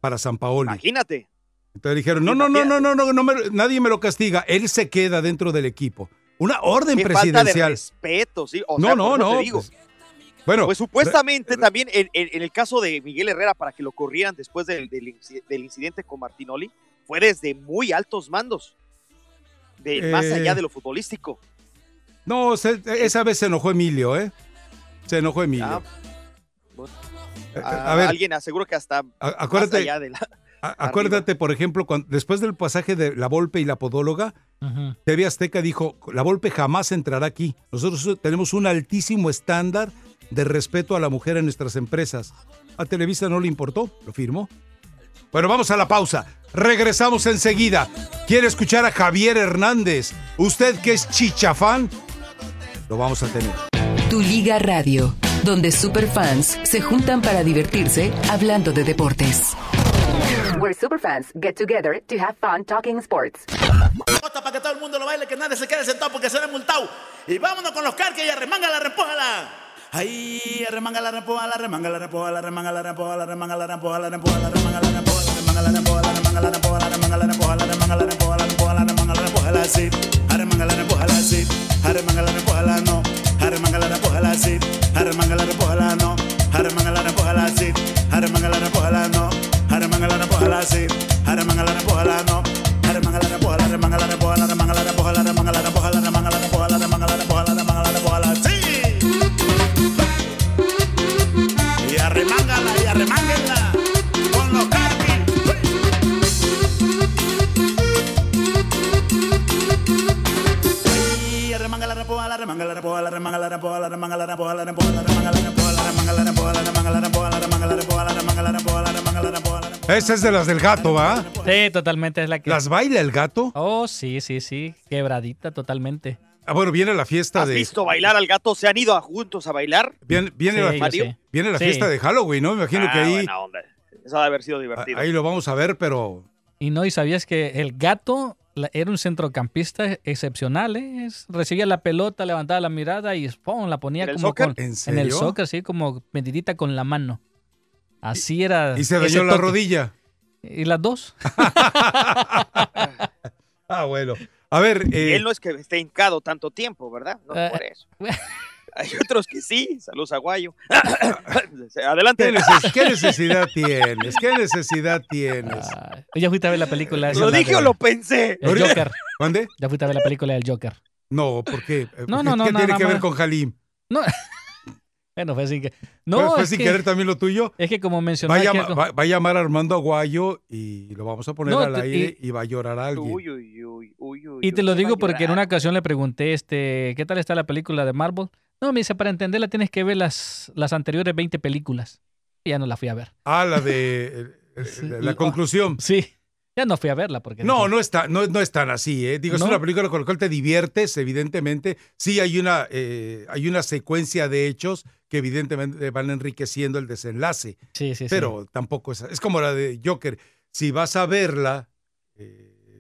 para San Paoli. Imagínate. Entonces dijeron, no, no, no, no, no, no, no me- nadie me lo castiga, él se queda dentro del equipo. Una orden Qué falta de presidencial. respeto, sí. O No, sea, no, no, te digo. pues, bueno, Pues supuestamente también en, el caso de Miguel Herrera, para que lo corrieran después del, del inci- del incidente con Martinoli, fue desde muy altos mandos. De, Más Eh, allá de lo futbolístico. No, se- esa vez se enojó Emilio, ¿eh? Se enojó Emilio. Ah, bueno, Eh, a, a ver, alguien aseguro que hasta acuérdate- más allá de la... acuérdate, por ejemplo, cuando, después del pasaje de La Volpe y la Podóloga, TV Azteca dijo, La Volpe jamás entrará aquí. Nosotros tenemos un altísimo estándar de respeto a la mujer en nuestras empresas. A Televisa no le importó, lo firmó. Bueno, vamos a la pausa. Regresamos enseguida. ¿Quiere escuchar a Javier Hernández? ¿Usted que es chichafán? Lo vamos a tener. Tu Liga Radio, donde superfans se juntan para divertirse hablando de deportes. Where superfans get together to have fun talking sports. para que todo el mundo lo baile, que nadie se quede sentado porque será multado. Y vámonos con los carques y arremanga la repójala. Ahí, arremanga la repójala, arremanga la repójala, arremanga la repójala, arremanga la repójala, arremanga la repójala, arremanga la repójala, arremanga la repójala, arremanga la repójala, arremanga la repójala, repójala, arremanga la repójala, sí. Arremanga la repójala, sí. Arremanga la repójala, no. Arremanga la repójala, sí. Arremanga la repójala, no. Arremanga la repójala, sí. Arremanga la repójala, no así. Arremanga la Y arremángala y arremángala con los carpins. Y la repoja la remanga la repoja la remanga Esa es de las del gato, ¿va? Sí, totalmente es la que. ¿Las baila el gato? Oh, sí, sí, sí. Quebradita totalmente. Ah, bueno, viene la fiesta ¿Has de. visto bailar al gato? ¿Se han ido juntos a bailar? Viene, viene Sí, la, sé. viene la Sí. fiesta de Halloween, ¿no? Me imagino que Ah, ahí, buena onda. Eso ha de haber sido divertido. ahí lo vamos a ver, pero Y no, y sabías que el gato era un centrocampista excepcional, ¿eh? Es- recibía la pelota, levantaba la mirada y ¡pum! la ponía ¿En el como soccer? con- ¿En el soccer, sí, como medidita con la mano. Así era. y se dañó la toque. rodilla. Y las dos. [laughs] Ah, bueno. A ver, eh, él no es que esté hincado tanto tiempo, ¿verdad? No Eh, por eso. [laughs] Hay otros que sí. Saludos, Aguayo. [laughs] Adelante. ¿qué, neces- qué necesidad tienes? ¿Qué necesidad tienes? Ah, ya fuiste a ver la película. ¿Lo dije de- o lo pensé? El Joker. ¿Mande? Ya fuiste a ver la película del Joker. No, ¿por qué? No, ¿Qué- no, no, ¿Qué no, tiene nada que ver más. con Halim? No. Bueno, fue sin que. No, fue sin que- querer también lo tuyo. Es que como Va mencionó a, aquí llama- algo- va- va a llamar a Armando Aguayo y lo vamos a poner No, al aire y, va a llorar a alguien. Uy, uy, uy, uy, uy, Y te lo ¿qué va digo porque en una ocasión le pregunté, este, ¿qué tal está la película de Marvel? No, me dice, para entenderla tienes que ver las, las anteriores 20 películas. Y ya no la fui a ver. Ah, la de eh, eh, [laughs] la conclusión. Sí, ya no fui a verla porque... No, no está, no, no es tan así, ¿eh? Digo, es una película con la cual te diviertes, evidentemente. Sí, hay una, eh, hay una secuencia de hechos que evidentemente van enriqueciendo el desenlace. Sí, sí, sí. Pero tampoco es. Es como la de Joker. Si vas a verla.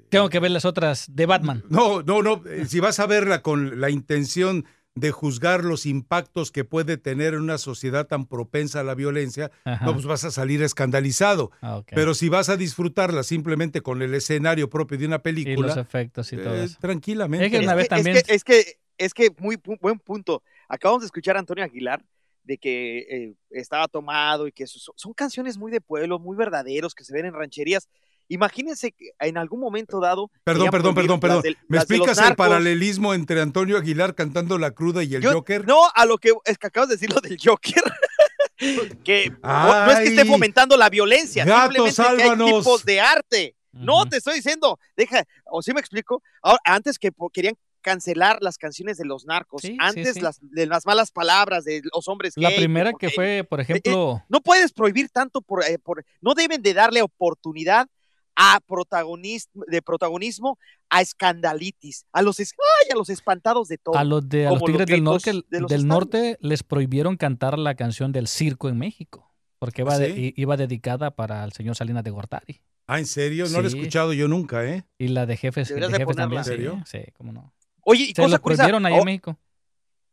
Tengo que ver las otras de Batman. No, no, no. eh, Si vas a verla con la intención de juzgar los impactos que puede tener en una sociedad tan propensa a la violencia, Ajá. no, pues vas a salir escandalizado. Ah. Pero si vas a disfrutarla simplemente con el escenario propio de una Y película, los efectos y todo eh, eso. tranquilamente. Es que una vez Es que, es que, es que muy pu- buen punto. Acabamos de escuchar a Antonio Aguilar de que eh, estaba tomado y que son, son canciones muy de pueblo, muy verdaderos, que se ven en rancherías. Imagínense que en algún momento dado. Perdón, perdón, perdón, perdón. del- ¿Me explicas el paralelismo entre Antonio Aguilar cantando La Cruda y el Yo- Joker? No, a lo que es que acabas de decir lo del Joker. [laughs] que no, no es que esté fomentando la violencia, Gato, simplemente que hay tipos de arte. No, te estoy diciendo, deja, o sí me explico. Ahora, antes que querían cancelar las canciones de los narcos, Sí, antes sí. Las, de las malas palabras de los hombres La gay, primera porque- que fue, por eh, ejemplo... no puedes prohibir tanto por, eh, por- no deben de darle oportunidad a protagonismo, de protagonismo a escandalitis, a los es- ay, a los espantados de todo. A los de a los Tigres del gritos Norte, de los del estadios. norte les prohibieron cantar la canción del circo en México, porque iba, ¿Ah, de- sí? i- iba dedicada para el señor Salinas de Gortari. Ah, ¿en serio? No lo he Sí. escuchado yo nunca, ¿eh? Y la de jefes, de de jefes también. ¿En serio? Sí, sí, cómo no. Oye, y Se cosa prohibieron allá oh, en México.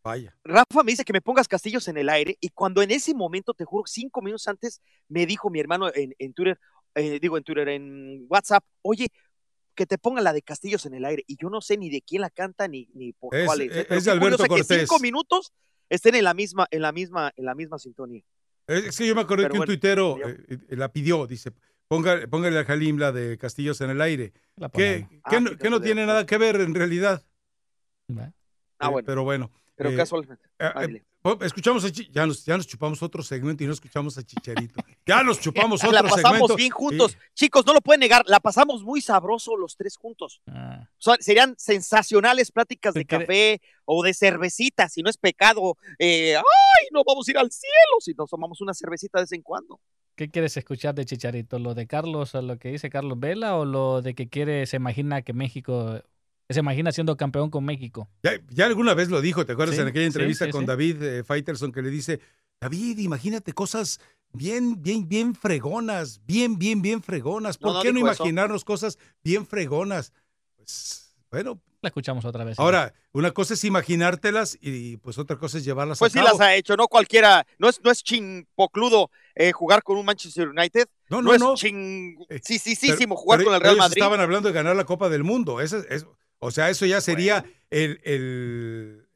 Vaya. Rafa me dice que me pongas castillos en el aire y cuando en ese momento, te juro, cinco minutos antes, me dijo mi hermano en, en Twitter, eh, digo en Twitter, en WhatsApp, oye, que te ponga la de castillos en el aire y yo no sé ni de quién la canta ni, ni por Es- cuál es- Pero es qué de Alberto curioso que Cortés. cinco minutos estén en la misma, en la misma, en la misma sintonía. Es que yo me acordé Pero que un bueno, tuitero eh, eh, la pidió, dice, ponga, póngale a Jalim la de Castillos en el aire. La Que, que Ah, no, que no tiene nada que ver en realidad. Ah, Eh, bueno. Pero bueno. Pero eh, casualmente. eh, eh, escuchamos a ya nos, ya nos chupamos otro segmento y no escuchamos a Chicharito. [laughs] Ya nos chupamos [laughs] otro la pasamos segmento. bien juntos. Chicos, no lo pueden negar, la pasamos muy sabroso los tres juntos. Ah. O sea, serían sensacionales pláticas de ¿Qué cre- café o de cervecita, si no es pecado. eh, ¡Ay, no vamos a ir al cielo si nos tomamos una cervecita de vez en cuando! ¿Qué quieres escuchar de Chicharito? ¿Lo de Carlos, o lo que dice Carlos Vela o lo de que quiere, se imagina que México, se imagina siendo campeón con México? Ya, ya alguna vez lo dijo, ¿te acuerdas Sí, en aquella sí, entrevista sí, con sí. David eh, Faitelson que le dice, David, imagínate cosas bien, bien, bien fregonas, bien, bien, bien fregonas. ¿Por No, no qué no eso. imaginarnos cosas bien fregonas? Pues, bueno, La escuchamos otra vez. ahora, una cosa es imaginártelas y pues otra cosa es llevarlas Pues a sí cabo. las ha hecho, no cualquiera, no es, no es chimpocludo eh, jugar con un Manchester United. No, no, no. es ching, sí, sí, sí, Pero- sí, jugar pero- con el Real Madrid. estaban hablando de ganar la Copa del Mundo. Eso, es- o sea, eso ya sería el, el-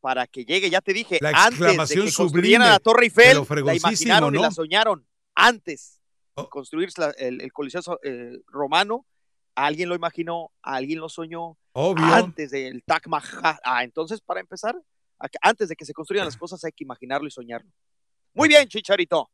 Para que llegue, ya te dije, La antes de exclamación que construyeran sublime la Torre Eiffel, lo la imaginaron y ¿no? la soñaron. Antes Oh. de construir la- el, el Coliseo eh, romano, alguien lo imaginó, alguien lo soñó. Obvio. Antes del Taj Mahal. Ah, entonces, para empezar, antes de que se construyan las cosas, hay que imaginarlo y soñarlo. Muy bien, Chicharito.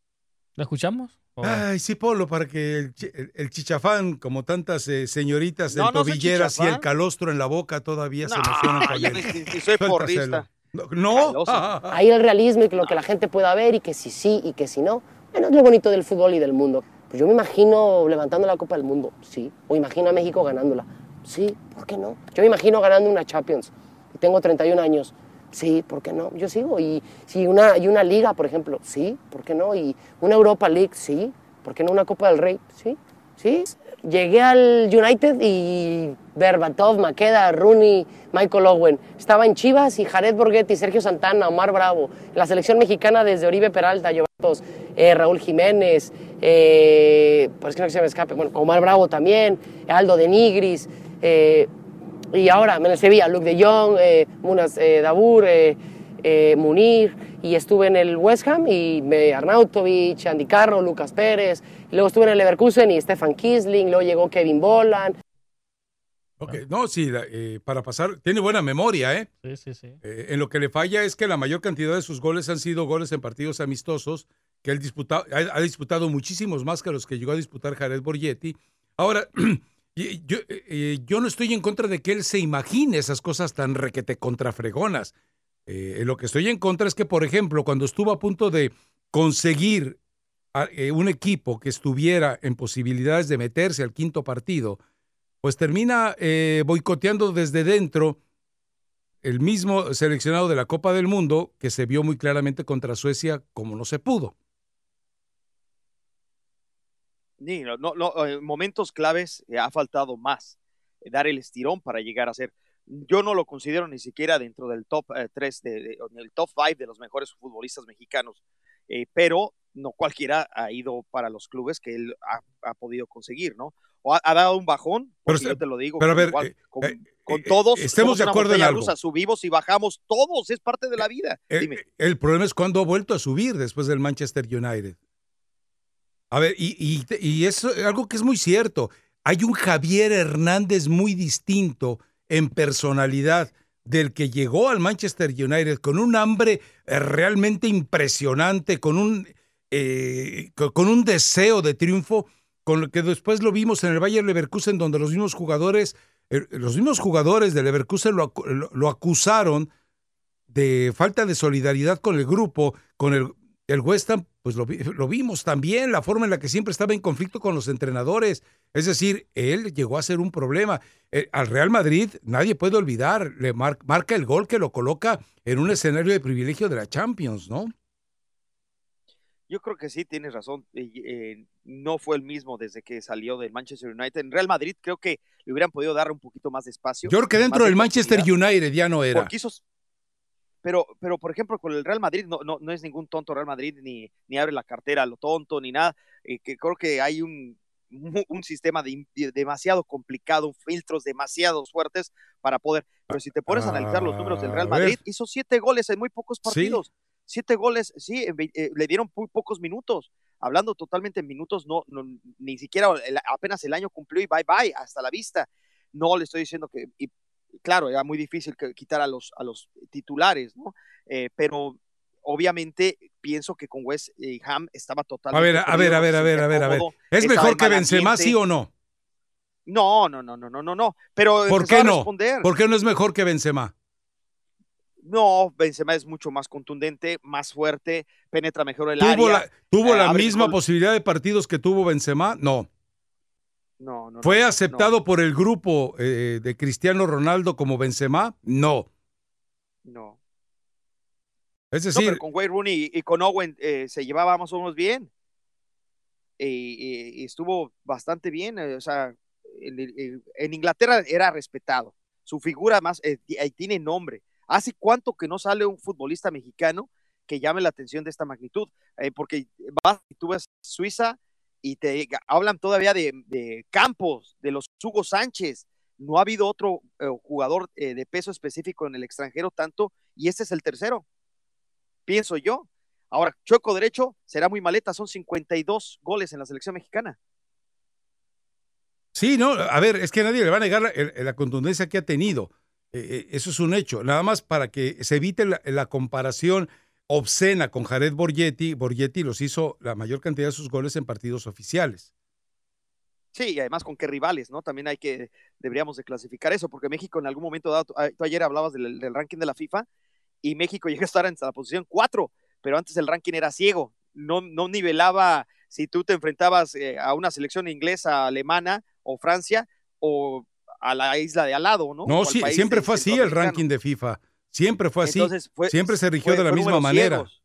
¿Lo escuchamos? O- Ay, sí, Polo, para que el, el- el chichafán, como tantas eh, señoritas No, en no soy tobilleras y el calostro en la boca todavía se No, emocionan con [laughs] él. soy porrista. No, no. [laughs] Ahí el realismo y que lo que la gente pueda ver y que si sí y que si no. Bueno, es lo bonito del fútbol y del mundo. Pues yo me imagino levantando la Copa del Mundo, sí. O imagino a México ganándola, sí. ¿Por qué no? Yo me imagino ganando una Champions. Y tengo 31 años, sí. ¿Por qué no? Yo sigo. Y, si una, y una Liga, por ejemplo, sí. ¿Por qué no? Y una Europa League, sí. ¿Por qué no una Copa del Rey? Sí. Sí. Llegué al United y Berbatov, Maqueda, Rooney, Michael Owen. Estaba en Chivas y Jared Borghetti, Sergio Santana, Omar Bravo. La selección mexicana desde Oribe Peralta, Llobatos, eh, Raúl Jiménez, eh, pues que no se me escape, bueno, Omar Bravo también, Aldo de Nigris. eh, y ahora en el Sevilla, Luke de Jong, eh, Munas eh, Dabur, eh, eh, Munir, y estuve en el West Ham y me, Arnautovic, Andy Carro, Lucas Pérez, y luego estuve en el Leverkusen y Stefan Kisling, luego llegó Kevin Bolan. Ok, no, sí, la- eh, para pasar, tiene buena memoria, ¿eh? Sí, sí, sí. Eh, en lo que le falla es que la mayor cantidad de sus goles han sido goles en partidos amistosos, que él disputa- ha, ha disputado muchísimos más que los que llegó a disputar Jared Borgetti. Ahora, [clears throat] yo, eh, eh, yo no estoy en contra de que él se imagine esas cosas tan requete contrafregonas. Eh, lo que estoy en contra es que, por ejemplo, cuando estuvo a punto de conseguir eh, un equipo que estuviera en posibilidades de meterse al quinto partido, pues termina boicoteando desde dentro el mismo seleccionado de la Copa del Mundo que se vio muy claramente contra Suecia como no se pudo. Ni, no, no, no, en momentos claves eh, ha faltado más, eh, dar el estirón para llegar a ser. Yo no lo considero ni siquiera dentro del top 3, de, en el top 5 de los mejores futbolistas mexicanos, eh, pero no cualquiera ha ido para los clubes que él ha, ha podido conseguir, ¿no? O ha, ha dado un bajón, porque Pero, yo te lo digo, pero a con ver, igual, eh, con, eh, con todos, estemos de acuerdo en algo. rusa, subimos y bajamos todos, es parte de la vida. Eh, Dime. El problema es cuando ha vuelto a subir después del Manchester United. A ver, y, y, es algo que es muy cierto. Hay un Javier Hernández muy distinto en personalidad del que llegó al Manchester United con un hambre eh, realmente impresionante, con un, eh, con, un deseo de triunfo, con lo que después lo vimos en el Bayer Leverkusen, donde los mismos jugadores, eh, los mismos jugadores de Leverkusen lo- lo acusaron de falta de solidaridad con el grupo, con el, el West Ham, pues lo, vi- lo vimos también, la forma en la que siempre estaba en conflicto con los entrenadores. Es decir, él llegó a ser un problema. Eh, al Real Madrid nadie puede olvidar, le mar- marca el gol que lo coloca en un escenario de privilegio de la Champions, ¿no? Yo creo que sí, tienes razón. eh, eh, no fue el mismo desde que salió del Manchester United. En Real Madrid creo que le hubieran podido dar un poquito más de espacio. Yo creo que dentro de del Manchester United ya no era. porque hizo- pero, pero, por ejemplo, con el Real Madrid no, no, no es ningún tonto Real Madrid, ni, ni abre la cartera a lo tonto, ni nada. eh, que creo que hay un, un, sistema de, de- demasiado complicado, filtros demasiado fuertes para poder. Pero si te pones a analizar los números del Real A ver. Madrid, hizo siete goles en muy pocos Sí. partidos. Siete goles, sí, eh, le dieron muy pocos minutos. Hablando totalmente en minutos, no, no ni siquiera el- apenas el año cumplió y bye bye, hasta la vista. No le estoy diciendo que, y, claro, era muy difícil quitar a los, a los titulares, ¿no? Eh, pero obviamente pienso que con West eh, Ham estaba A totalmente. ver, a ver, a ver, a ver, a ver, a ver. ¿Es mejor que Benzema, sí o no? No, no, no, no, no, no, no. Pero ¿Por qué a no? responder. ¿Por qué no es mejor que Benzema? No, Benzema es mucho más contundente, más fuerte, penetra mejor el ¿Tuvo área. la, tuvo eh, la misma posibilidad de partidos que tuvo Benzema? No. No, no, ¿Fue no, aceptado por el grupo eh, de Cristiano Ronaldo como Benzema? No. No. Es No, decir, pero con Wayne Rooney y con Owen eh, se llevaba más o menos bien. Y, y- y estuvo bastante bien. eh, o sea, en, Inglaterra era respetado. Su figura más eh, ti- tiene nombre. ¿Hace cuánto que no sale un futbolista mexicano que llame la atención de esta magnitud? Porque vas tú ves Suiza y te hablan todavía de, Campos, de los Hugo Sánchez. No ha habido otro eh, jugador eh, de peso específico en el extranjero tanto, y este es el tercero pienso yo. Ahora, Chueco derecho será muy maleta, son 52 goles en la selección mexicana. sí, no, a ver, es que nadie le va a negar la, contundencia que ha tenido. Eh, eso es un hecho. Nada más para que se evite la comparación obscena con Jared Borgetti. Borgetti los hizo la mayor cantidad de sus goles en partidos oficiales. Sí, y además con qué rivales, ¿no? También hay que, deberíamos de clasificar eso, porque México en algún momento dado, tú, ah, tú ayer hablabas del, del ranking de la FIFA y México [laughs] llegó a estar en la posición 4, pero antes el ranking era ciego, no, no nivelaba si tú te enfrentabas eh, a una selección inglesa, alemana o Francia o a la isla de al lado, ¿no? No, sí, siempre de- fue así el ranking de FIFA. Siempre fue así. Entonces, fue- Siempre se rigió fue- de la misma manera. ciegos.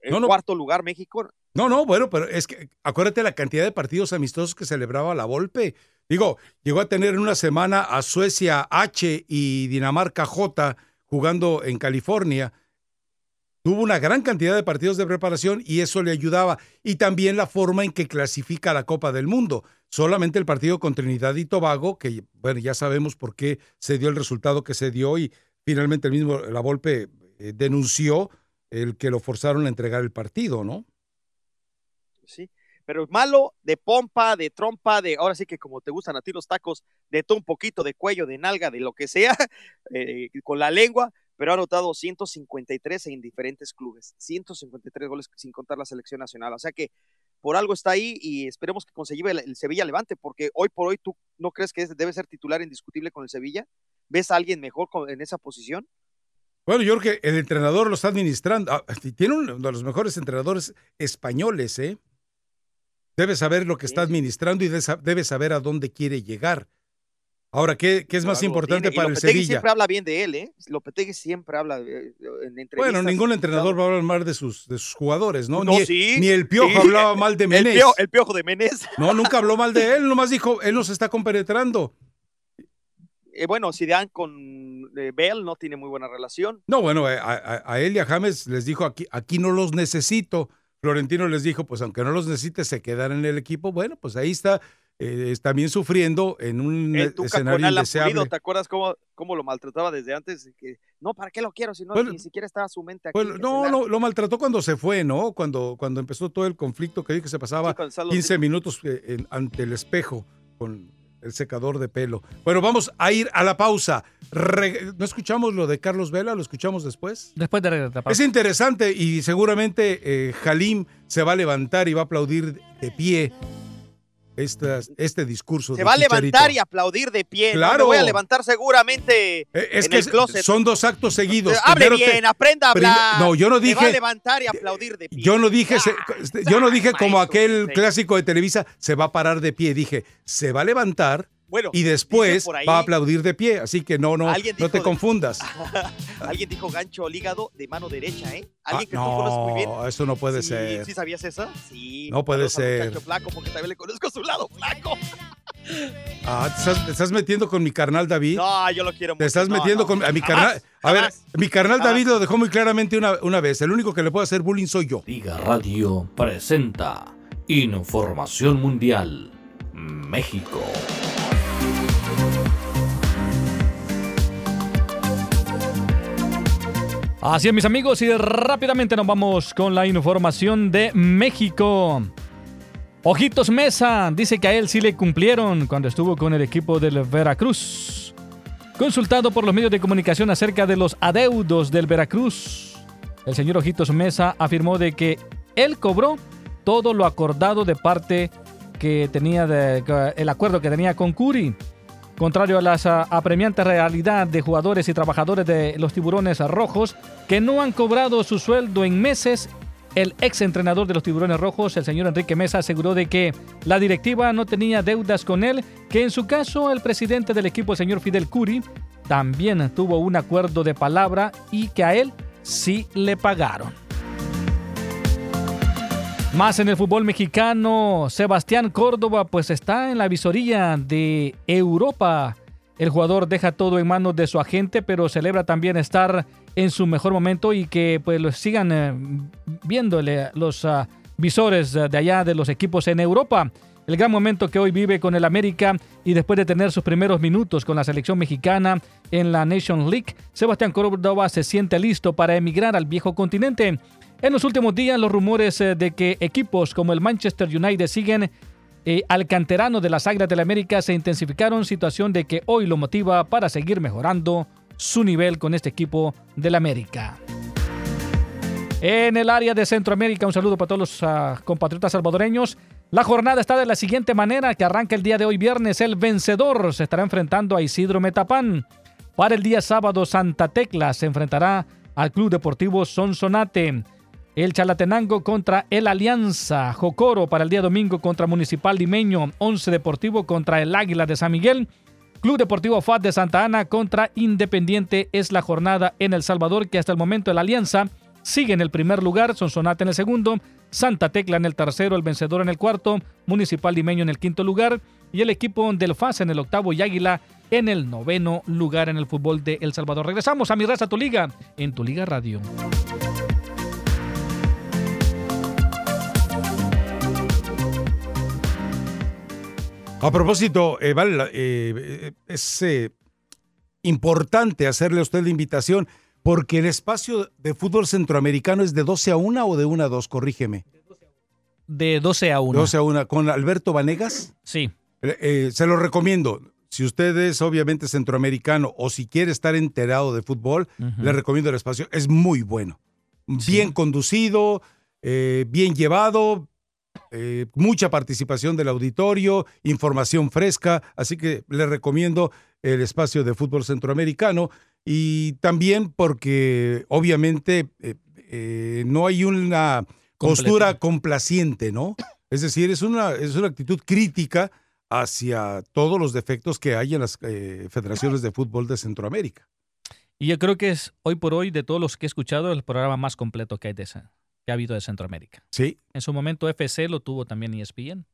En No, no. cuarto lugar México, No, no, bueno, pero es que acuérdate la cantidad de partidos amistosos que celebraba la Volpe. Digo, llegó a tener en una semana a Suecia H y Dinamarca J jugando en California. Tuvo una gran cantidad de partidos de preparación y eso le ayudaba. Y también la forma en que clasifica a la Copa del Mundo. Solamente el partido con Trinidad y Tobago, que bueno, ya sabemos por qué se dio el resultado que se dio y finalmente el mismo La Volpe eh, denunció el que lo forzaron a entregar el partido, ¿no? sí. pero malo de pompa, de trompa, de ahora sí que como te gustan a ti los tacos, de todo un poquito de cuello, de nalga, de lo que sea, [laughs] eh, con la lengua, pero ha anotado 153 en diferentes clubes, 153 goles sin contar la selección nacional. O sea que por algo está ahí y esperemos que consiga el, el Sevilla levante, porque hoy por hoy tú no crees que debe ser titular indiscutible con el Sevilla. ¿Ves a alguien mejor en esa posición? Bueno, yo creo que el entrenador lo está administrando. Ah, tiene uno de los mejores entrenadores españoles, ¿eh? Debe saber lo que está administrando y debe saber a dónde quiere llegar. Ahora, ¿qué, qué es más Algo importante tiene. Y para el Sevilla? siempre habla bien de él, ¿eh? Lopetegui siempre habla de- en entrevistas. Bueno, ningún entrenador va a hablar mal de sus, de sus jugadores, ¿no? No, ni, sí, ni el Piojo sí. hablaba mal de [laughs] El Menés. Piojo- el Piojo de Menés. No, nunca habló mal de él, nomás dijo, él nos está compenetrando. Eh, bueno, Zidane con eh, Bell no tiene muy buena relación. No, bueno, eh, a, él y a James les dijo, aquí, aquí no los necesito. Florentino les dijo, pues aunque no los necesite, se quedan en el equipo. Bueno, pues ahí está, eh, también sufriendo en un con escenario indeseable. Pulido, ¿te acuerdas cómo, cómo lo maltrataba desde antes? Que, no, ¿para qué lo quiero? Si no, Bueno, ni siquiera estaba su mente aquí. Bueno, no, se lo, maltrató cuando se fue, ¿no? Cuando, cuando empezó todo el conflicto que dijo que se pasaba los 15 minutos en- ante el espejo con el secador de pelo. Bueno, vamos a ir a la pausa. Re- ¿No escuchamos lo de Carlos Vela? ¿Lo escuchamos después? Después de la pausa. Es interesante y seguramente eh, Halim se va a levantar y va a aplaudir de pie estas- este discurso. Se de va a levantar y aplaudir de pie. ¿no? Claro. Me voy a levantar seguramente Eh, Es en que el closet. son dos actos seguidos. Hable Primero te- bien, aprenda a hablar. No, yo no Se va a dije. levantar y aplaudir de pie. Yo no dije, se- yo no dije como aquel sí. clásico de Televisa, se va a parar de pie. Dije, se va a levantar Bueno, y después ahí- va a aplaudir de pie. Así que no, no, no te de- confundas. [laughs] Alguien dijo gancho al hígado de mano derecha, ¿eh? Ah, Alguien que tú conoces muy bien. no, eso no puede Sí, ser. ¿Sí sabías eso? Sí. No puede ser. muchacho flaco, porque también le conozco su lado flaco. Ah, ¿te estás, te estás metiendo con mi carnal David? No, yo lo quiero mucho. Te estás No, metiendo no, con a mi carnal. A ver, jamás, mi carnal jamás. David lo dejó muy claramente una, una vez. El único que le puede hacer bullying soy yo. Liga Radio presenta Información Mundial México. Así es, mis amigos, y rápidamente nos vamos con la información de México. Ojitos Mesa dice que a él sí le cumplieron cuando estuvo con el equipo del Veracruz. Consultado por los medios de comunicación acerca de los adeudos del Veracruz, el señor Ojitos Mesa afirmó de que él cobró todo lo acordado de parte que tenía el acuerdo que tenía con Curi. Contrario a la apremiante realidad de jugadores y trabajadores de los tiburones rojos que no han cobrado su sueldo en meses, el ex entrenador de los tiburones rojos, el señor Enrique Mesa, aseguró de que la directiva no tenía deudas con él, que en su caso el presidente del equipo, el señor Fidel Curi, también tuvo un acuerdo de palabra y que a él sí le pagaron. Más en el fútbol mexicano, Sebastián Córdoba pues está en la visoría de Europa. El jugador deja todo en manos de su agente, pero celebra también estar en su mejor momento y que pues lo sigan eh, viéndole los ah, visores de allá de los equipos en Europa. El gran momento que hoy vive con el América y después de tener sus primeros minutos con la selección mexicana en la Nation League, Sebastián Córdoba se siente listo para emigrar al viejo continente. En los últimos días, los rumores eh, de que equipos como el Manchester United siguen eh, al canterano de las Águilas del la América se intensificaron, situación de que hoy lo motiva para seguir mejorando su nivel con este equipo del América. En el área de Centroamérica, un saludo para todos los ah, compatriotas salvadoreños. La jornada está de la siguiente manera, que arranca el día de hoy viernes. El vencedor se estará enfrentando a Isidro Metapán. Para el día sábado, Santa Tecla se enfrentará al Club Deportivo Sonsonate. El Chalatenango contra el Alianza. Jocoro para el día domingo contra Municipal Limeño. Once Deportivo contra el Águila de San Miguel. Club Deportivo FAT de Santa Ana contra Independiente es la jornada en El Salvador que hasta el momento el Alianza sigue en el primer lugar, Sonsonate en el segundo, Santa Tecla en el tercero, el vencedor en el cuarto, Municipal Limeño en el quinto lugar y el equipo del FAS en el octavo y Águila en el noveno lugar en el fútbol de El Salvador. Regresamos a Mi Raza Tu Liga en Tu Liga Radio. A propósito, eh, vale, la- eh, es eh, importante hacerle a usted la invitación porque el espacio de fútbol centroamericano es de 12 a 1 o de 1 a 2, corrígeme. de 12 a 1. 12 a 1 con Alberto Vanegas. Sí. Eh, eh, se lo recomiendo. Si usted es obviamente centroamericano o si quiere estar enterado de fútbol, Ujú. le recomiendo el espacio. Es muy bueno. Bien conducido, eh, bien llevado, eh, mucha participación del auditorio, información fresca. Así que le recomiendo el espacio de fútbol centroamericano. Y también porque obviamente eh, eh, no hay una postura complaciente, ¿no? Es decir, es una, es una actitud crítica hacia todos los defectos que hay en las federaciones de fútbol de Centroamérica. Y yo creo que es hoy por hoy, de todos los que he escuchado, el programa más completo que, hay de, ese- que ha habido de Centroamérica. Sí. En su momento FC lo tuvo también E ESPN.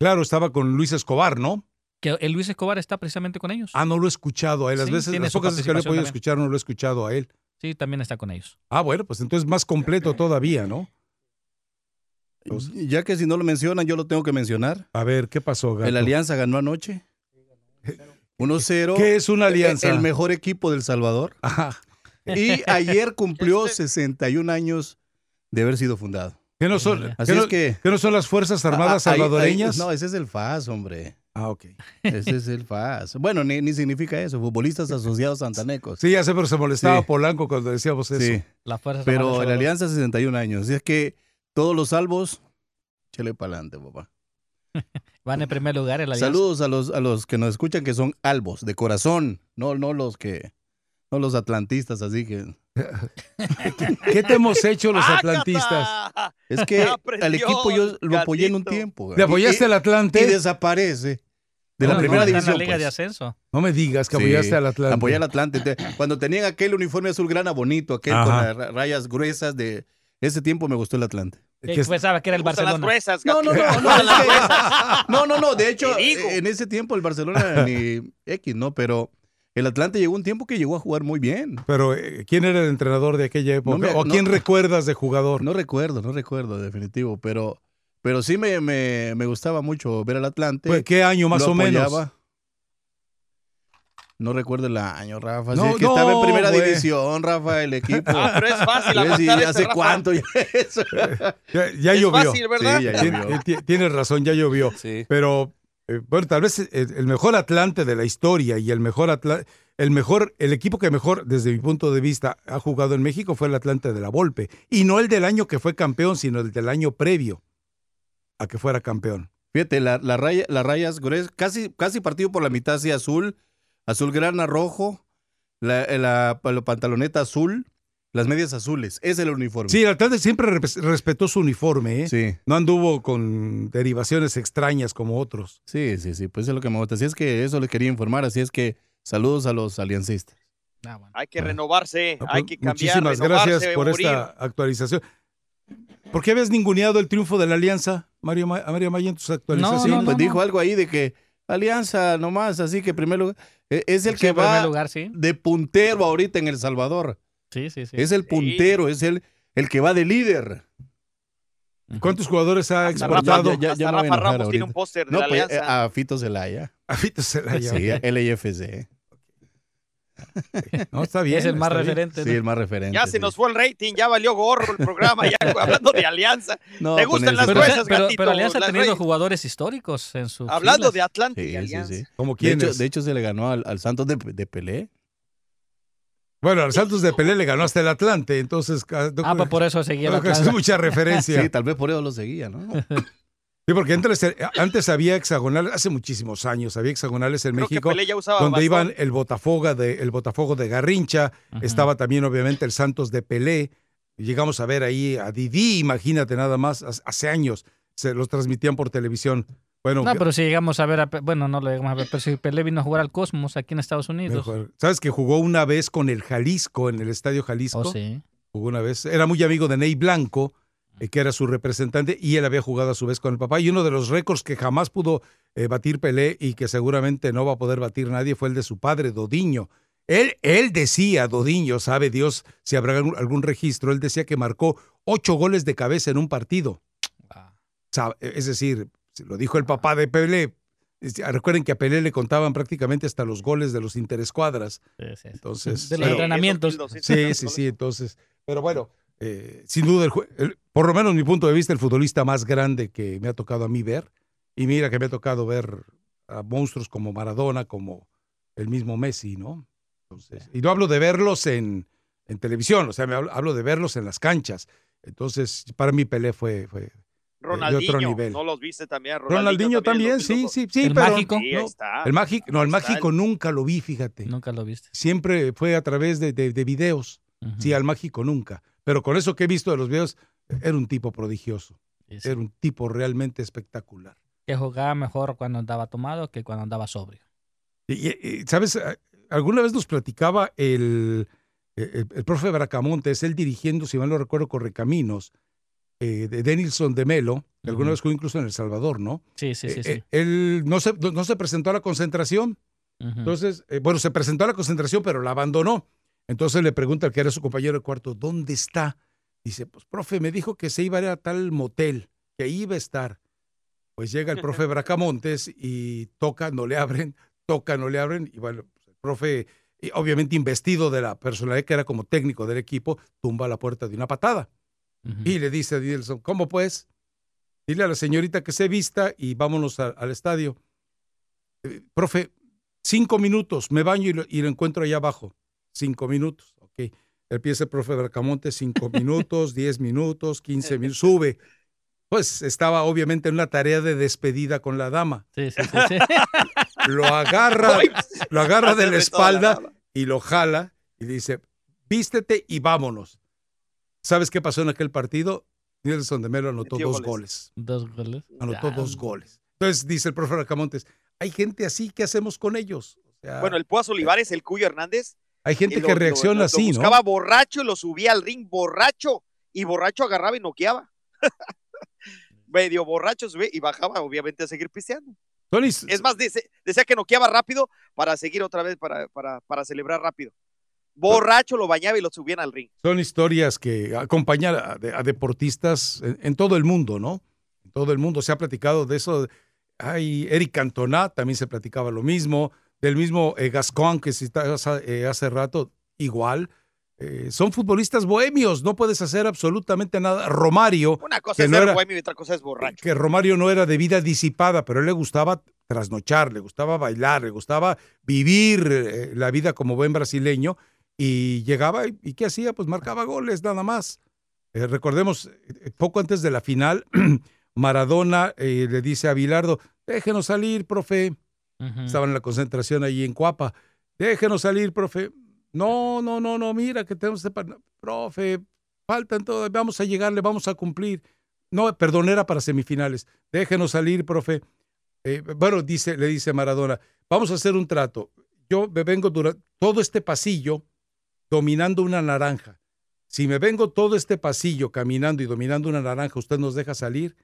Claro, estaba con Luis Escobar, ¿no? Que el Luis Escobar está precisamente con ellos. Ah, no lo he escuchado a él. Las Sí, veces, las pocas veces que lo he podido escuchar, no lo he escuchado a él. Sí, también está con ellos. Ah, bueno, pues entonces más completo todavía, ¿no? Ya que si no lo mencionan, yo lo tengo que mencionar. A ver, ¿qué pasó, Gato? El Alianza ganó anoche. [laughs] 1-0. ¿Qué es una alianza? El mejor equipo del Salvador. Y ayer [laughs] cumplió 61 años de haber sido fundado. ¿Qué no son, Así qué es no- que. qué no son las Fuerzas Armadas Ah, ahí- ahí- salvadoreñas? no, ese es el FAS, hombre. Ah, ok. Ese es el FAS. Bueno, ni, ni significa eso. Futbolistas Asociados Santanecos. Sí, ya sé, pero se molestaba Sí. Polanco cuando decíamos eso. Sí. La Fuerza Armada Pero la. Alianza 61 años. Así es que todos los salvos, chele para adelante, papá. [laughs] Van en primer lugar en la Alianza. Saludos a los, a los que nos escuchan que son albos, de corazón. No, no los que. No los atlantistas, así que. [laughs] ¿Qué te hemos hecho los atlantistas? Es que Aprendió, al equipo yo lo apoyé en un tiempo. ¿Le apoyaste al Atlante? Y desaparece. De la primera no, la división. Liga pues. de Ascenso. No me digas que Sí, apoyaste al Atlante. Apoyé al Atlante. Te- Cuando tenían aquel uniforme azulgrana bonito, aquel con las ra- rayas gruesas de ese tiempo me gustó el Atlante. Que pensaba que era el Barcelona. No, no, no, no, [laughs] no, no, no, de hecho, en ese tiempo el Barcelona ni X, ¿no? Pero el Atlante llegó un tiempo que llegó a jugar muy bien. Pero, eh, ¿quién era el entrenador de aquella época? No me- ¿O no- quién recuerdas de jugador? No recuerdo, no recuerdo, definitivo, pero, pero sí me, me, me gustaba mucho ver al Atlante. Pues, ¿qué año más Lo o menos? No recuerdo el año, Rafa. Si No, es que estaba en primera división, Rafa, el equipo. [laughs] Ah, pero es fácil [laughs] esto, ¿Hace Rafa. cuánto ya [laughs] eso? Ya, ya Es llovió. fácil, ¿verdad? Sí, ya llovió. eh, ti- Tienes razón, ya llovió. Pero, eh, bueno, tal vez eh, el mejor Atlante de la historia y el mejor Atla- el mejor, el equipo que mejor, desde mi punto de vista, ha jugado en México fue el Atlante de la Volpe. Y no el del año que fue campeón, sino el del año previo a que fuera campeón. Fíjate, la, la raya, las rayas gruesas, casi, casi partido por la mitad, así azul, azul grana rojo, la, la pantaloneta azul, las medias azules. Ese es el uniforme. Sí, el Atlante siempre re- respetó su uniforme, ¿eh? Sí. No anduvo con derivaciones extrañas como otros. Sí, sí, sí, pues eso es lo que me gusta. Así es que eso les quería informar, así es que saludos a los aliancistas. Hay que renovarse, Ah, hay pues, que cambiar. Muchísimas renovarse, gracias por morir. esta actualización. ¿Por qué habías ninguneado el triunfo de la Alianza, Mario, Ma- Mario Maya, en tus actualizaciones? pues dijo algo ahí de que Alianza nomás, así que en primer lugar, eh, es el Sí, que va lugar, sí. de puntero ahorita en El Salvador. Sí, sí, sí. Es el puntero, es el, el que va de líder. ¿Cuántos jugadores ha Hasta exportado? Rafa- hasta Rafa Ramos tiene un póster de No, la pues, Alianza. eh, a Fito Zelaya. [laughs] A Fito Zelaya. Sí, ok. LIFC. No, está bien. [laughs] Es el más está bien. referente. Sí, el más referente. Ya se nos fue el rating, ya valió gorro el programa, ya [laughs] hablando de Alianza. No, ¿Te gustan las Pero, gruesas, pero- gatito? pero Alianza ha tenido reyes. jugadores históricos en su Hablando filas. de Atlante y Sí, sí, Alianza. sí. ¿Cómo De hecho, de hecho, se le ganó al, al Santos de, de Pelé. Bueno, al Santos de Pelé le ganó hasta el Atlante, entonces... Ah, pues por eso seguía la creo que es mucha referencia. [laughs] Sí, tal vez por eso lo seguía, ¿no? [laughs] Sí, porque antes, antes había hexagonales, hace muchísimos años, había hexagonales en Creo que México, Pelé ya usaba donde bastón. iban el Botafogo de, el Botafogo de Garrincha, estaba también obviamente el Santos de Pelé, llegamos a ver ahí a Didi, imagínate nada más, hace- hace años, se los transmitían por televisión. Bueno, No, pero si llegamos a ver, a bueno, no lo llegamos a ver, pero si Pelé vino a jugar al Cosmos aquí en Estados Unidos. mejor. ¿sabes que jugó una vez con el Jalisco, en el Estadio Jalisco? Oh, sí. Jugó una vez, era muy amigo de Ney Blanco, eh, que era su representante, y él había jugado a su vez con el papá. Y uno de los récords que jamás pudo eh, batir Pelé y que seguramente no va a poder batir nadie fue el de su padre, Dodiño. Él, él decía, Dodiño, sabe Dios si habrá algún, algún registro, él decía que marcó ocho goles de cabeza en un partido. Es decir, lo dijo el papá de Pelé. es- Recuerden que a Pelé le contaban prácticamente hasta los goles de los interescuadras. Entonces, De los pero- entrenamientos. Sí, sí, sí, entonces. Pero bueno, eh, sin duda, el por lo menos mi punto de vista, el futbolista más grande que me ha tocado a mí ver. Y mira que me ha tocado ver a monstruos como Maradona, como el mismo Messi, ¿no? Entonces, y no hablo de verlos en, en televisión, o sea, me hablo, hablo de verlos en las canchas. Entonces, para mí Pelé fue, fue Ronaldinho, otro nivel. ¿no los viste también? Ronaldinho también, sí, sí, sí. ¿El pero mágico? Sí, ahí está. El mágico, no, el mágico nunca lo vi, fíjate. Nunca lo viste. Siempre fue a través de, de- de videos. Sí, al mágico nunca. Pero con eso que he visto de los videos, era un tipo prodigioso. Era un tipo realmente espectacular. Que jugaba mejor cuando andaba tomado que cuando andaba sobrio. Y, ¿sabes? A- Alguna vez nos platicaba el, el, el profe Bracamontes, él dirigiendo, si mal no recuerdo, Correcaminos, eh, de Denilson de Melo, que alguna vez jugó incluso en El Salvador, ¿no? Sí, sí, sí, Eh, sí. eh, él no se, no se presentó a la concentración. Entonces, eh, bueno, se presentó a la concentración, pero la abandonó. Entonces le pregunta al que era su compañero de cuarto, ¿dónde está? Dice, pues, profe, me dijo que se iba a ir a tal motel, que ahí iba a estar. Pues llega el profe [laughs] Bracamontes y toca, no le abren, toca, no le abren. Y bueno, pues, el profe, y obviamente investido de la personalidad que era como técnico del equipo, tumba la puerta de una patada. Y le dice a Dielson, ¿cómo pues? Dile a la señorita que se vista y vámonos a- al estadio. Eh, profe, cinco minutos, me baño y lo, y lo encuentro allá abajo. Cinco minutos, ok. Empieza el profe Bracamonte, cinco [laughs] minutos, diez minutos, quince minutos, sube. Pues estaba obviamente en una tarea de despedida con la dama. Sí, sí, sí. sí. [laughs] Lo agarra, lo agarra de la [laughs] espalda y lo jala y dice, vístete y vámonos. ¿Sabes qué pasó en aquel partido? Nelson de Melo anotó dos goles. goles. Dos goles. Anotó Ya. dos goles. Entonces dice el profe Bracamontes, hay gente así, ¿qué hacemos con ellos? O sea, Bueno, el Puas Olivares, el Cuyo Hernández. hay gente lo- que lo- reacciona lo- lo así, ¿no? Buscaba borracho y lo subía al ring borracho. Y borracho agarraba y noqueaba. [laughs] Medio borracho subía y bajaba, obviamente, a seguir pisteando. Tony, Es más, dice- decía que noqueaba rápido para seguir otra vez, para, para, para celebrar rápido. Borracho lo bañaba y lo subían al ring. son historias que acompañan a, de- a deportistas en, en todo el mundo, ¿no? En todo el mundo se ha platicado de eso. Hay Eric Cantona, también se platicaba lo mismo. Del mismo eh, Gascón que citabas eh, hace rato, igual. Eh, son futbolistas bohemios, no puedes hacer absolutamente nada. Romario, Una cosa que es no ser era- bohemio y otra cosa es borracho. que Romario no era de vida disipada, pero a él le gustaba trasnochar, le gustaba bailar, le gustaba vivir eh, la vida como buen brasileño y llegaba y, y ¿qué hacía? Pues marcaba goles nada más. Eh, recordemos, eh, poco antes de la final, [clears throat] Maradona eh, le dice a Bilardo, déjenos salir, profe. Ujú. Estaban en la concentración allí en Cuapa. Déjenos salir, profe. No, no, no, no, mira que tenemos este profe, faltan todo, vamos a llegarle, vamos a cumplir. No, perdón, era para semifinales. Déjenos salir, profe. Eh, bueno, dice, le dice Maradona, vamos a hacer un trato. Yo me vengo durante todo este pasillo dominando una naranja. Si me vengo todo este pasillo caminando y dominando una naranja, usted nos deja salir.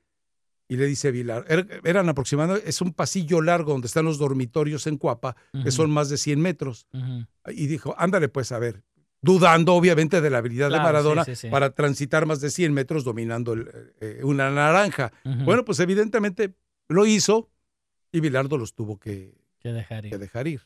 Y le dice Vilar, er- eran aproximadamente, es un pasillo largo donde están los dormitorios en Cuapa, que son más de 100 metros. Y dijo, ándale pues a ver, dudando obviamente de la habilidad Claro, de Maradona sí, sí, sí. para transitar más de 100 metros dominando el, eh, una naranja. Bueno, pues evidentemente lo hizo y Bilardo los tuvo que, Que dejar ir. que dejar ir.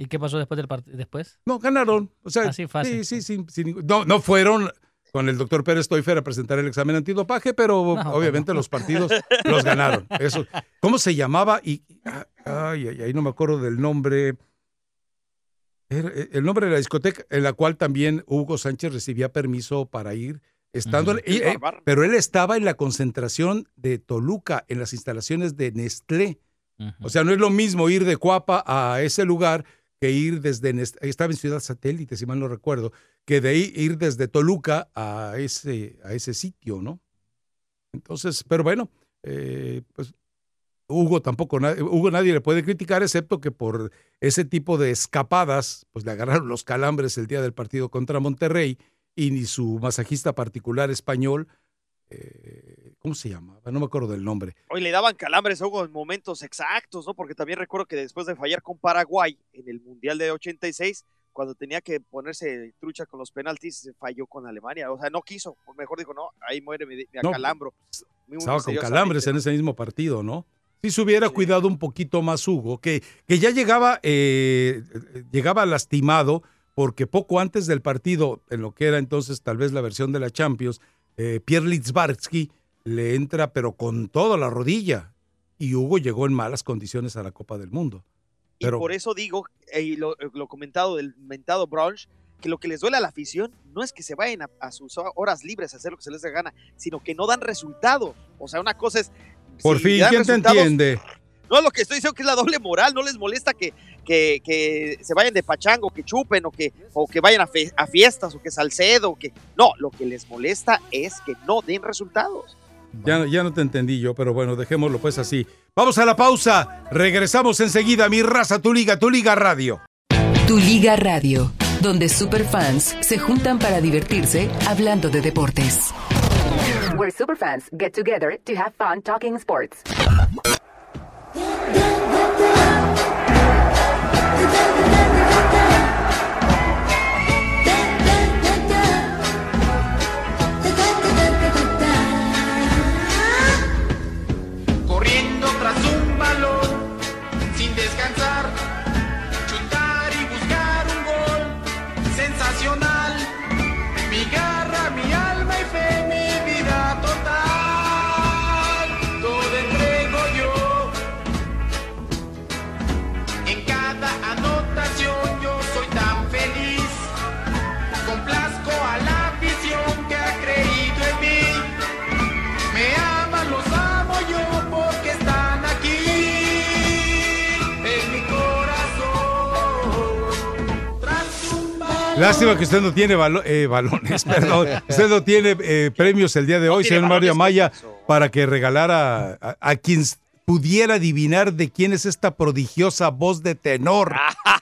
¿Y qué pasó después del partido? ¿Después? No, ganaron. O sea, Así fácil. sí, sí, ningún- no, no fueron con el doctor Pérez Toifer a presentar el examen antidopaje, pero No, obviamente los partidos los ganaron. Eso. ¿Cómo se llamaba? Y, ay, ay, ay, no me acuerdo del nombre. Eh, el nombre de la discoteca en la cual también Hugo Sánchez recibía permiso para ir, estando, eh, pero él estaba en la concentración de Toluca, en las instalaciones de Nestlé. O sea, no es lo mismo ir de Cuapa a ese lugar que ir desde, estaba en Ciudad Satélite, si mal no recuerdo, que de ahí ir desde Toluca a ese, a ese sitio, ¿no? Entonces, pero bueno, eh, pues Hugo tampoco, Hugo nadie le puede criticar, excepto que por ese tipo de escapadas, pues le agarraron los calambres el día del partido contra Monterrey y ni su masajista particular español, eh, ¿cómo se llamaba? No me acuerdo del nombre. Hoy le daban calambres a Hugo en momentos exactos, ¿no? Porque también recuerdo que después de fallar con Paraguay en el Mundial de 86, cuando tenía que ponerse trucha con los penaltis, se falló con Alemania. O sea, no quiso. Mejor dijo, no, ahí muere, No, acalambro. Muy Estaba con calambres en ese mismo partido, ¿no? Si se hubiera cuidado un poquito más Hugo, que, que ya llegaba, eh, llegaba lastimado porque poco antes del partido, en lo que era entonces tal vez la versión de la Champions, eh, Pierre Litzbarski le entra pero con toda la rodilla y Hugo llegó en malas condiciones a la Copa del Mundo. Y Pero por eso digo, eh, y lo, lo comentado del mentado brunch, que lo que les duele a la afición no es que se vayan a, a sus horas libres a hacer lo que se les dé gana, sino que no dan resultados. O sea, una cosa es. por si fin, ¿quién te entiende? No, lo que estoy diciendo que es la doble moral, no les molesta que, que, que se vayan de pachango, que chupen o que, o que vayan a, fe- a fiestas o que salcedo, que no, lo que les molesta es que no den resultados. Ya, ya no te entendí yo, pero bueno, dejémoslo pues así. Vamos a la pausa. Regresamos enseguida. Mi raza, tu liga, tu liga radio. Tu Liga Radio, donde superfans se juntan para divertirse hablando de deportes. Where superfans get together to have fun talking sports. Yeah, yeah, yeah. Lástima que usted no tiene balo- eh, balones, [laughs] perdón. Usted no tiene eh, premios el día de hoy, señor Mario Amaya, para que regalara a, a quien pudiera adivinar de quién es esta prodigiosa voz de tenor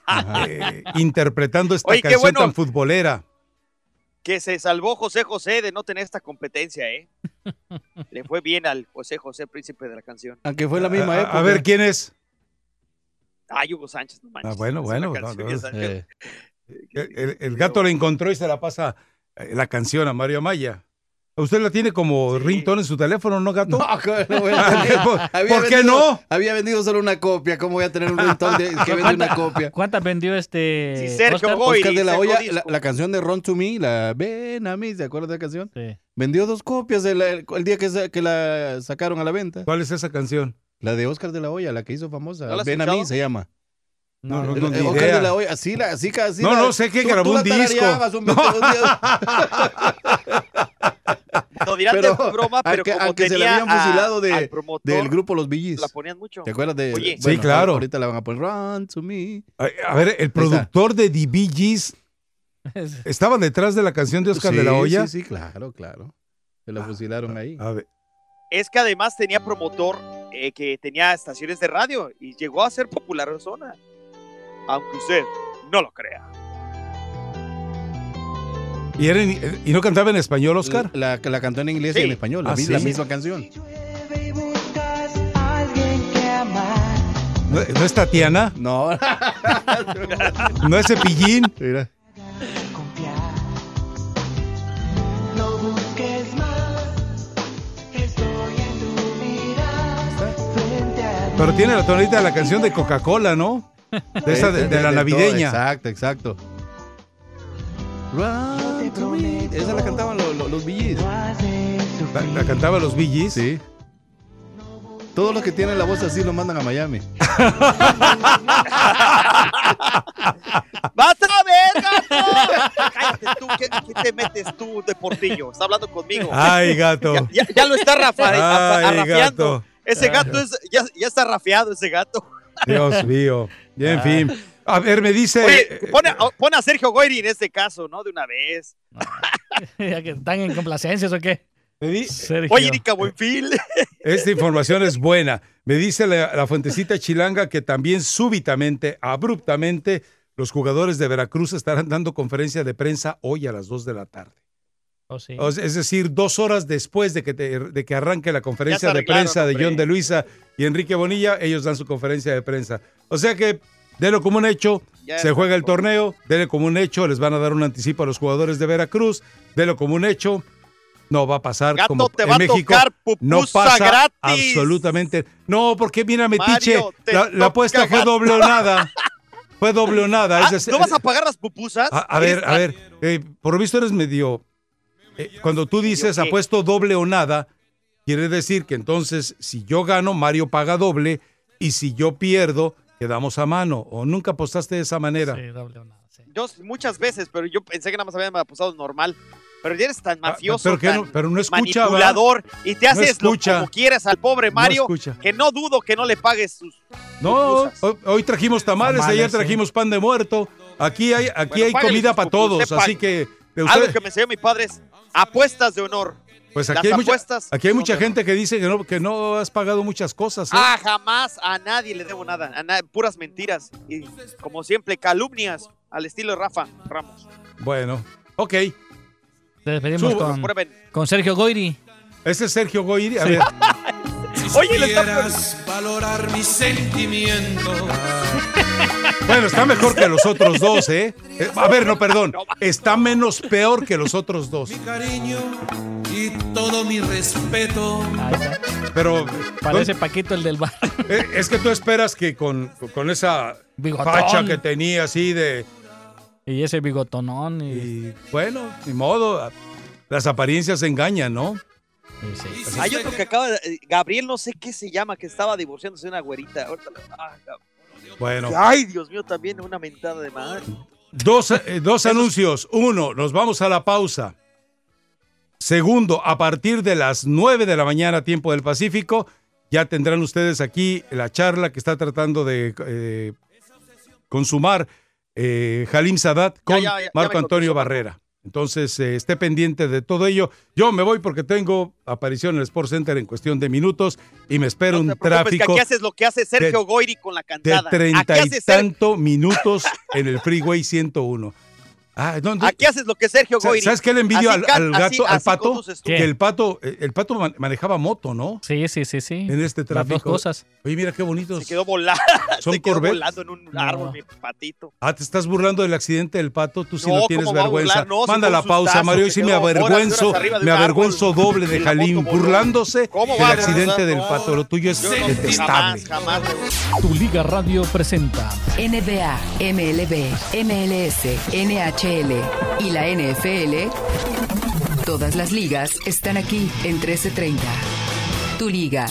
[laughs] eh, interpretando esta Oye, canción bueno. tan futbolera. Que se salvó José José de no tener esta competencia, ¿eh? Le fue bien al José José, príncipe de la canción. Aunque fue la misma A- época. a ver quién es. Ah, Hugo Sánchez, no manches. Ah, bueno, bueno. no, no. Eh, El, el- el gato la encontró y se la pasa eh, la canción a Mario Amaya. ¿Usted la tiene como ringtone en su teléfono, no, gato? No, no voy a [laughs] tener. ¿Por, [laughs] Había por qué vendido- no? Había vendido solo una copia. ¿Cómo voy a tener un ringtone de, que vende una copia? ¿Cuántas vendió este Sí, Sergio Oscar? De la Hoya, la, la canción de Run to Me, la Ven a mí, ¿se acuerdas de la canción? Sí. Vendió dos copias el, el- el día que, la sacaron a la venta. ¿Cuál es esa canción? La de Oscar de la Hoya, la que hizo famosa. ¿No la has Ven a mí se llama. No, no, no, Oscar idea. de la Hoya, así, la, así, así No, la- no, sé que tú- grabó tú un disco. un día- Lo dirán pero, de broma, pero aunque, como aunque se le tenía habían fusilado de, promotor, del grupo Los Billys. La ponían mucho. ¿Te acuerdas de? Oye. Sí, claro. Ahorita la van a poner Run to Me. A, a ver, el productor de The Bee Gees [laughs] estaba detrás de la canción de Oscar de la Sí, Hoya. Sí, sí, claro, claro. Se la fusilaron ahí. A ver, Es que además tenía promotor eh, que tenía estaciones de radio y llegó a ser popular en zona. Aunque usted no lo crea. ¿Y, era en- ¿Y no cantaba en español, Oscar? La, la, la cantó en inglés Sí. y en español, la, Ah, mi- ¿sí? la misma canción. ¿No, no es Tatiana? No. [laughs] ¿No es Cepillín? Mira. Pero tiene la tonalidad de la canción de Coca-Cola, ¿no? De, esa de, de la todo, navideña. Exacto, exacto. Run to me. Esa la cantaban los, los, los Billys. La, la cantaba los Gees. Sí. Todos los que tienen la voz así lo mandan a Miami. [laughs] ¡Vas a ver, gato! Cállate tú, ¿qué, qué te metes tú, Deportillo? Está hablando conmigo. Ay, gato. Ya, ya- ya lo está rafa- Ay, arrafiando. gato. Ese gato es, ya, ya está rafiado, ese gato. Dios mío. Y en Ah. fin. A ver, me dice. Oye, pone, a- pone a Sergio Goyri en este caso, ¿no? De una vez. [laughs] Ya que ¿Están en complacencias o qué? me di- Sergio. Oye, Erika Buenfil. [laughs] Esta información es buena. Me dice la, la fuentecita chilanga que también súbitamente, abruptamente, los jugadores de Veracruz estarán dando conferencia de prensa hoy a las 2 de la tarde. Oh, sí. Es decir, dos horas después de que, te- de que arranque la conferencia de prensa de. John de Luisa y Enrique Bonilla, ellos dan su conferencia de prensa. O sea que, denlo como un hecho, Ya se juega el torneo, denlo como un hecho, les van a dar un anticipo a los jugadores de Veracruz, denlo como un hecho, no va a pasar Gato, como te en va a México. tocar no pasa gratis. absolutamente. No, porque mira, Metiche, Mario, la, la apuesta fue doble o nada. Fue doble o nada. Ah, es ¿No vas a pagar las pupusas? a, a ver, a ver. eh, por lo visto eres medio. Eh, cuando tú dices apuesto doble o nada, quiere decir que entonces si yo gano, Mario paga doble y si yo pierdo, quedamos a mano. ¿O nunca apostaste de esa manera? Yo muchas veces, pero yo pensé que nada más habían apostado normal. Pero ya eres tan mafioso, Ah, pero que tan no- pero no manipulador y te No haces lo- escucha. como quieras al pobre No Mario, que no dudo que no le pagues sus... No, hoy, hoy trajimos tamales, Tamales, ayer sí. trajimos pan de muerto. Aquí hay, aquí Bueno, hay págale comida para todos, así que de Algo que me enseñó mi padre es apuestas de honor. pues Las aquí hay mucha, apuestas aquí hay mucha gente que dice que no, que no has pagado muchas cosas. ¿eh? Ah, jamás a nadie le debo nada, a na- puras mentiras. Y como siempre, calumnias al estilo de Rafa Ramos. Bueno, ok. Te despedimos con, Prueben. con Sergio Goiri. Ese es Sergio Goyri. A Sí. ver. [laughs] Oye, le está valorar mis sentimientos. [laughs] Bueno, está mejor que los otros dos, ¿eh? [laughs] Eh, A ver, no, perdón. Está menos peor que los otros dos. cariño y todo mi respeto. Pero. Parece Paquito el del bar. Eh, Es que tú esperas que con, con esa Bigotón. facha que tenía así de. Y ese bigotonón. Y... Bueno, ni modo. Las apariencias engañan, ¿no? Hay otro que acaba de... eh, Gabriel, no sé qué se llama, que estaba divorciándose de una güerita. Ahorita le- ah, Bueno. Ay, Dios mío, también una mentada de madre. Dos, eh, dos anuncios. Uno, nos vamos a la pausa. Segundo, a partir de las 9 de la mañana, tiempo del Pacífico, ya tendrán ustedes aquí la charla que está tratando de eh, consumar eh, Halim Sadat con ya, ya, ya Marco Antonio Barrera. Entonces, eh, esté pendiente de todo ello. Yo me voy porque tengo aparición en el Sport Center en cuestión de minutos y me espera un Preocupes, que tráfico aquí haces lo que hace Sergio de- Goyri con la de cantada. treinta aquí y tanto minutos en el Freeway 101. Ah, no, no. aquí haces lo que Sergio Goyri. ¿Sabes qué le envidio Así al, así- gato, al así pato? Que el pato, eh, el pato man- manejaba moto, ¿no? Sí, sí, sí, sí. En este Las tráfico. dos cosas. Oye, mira qué bonitos. Se quedó volando. [laughs] Son se quedó volando en un árbol, mi patito. Ah, te estás burlando del accidente del pato, tú sí No, no, tienes ¿cómo va a vergüenza. Manda la pausa, sustazo, Mario, y se sí me avergüenzo, me avergüenzo árbol. doble de Jalín, burlándose ¿Cómo del accidente del pato. Lo tuyo es yo detestable. Jamás, jamás. Tu Liga Radio presenta NBA, MLB, MLS, NHL y la NFL. Todas las ligas están aquí en 1330. Tu liga.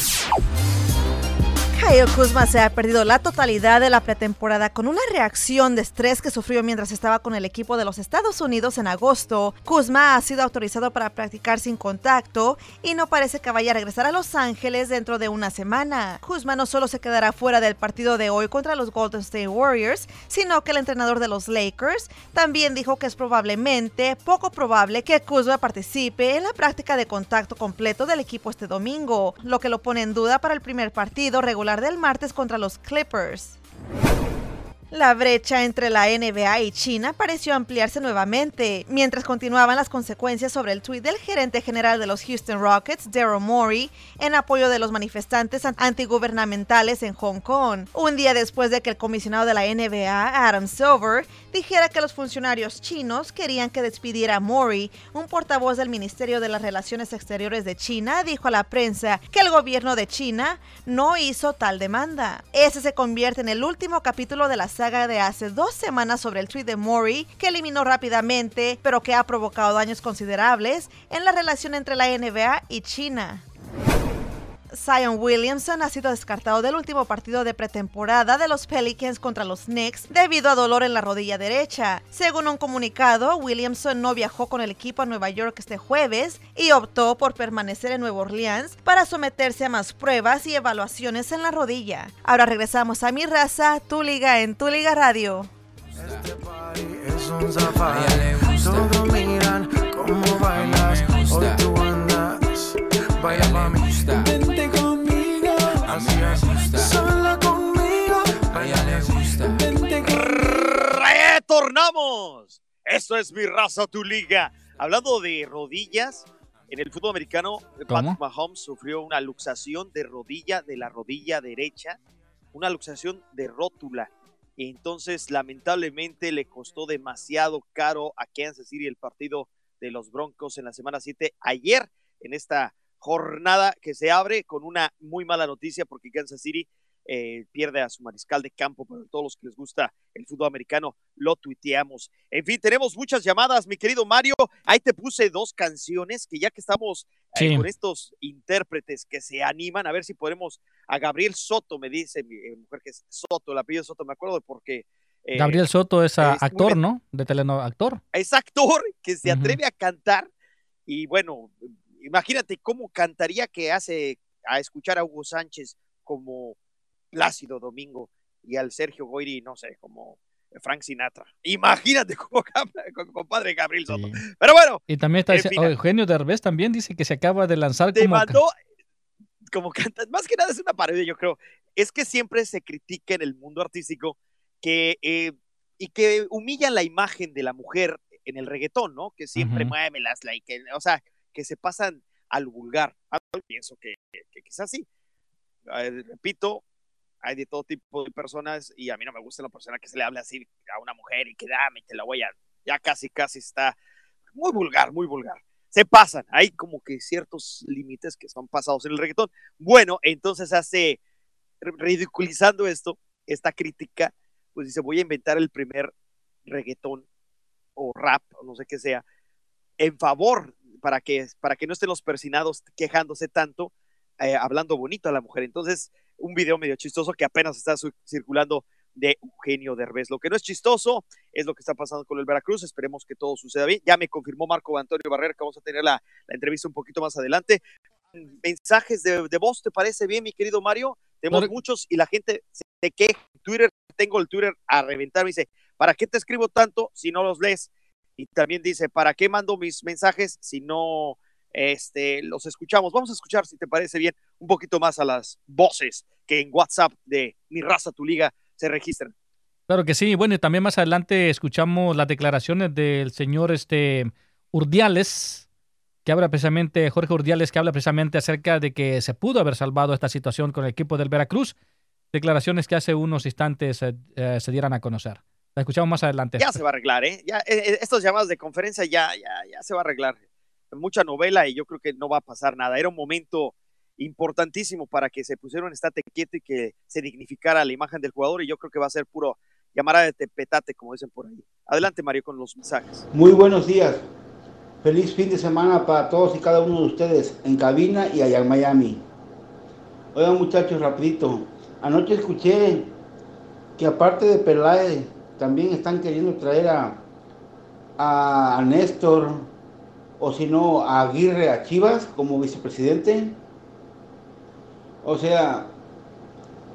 Kyle Kuzma se ha perdido la totalidad de la pretemporada con una reacción de estrés que sufrió mientras estaba con el equipo de los Estados Unidos en agosto. Kuzma ha sido autorizado para practicar sin contacto y no parece que vaya a regresar a Los Ángeles dentro de una semana. Kuzma no solo se quedará fuera del partido de hoy contra los Golden State Warriors, sino que el entrenador de los Lakers también dijo que es probablemente, poco probable, que Kuzma participe en la práctica de contacto completo del equipo este domingo, lo que lo pone en duda para el primer partido regular del martes contra los Clippers. La brecha entre la NBA y China pareció ampliarse nuevamente, mientras continuaban las consecuencias sobre el tuit del gerente general de los Houston Rockets, Daryl Morey, en apoyo de los manifestantes an- antigubernamentales en Hong Kong, un día después de que el comisionado de la NBA, Adam Silver, dijera que los funcionarios chinos querían que despidiera a Morey, un portavoz del Ministerio de las Relaciones Exteriores de China, dijo a la prensa que el gobierno de China no hizo tal demanda. Ese se convierte en el último capítulo de la saga de hace dos semanas sobre el tweet de Mori, que eliminó rápidamente, pero que ha provocado daños considerables en la relación entre la NBA y China. Zion Williamson ha sido descartado del último partido de pretemporada de los Pelicans contra los Knicks debido a dolor en la rodilla derecha. Según un comunicado, Williamson no viajó con el equipo a Nueva York este jueves y optó por permanecer en Nueva Orleans para someterse a más pruebas y evaluaciones en la rodilla. Ahora regresamos a Mi Raza, Tu Liga en Tu Liga Radio. Es un safari. Todos miran cómo bailas. Hoy tú andas. Baila pa' conmigo. Sola conmigo. Baila Vente ¡Retornamos! Esto es mi raza, tu liga. Hablando de rodillas, en el fútbol americano, Patrick Mahomes sufrió una luxación de rodilla, de la rodilla derecha, una luxación de rótula. Y entonces, lamentablemente, le costó demasiado caro a Kansas City el partido de los Broncos en la semana 7 ayer, en esta jornada que se abre con una muy mala noticia porque Kansas City eh, pierde a su mariscal de campo, pero todos los que les gusta el fútbol americano lo tuiteamos. En fin, tenemos muchas llamadas, mi querido Mario. Ahí te puse dos canciones que ya que estamos eh, Sí. con estos intérpretes que se animan, a ver si podemos a Gabriel Soto, me dice mi eh, mujer que es Soto, el apellido Soto, me acuerdo porque Gabriel Soto es actor. ¿no? De teleno actor. es actor que se atreve a cantar y bueno, imagínate cómo cantaría que hace a escuchar a Hugo Sánchez como Plácido Domingo y al Sergio Goyri, no sé, como Frank Sinatra. Imagínate [laughs] cómo compadre Gabriel Soto. Pero bueno, Y también está ese- Eugenio Derbez también dice que se acaba de lanzar te como mandó como canta, más que nada es una parodia, yo creo. Es que siempre se critica en el mundo artístico que eh, y que humillan la imagen de la mujer en el reggaetón, ¿no? Que siempre Ujú. mueven las like, o sea, que se pasan al vulgar. Ah, Pienso que, que- quizás sí. Eh, repito, hay de todo tipo de personas y a mí no me gusta la persona que se le habla así a una mujer y que dame, te la voy a, ya casi, casi está muy vulgar, muy vulgar. Se pasan, hay como que ciertos límites que son pasados en el reggaetón. Bueno, entonces hace, ridiculizando esto, esta crítica, pues dice, voy a inventar el primer reggaetón o rap, o no sé qué sea, en favor, para que, para que no estén los persinados quejándose tanto, eh, hablando bonito a la mujer. Entonces, un video medio chistoso que apenas está circulando de Eugenio Derbez. Lo que no es chistoso es lo que está pasando con el Veracruz. Esperemos que todo suceda bien. Ya me confirmó Marco Antonio Barrera que vamos a tener la, la entrevista un poquito más adelante. Mensajes de, de voz, ¿te parece bien, mi querido Mario? Tenemos muchos y la gente se queja. Twitter, tengo el Twitter a reventar. Me dice, ¿para qué te escribo tanto si no los lees? Y también dice, ¿para qué mando mis mensajes si no este, los escuchamos? Vamos a escuchar, si te parece bien, un poquito más a las voces que en WhatsApp de Mi Raza, Tu Liga se registran. Claro que sí. Bueno, y también más adelante escuchamos las declaraciones del señor este Urdiales, que habla precisamente, Jorge Urdiales, que habla precisamente acerca de que se pudo haber salvado esta situación con el equipo del Veracruz. Declaraciones que hace unos instantes eh, eh, se dieran a conocer. La escuchamos más adelante. Ya se va a arreglar, ¿eh? Ya, eh, eh, estas llamadas de conferencia ya, ya, ya se va a arreglar. Mucha novela y yo creo que no va a pasar nada. Era un momento importantísimo para que se pusiera un estate quieto y que se dignificara la imagen del jugador y yo creo que va a ser puro llamada de tepetate, como dicen por ahí. Adelante, Mario, con los mensajes. Muy buenos días. Feliz fin de semana para todos y cada uno de ustedes en cabina y allá en Miami. Oigan muchachos, rapidito. Anoche escuché que aparte de Peláez, también están queriendo traer a, a, Néstor o si no a Aguirre a Chivas como vicepresidente. O sea,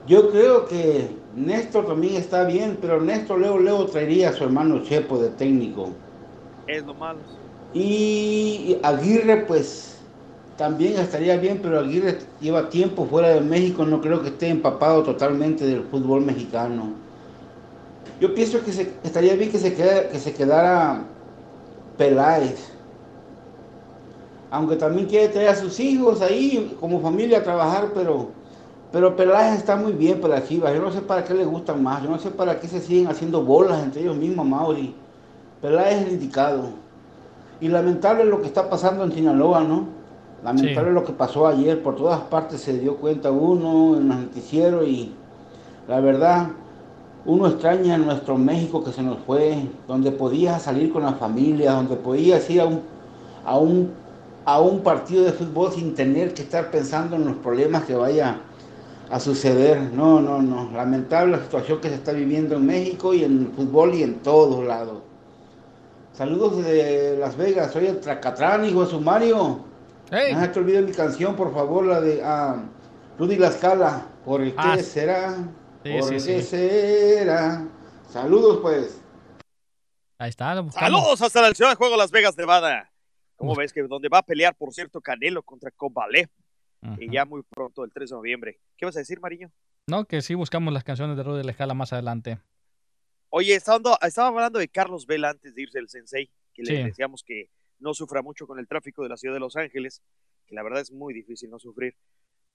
yo creo que Néstor también está bien, pero Néstor luego, luego traería a su hermano Chepo de técnico. Es lo malo. Y Aguirre, pues también estaría bien, pero Aguirre lleva tiempo fuera de México, no creo que esté empapado totalmente del fútbol mexicano. Yo pienso que se- estaría bien que se, que se quedara Peláez. Aunque también quiere traer a sus hijos ahí como familia a trabajar, pero, pero Peláez está muy bien para Chivas. Yo no sé para qué le gustan más, yo no sé para qué se siguen haciendo bolas entre ellos mismos, Mauri. Peláez es el indicado. Y lamentable lo que está pasando en Sinaloa, ¿no? Lamentable Sí. lo que pasó ayer, por todas partes se dio cuenta uno en los noticieros y la verdad, uno extraña nuestro México que se nos fue, donde podías salir con la familia, donde podías ir a un, a un, a un partido de fútbol sin tener que estar pensando en los problemas que vaya a suceder. No, no, no. Lamentable la situación que se está viviendo en México y en el fútbol y en todos lados. Saludos desde Las Vegas, soy el Tracatrán, hijo de sumario. Hey. No te olvides mi canción, por favor, la de ah, Rudy Lascala. ¿Por el Ah, será? Sí, ¿Por sí, será? Saludos, pues. Ahí está. lo. Saludos hasta la ciudad de juego Las Vegas, Nevada. ¿Cómo ves que donde va a pelear, por cierto, Canelo contra Kovalev? Y ya muy pronto, el 3 de noviembre. ¿Qué vas a decir, Mariño? No, que sí buscamos las canciones de Rudy Lejala más adelante. Oye, estaba, estaba hablando de Carlos Vela antes de irse el Sensei, que le Sí. decíamos que no sufra mucho con el tráfico de la ciudad de Los Ángeles, que la verdad es muy difícil no sufrir.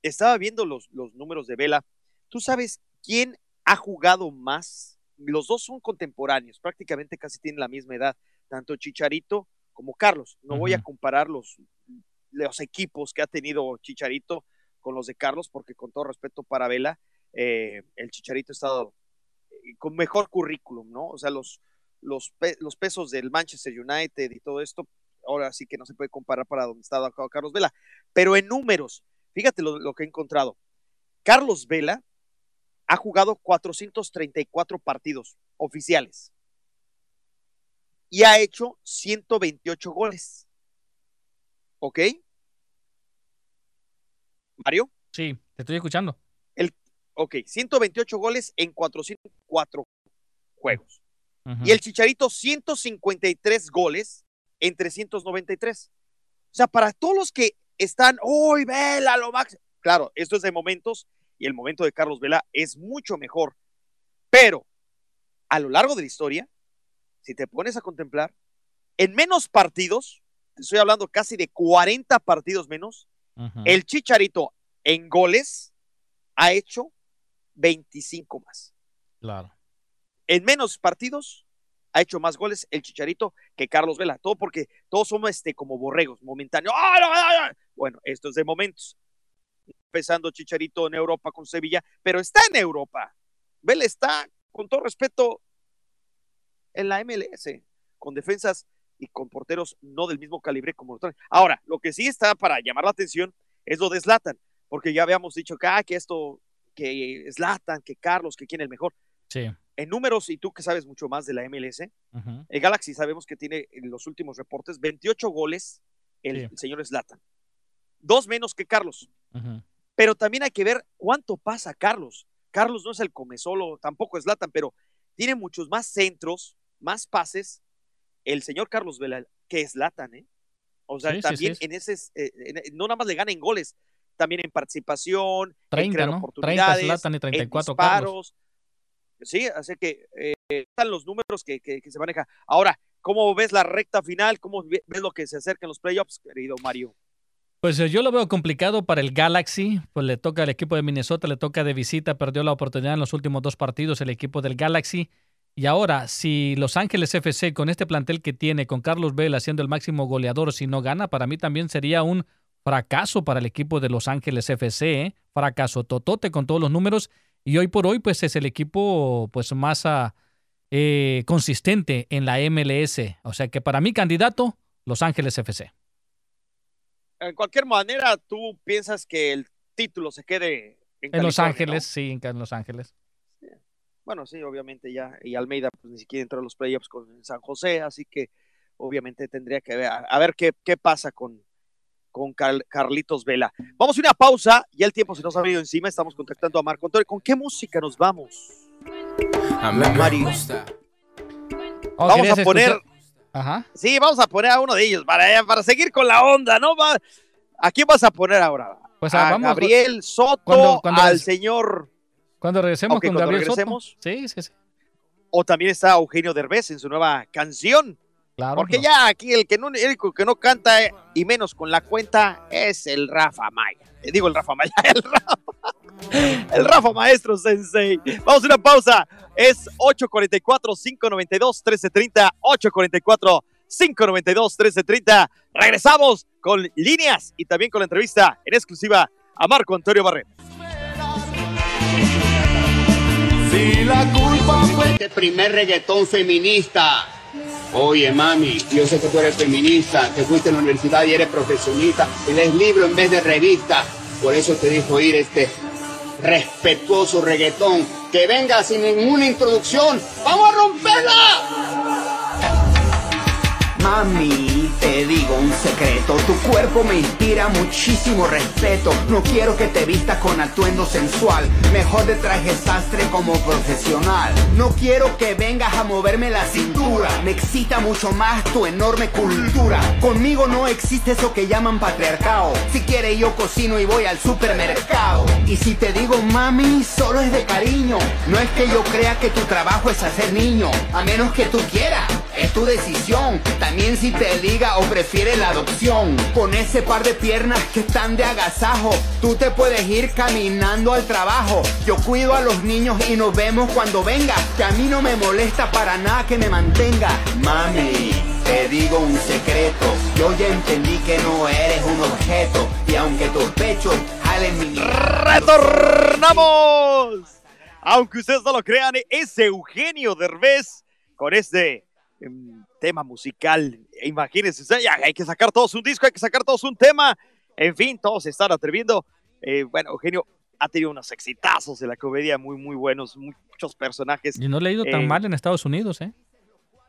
Estaba viendo los, los números de Vela. ¿Tú sabes quién ha jugado más? Los dos son contemporáneos, prácticamente casi tienen la misma edad, tanto Chicharito como Carlos. No voy a comparar los, los equipos que ha tenido Chicharito con los de Carlos, porque con todo respeto para Vela, eh, el Chicharito ha estado eh, con mejor currículum, ¿no? O sea, los, los, pe- los pesos del Manchester United y todo esto, ahora sí que no se puede comparar para donde estaba Carlos Vela. Pero en números, fíjate lo, lo que he encontrado. Carlos Vela ha jugado 434 partidos oficiales y ha hecho 128 goles. ¿Ok? Mario. Sí, te estoy escuchando. El, ok, 128 goles en 404 juegos. Y el Chicharito 153 goles en 393. O sea, para todos los que están, uy, Vela, lo máximo. Claro, esto es de momentos y el momento de Carlos Vela es mucho mejor. Pero a lo largo de la historia, si te pones a contemplar, en menos partidos, te estoy hablando casi de 40 partidos menos, el Chicharito en goles ha hecho 25 más. Claro. En menos partidos ha hecho más goles el Chicharito que Carlos Vela. Todo porque todos somos este, como borregos, momentáneos. ¡Ah, no, no, no! Bueno, esto es de momentos. Empezando Chicharito en Europa con Sevilla, pero está en Europa. Vela está, con todo respeto, en la MLS, con defensas y con porteros no del mismo calibre como los. Ahora, lo que sí está para llamar la atención es lo de Zlatan, porque ya habíamos dicho que, ah, que esto, que Zlatan, que Carlos, que quién es el mejor. Sí. En números, y tú que sabes mucho más de la MLS, el Galaxy sabemos que tiene en los últimos reportes 28 goles el, Sí. el señor Zlatan. Dos menos que Carlos. Ujú. Pero también hay que ver cuánto pasa Carlos. Carlos no es el come solo, tampoco es Zlatan, pero tiene muchos más centros, más pases el señor Carlos Vela que es Zlatan, ¿eh? O sea, Sí, también sí. en ese, eh, en- no nada más le gana en goles, también en participación, en 30, crear ¿no? 30 oportunidades, Zlatan y en 34 disparos. Sí, así que eh, están los números que, que- que se manejan. Ahora, ¿cómo ves la recta final? ¿Cómo ve- ves lo que se acerca en los playoffs, querido Mario? Pues eh, yo lo veo complicado para el Galaxy, pues le toca al equipo de Minnesota, le toca de visita, perdió la oportunidad en los últimos dos partidos el equipo del Galaxy. Y ahora, si Los Ángeles FC con este plantel que tiene, con Carlos Vela siendo el máximo goleador, si no gana, para mí también sería un fracaso para el equipo de Los Ángeles FC, ¿eh? fracaso totote con todos los números. Y hoy por hoy, pues es el equipo pues más ah, eh, consistente en la MLS. O sea que para mí, candidato, Los Ángeles FC. En cualquier manera, tú piensas que el título se quede en, En Los Ángeles, sí, en Los Ángeles. ¿no? Bueno, sí, obviamente ya. Y Almeida, pues ni siquiera entró a los playoffs con San José, así que obviamente tendría que ver, a ver qué, qué pasa con, con Car- Carlitos Vela. Vamos a una pausa, ya el tiempo se nos ha venido encima, estamos contactando a Marco Antonio. ¿Con qué música nos vamos? Mario. Oh, vamos ¿querías a poner. Ajá. Sí, vamos a poner a uno de ellos para, para seguir con la onda, ¿no? Va- ¿A quién vas a poner ahora? Pues, a vamos- Gabriel Soto, cuando- cuando al señor. Cuando regresemos con cuando Gabriel regresemos. Soto. Sí, sí, sí. O también está Eugenio Derbez en su nueva canción. Claro. Porque no. ya aquí el que no, el único que no canta eh, y menos con la cuenta es el Rafa Maya. Eh, digo el Rafa Maya, [laughs] el Rafa. El Rafa Maestro Sensei. Vamos a una pausa. Es 844-592-1330. 844-592-1330. Regresamos con líneas y también con la entrevista en exclusiva a Marco Antonio Barret. Si la culpa fue este primer reggaetón feminista. Oye, mami, yo sé que tú eres feminista, que fuiste a la universidad y eres profesionista, y lees libro en vez de revista. Por eso te dijo ir este respetuoso reggaetón. Que venga sin ninguna introducción. ¡Vamos a romperla! Mami, te digo un secreto, tu cuerpo me inspira muchísimo respeto. No quiero que te vistas con atuendo sensual, mejor de traje sastre como profesional. No quiero que vengas a moverme la cintura, me excita mucho más tu enorme cultura. Conmigo no existe eso que llaman patriarcado. Si quieres yo cocino y voy al supermercado. Y si te digo mami, solo es de cariño. No es que yo crea que tu trabajo es hacer niño, a menos que tú quieras. Es tu decisión, también si te liga o prefieres la adopción. Con ese par de piernas que están de agasajo, tú te puedes ir caminando al trabajo. Yo cuido a los niños y nos vemos cuando venga. Que a mí no me molesta para nada que me mantenga. Mami, te digo un secreto. Yo ya entendí que no eres un objeto. Y aunque tus pechos de mi ¡Retornamos! Aunque ustedes no lo crean, es Eugenio Derbez con este tema musical. Imagínense, hay que sacar todos un disco, hay que sacar todos un tema. En fin, todos se están atreviendo. Eh, bueno, Eugenio ha tenido unos exitazos de la comedia muy, muy buenos, muchos personajes. Y no le ha ido tan Eh, mal en Estados Unidos, ¿eh?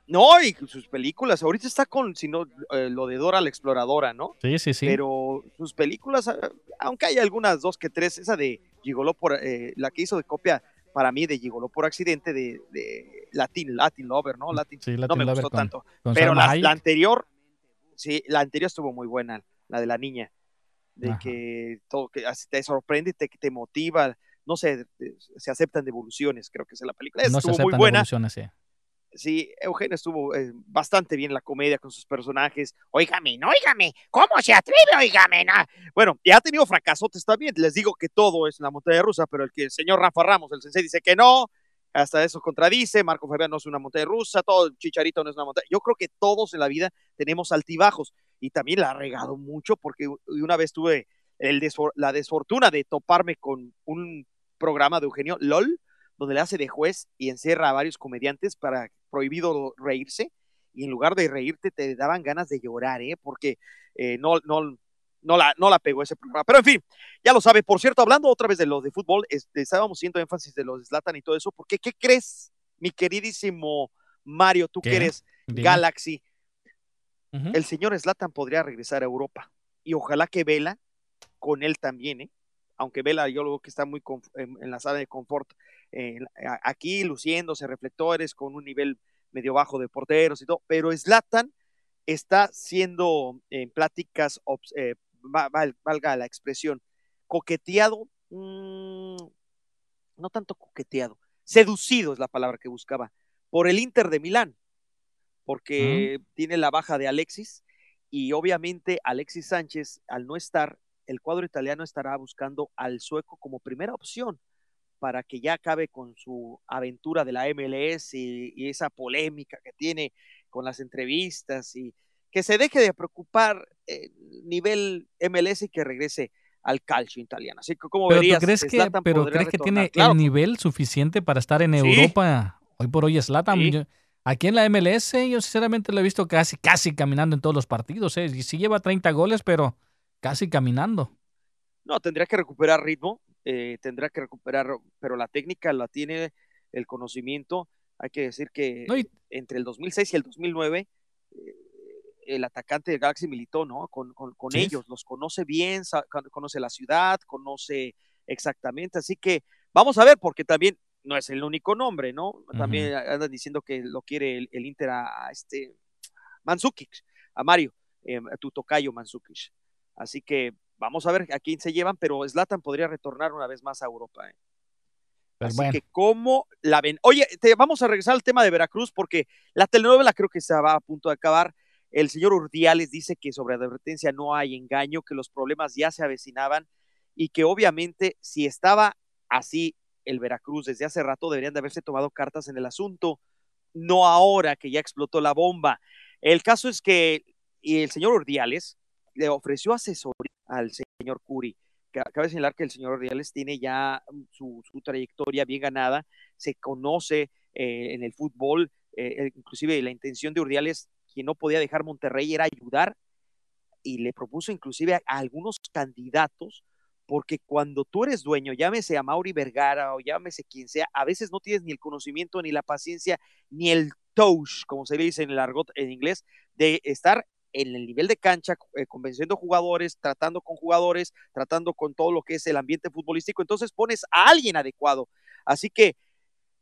No, y sus películas. Ahorita está con si no, eh, lo de Dora la Exploradora, ¿no? Sí, sí, sí. Pero sus películas, aunque hay algunas dos que tres, esa de Gigoló por, eh, la que hizo de copia para mí de Gigoló por accidente de, de Latin, Latin Lover, ¿no? Latin, Sí, no me Lover gustó con- tanto. con pero la, la anterior, sí, la anterior estuvo muy buena, la de la niña, de Ajá. que todo que te sorprende, te, te motiva, no sé, se aceptan devoluciones, creo que es la película. No se estuvo muy aceptan buena. devoluciones, sí. Sí, Eugenio estuvo eh, bastante bien en la comedia con sus personajes. Óigame, no, óigame, ¿cómo se atreve, óigame? na? Bueno, y ha tenido fracasotes también. Les digo que todo es una montaña rusa, pero el que el señor Rafa Ramos, el sensei, dice que no. Hasta eso contradice. Marco Fabián no es una montaña rusa, todo Chicharito no es una montaña. Yo creo que todos en la vida tenemos altibajos y también la ha regado mucho porque una vez tuve el desfor- la desfortuna de toparme con un programa de Eugenio LOL, donde le hace de juez y encierra a varios comediantes para prohibido reírse, y en lugar de reírte te daban ganas de llorar, ¿eh? porque eh, no, no, no, la, no la pegó ese programa. Pero en fin, ya lo sabe. Por cierto, hablando otra vez de los de fútbol, este, estábamos haciendo énfasis de los de Zlatan y todo eso, porque ¿qué crees, mi queridísimo Mario, tú ¿Qué? que eres Dime. Galaxy? El señor Zlatan podría regresar a Europa, y ojalá que Vela con él también, ¿eh? aunque Vela yo lo veo que está muy en, en la sala de confort, eh, aquí luciéndose reflectores con un nivel medio bajo de porteros y todo, pero Zlatan está siendo en pláticas, eh, valga la expresión, coqueteado, mm, no tanto coqueteado, seducido es la palabra que buscaba, por el Inter de Milán, porque tiene la baja de Alexis y obviamente Alexis Sánchez, al no estar, el cuadro italiano estará buscando al sueco como primera opción para que ya acabe con su aventura de la MLS y, y esa polémica que tiene con las entrevistas y que se deje de preocupar eh, nivel MLS y que regrese al calcio italiano. Así que como Pero verías, tú crees que, pero crees que tiene Claro, el nivel suficiente para estar en Sí. Europa hoy por hoy Zlatan. Sí. Yo- Aquí en la MLS yo sinceramente lo he visto casi casi caminando en todos los partidos, ¿eh? Y sí lleva 30 goles, pero casi caminando. No, tendría que recuperar ritmo, eh, tendrá que recuperar, pero la técnica la tiene, el conocimiento. Hay que decir que No, y- entre el 2006 y el 2009, eh, el atacante de Galaxy militó, ¿no? Con, con- con Sí. ellos, los conoce bien, conoce la ciudad, conoce exactamente. Así que vamos a ver, porque también no es el único nombre, ¿no? También andan diciendo que lo quiere el, el Inter a, a este Mandzukic, a Mario, eh, a tu tocayo Mandzukic. Así que vamos a ver a quién se llevan, pero Zlatan podría retornar una vez más a Europa. ¿eh? Pero Así bueno. que, ¿cómo la ven? Oye, te, vamos a regresar al tema de Veracruz porque la telenovela creo que se va a punto de acabar. El señor Urdiales dice que sobre advertencia no hay engaño, que los problemas ya se avecinaban y que obviamente si estaba así el Veracruz desde hace rato deberían de haberse tomado cartas en el asunto, no ahora que ya explotó la bomba. El caso es que el señor Urdiales le ofreció asesoría al señor Curi. Ca- Cabe señalar que el señor Urdiales tiene ya su, su trayectoria bien ganada, se conoce eh, en el fútbol, eh, inclusive la intención de Urdiales, no podía dejar Monterrey, era ayudar y le propuso inclusive a, a algunos candidatos, porque cuando tú eres dueño, llámese a Mauri Vergara o llámese quien sea, a veces no tienes ni el conocimiento, ni la paciencia, ni el touch, como se le dice en el argot en inglés, de estar en el nivel de cancha, eh, convenciendo jugadores, tratando con jugadores, tratando con todo lo que es el ambiente futbolístico, entonces pones a alguien adecuado. Así que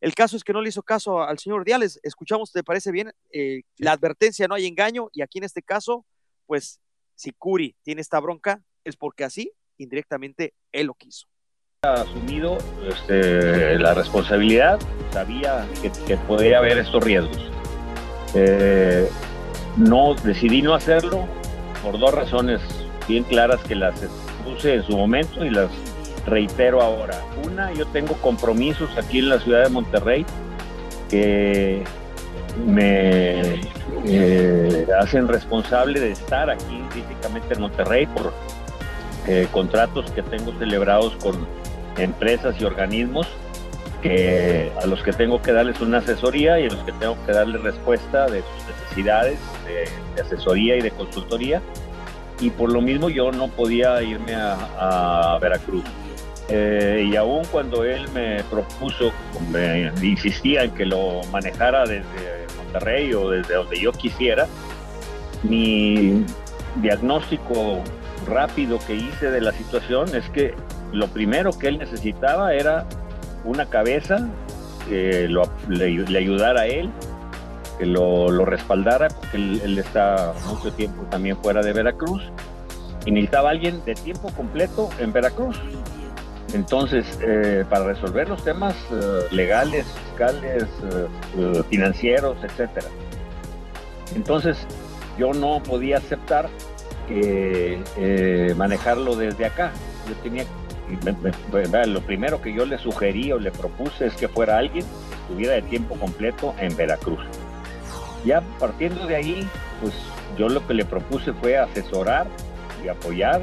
el caso es que no le hizo caso al señor Diales. Escuchamos, ¿te parece bien? Eh, La advertencia no hay engaño y aquí en este caso, pues si Curi tiene esta bronca es porque así indirectamente él lo quiso. asumido este, la responsabilidad, sabía que, que podría haber estos riesgos. Eh, no decidí no hacerlo por dos razones bien claras que las puse en su momento y las reitero ahora. Una, yo tengo compromisos aquí en la ciudad de Monterrey que me eh, hacen responsable de estar aquí físicamente en Monterrey por eh, contratos que tengo celebrados con empresas y organismos que, a los que tengo que darles una asesoría y a los que tengo que darles respuesta de sus necesidades de, asesoría y de consultoría. Y por lo mismo yo no podía irme a Veracruz. Eh, y aún cuando él me propuso, me insistía en que lo manejara desde Monterrey o desde donde yo quisiera, mi diagnóstico rápido que hice de la situación es que lo primero que él necesitaba era una cabeza que lo- le, le ayudara a él, que lo, lo respaldara, porque él, él está mucho tiempo también fuera de Veracruz, y necesitaba alguien de tiempo completo en Veracruz. Entonces, eh, para resolver los temas eh, legales, fiscales, eh, financieros, etcétera. Entonces, yo no podía aceptar que manejarlo desde acá. Yo tenía, me- lo primero que yo le sugerí o le propuse es que fuera alguien que estuviera de tiempo completo en Veracruz. Ya partiendo de ahí, pues yo lo que le propuse fue asesorar y apoyar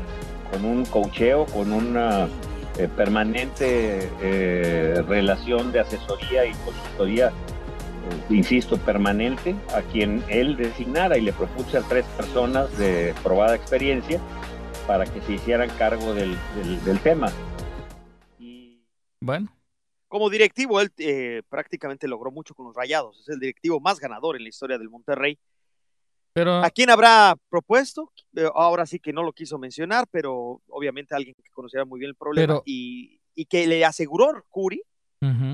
con un cocheo, con una eh, permanente eh, relación de asesoría y consultoría, eh, insisto, permanente, a quien él designara y le propuse a tres personas de probada experiencia para que se hicieran cargo del, del- del tema. Bueno. Como directivo, él eh, prácticamente logró mucho con los Rayados. Es el directivo más ganador en la historia del Monterrey. Pero ¿A quién habrá propuesto? Eh, ahora sí que no lo quiso mencionar, pero obviamente alguien que conociera muy bien el problema Pero- y, y que le aseguró Curi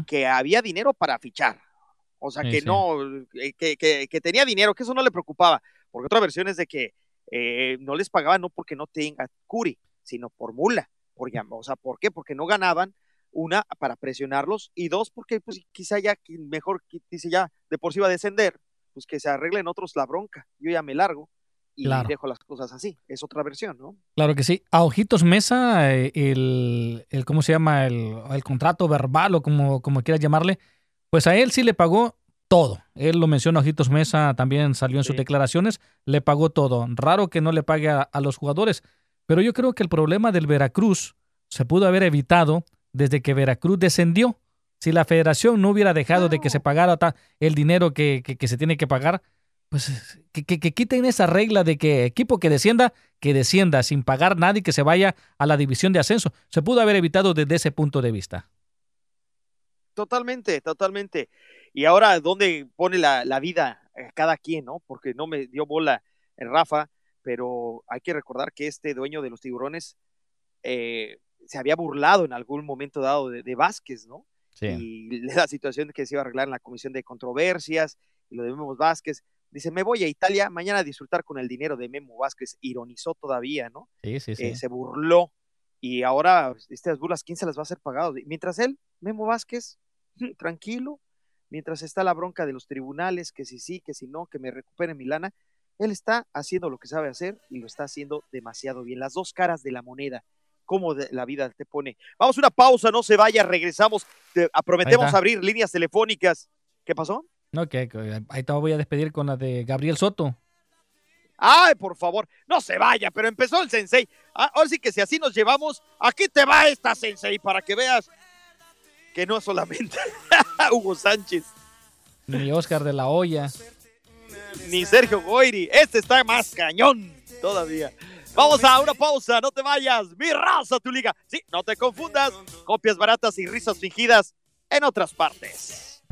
que había dinero para fichar. O sea, Sí, que sí. no, eh, que, que- que tenía dinero, que eso no le preocupaba. Porque otra versión es de que eh, no les pagaban no porque no tenga Curi, sino por mula. Por, llam- o sea, ¿por qué? Porque no ganaban, una, para presionarlos, y dos, porque pues quizá ya, mejor, dice ya, de por sí va a descender, pues que se arreglen otros la bronca. Yo ya me largo y Claro. dejo las cosas así. Es otra versión, ¿no? Claro que sí. A Ojitos Mesa, eh, el, el ¿cómo se llama? El, el contrato verbal o como, como quieras llamarle, pues a él sí le pagó todo. Él lo menciona, Ojitos Mesa también salió en sus declaraciones, le pagó todo. Raro que no le pague a, a los jugadores, pero yo creo que el problema del Veracruz se pudo haber evitado desde que Veracruz descendió. Si la federación no hubiera dejado de que se pagara el dinero que, que- que se tiene que pagar, pues que, quiten esa regla de que equipo que descienda, que descienda sin pagar nada y que se vaya a la división de ascenso. Se pudo haber evitado desde ese punto de vista. Totalmente, totalmente. Y ahora, ¿dónde pone la, la vida eh, cada quien, no? Porque no me dio bola el Rafa, pero hay que recordar que este dueño de los tiburones eh, se había burlado en algún momento dado de, de Vázquez, ¿no? Y [laughs] la situación de que se iba a arreglar en la comisión de controversias y lo de Memo Vázquez. Dice, me voy a Italia mañana a disfrutar con el dinero de Memo Vázquez. Ironizó todavía, ¿no? Sí, sí, sí. Eh, se burló. Y ahora estas burlas, ¿quién se las va a hacer pagado? Mientras él, Memo Vázquez, [laughs] tranquilo, mientras está la bronca de los tribunales, que si sí, que si no, que me recupere mi lana, él está haciendo lo que sabe hacer y lo está haciendo demasiado bien. Las dos caras de la moneda, cómo la vida te pone. Vamos a una pausa, no se vaya, regresamos. Te- prometemos abrir líneas telefónicas. ¿Qué pasó? Ok, ok, ahí te voy a despedir con la de Gabriel Soto. Ay, por favor, no se vaya, pero empezó el sensei. Ah, ahora sí que si así nos llevamos, aquí te va esta sensei para que veas que no solamente [laughs] Hugo Sánchez Ni Oscar de la Hoya. ni Sergio Goiri. Este está más cañón todavía. Vamos a una pausa, no te vayas. Mi raza, tu liga. Sí, no te confundas. Copias baratas y risas fingidas en otras partes.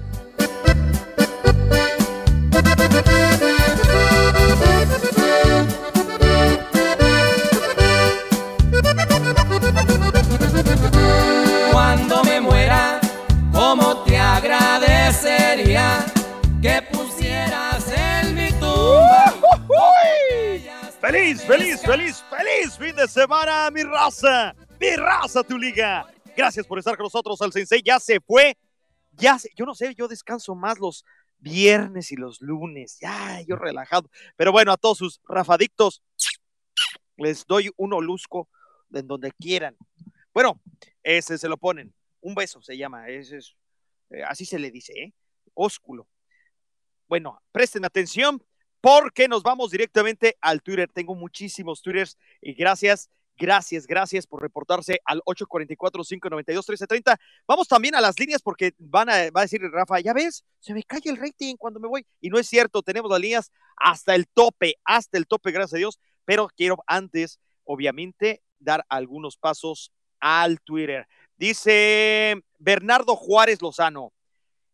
Feliz, feliz, feliz, feliz fin de semana, mi raza. Mi raza, tu liga. Gracias por estar con nosotros. El sensei ya se fue. Ya se, yo no sé, yo descanso más los viernes y los lunes. Ya, yo relajado. Pero bueno, a todos sus rafadictos, les doy un olusco en donde quieran. Bueno, ese se lo ponen. Un beso se llama. Ese es, eh, así se le dice, ¿eh? Ósculo. Bueno, presten atención porque nos vamos directamente al Twitter. Tengo muchísimos Twitters y gracias, Gracias, gracias por reportarse al 844-592-1330. Vamos también a las líneas porque van a, va a decir Rafa, ya ves, se me cae el rating cuando me voy. Y no es cierto, tenemos las líneas hasta el tope, hasta el tope, gracias a Dios. Pero quiero antes, obviamente, dar algunos pasos al Twitter. Dice Bernardo Juárez Lozano,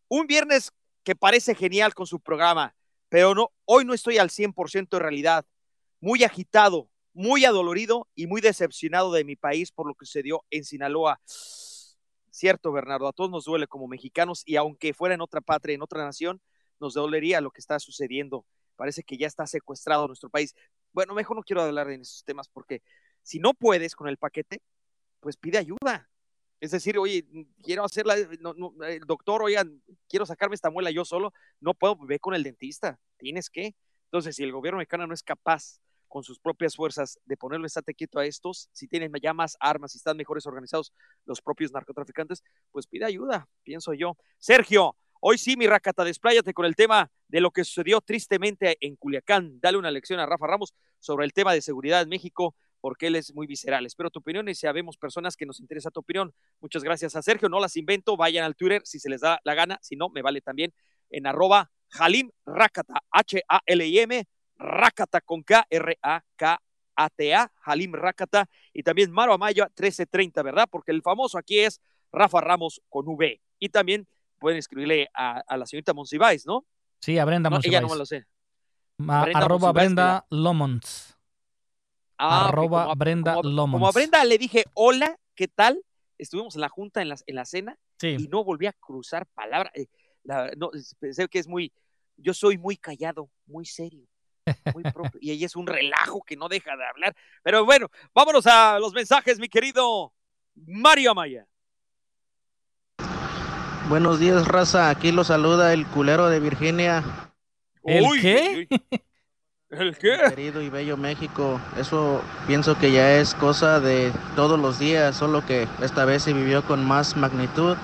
un viernes que parece genial con su programa, pero no, hoy no estoy al 100% de realidad. Muy agitado, muy adolorido y muy decepcionado de mi país por lo que sucedió en Sinaloa. Cierto, Bernardo, a todos nos duele como mexicanos y aunque fuera en otra patria, en otra nación, nos dolería lo que está sucediendo. Parece que ya está secuestrado nuestro país. Bueno, mejor no quiero hablar en esos temas porque si no puedes con el paquete, pues pide ayuda. Es decir, oye, quiero hacerla, no, el doctor, oigan, quiero sacarme esta muela yo solo, no puedo, ve con el dentista, tienes que. Entonces, si el gobierno mexicano no es capaz con sus propias fuerzas de ponerle estate quieto a estos, si tienen ya más armas, si están mejores organizados los propios narcotraficantes, pues pide ayuda, pienso yo. Sergio, hoy sí, mi racata, despláyate con el tema de lo que sucedió tristemente en Culiacán. Dale una lección a Rafa Ramos sobre el tema de seguridad en México, porque él es muy visceral. Espero tu opinión y sabemos personas que nos interesa tu opinión. Muchas gracias a Sergio, no las invento, vayan al Twitter si se les da la gana, si no, me vale también en arroba Halim Rakata, H-A-L-I-M, Rakata con K, R-A-K-A-T-A, Halim Rakata, y también Maro Amaya 1330, ¿verdad? Porque el famoso aquí es Rafa Ramos con V. Y también pueden escribirle a, a la señorita Monsiváis, ¿no? Sí, a Brenda No, ella no me lo sé. Ma- Brenda arroba Monsiváis, Brenda Lomons. Ah, arroba como a- Brenda como. Como a Brenda le dije, hola, ¿qué tal? Estuvimos en la junta, en la, en la cena, Sí. y no volví a cruzar palabra. eh, la- no, pensé que es muy, yo soy muy callado, muy serio, muy propio, y ella es un relajo que no deja de hablar. Pero bueno, vámonos a los mensajes, mi querido Mario Amaya. Buenos días, raza. Aquí lo saluda el culero de Virginia. ¿El Uy, qué? uy, uy. Querido y bello México. Eso pienso que ya es cosa de todos los días, solo que esta vez se vivió con más magnitud.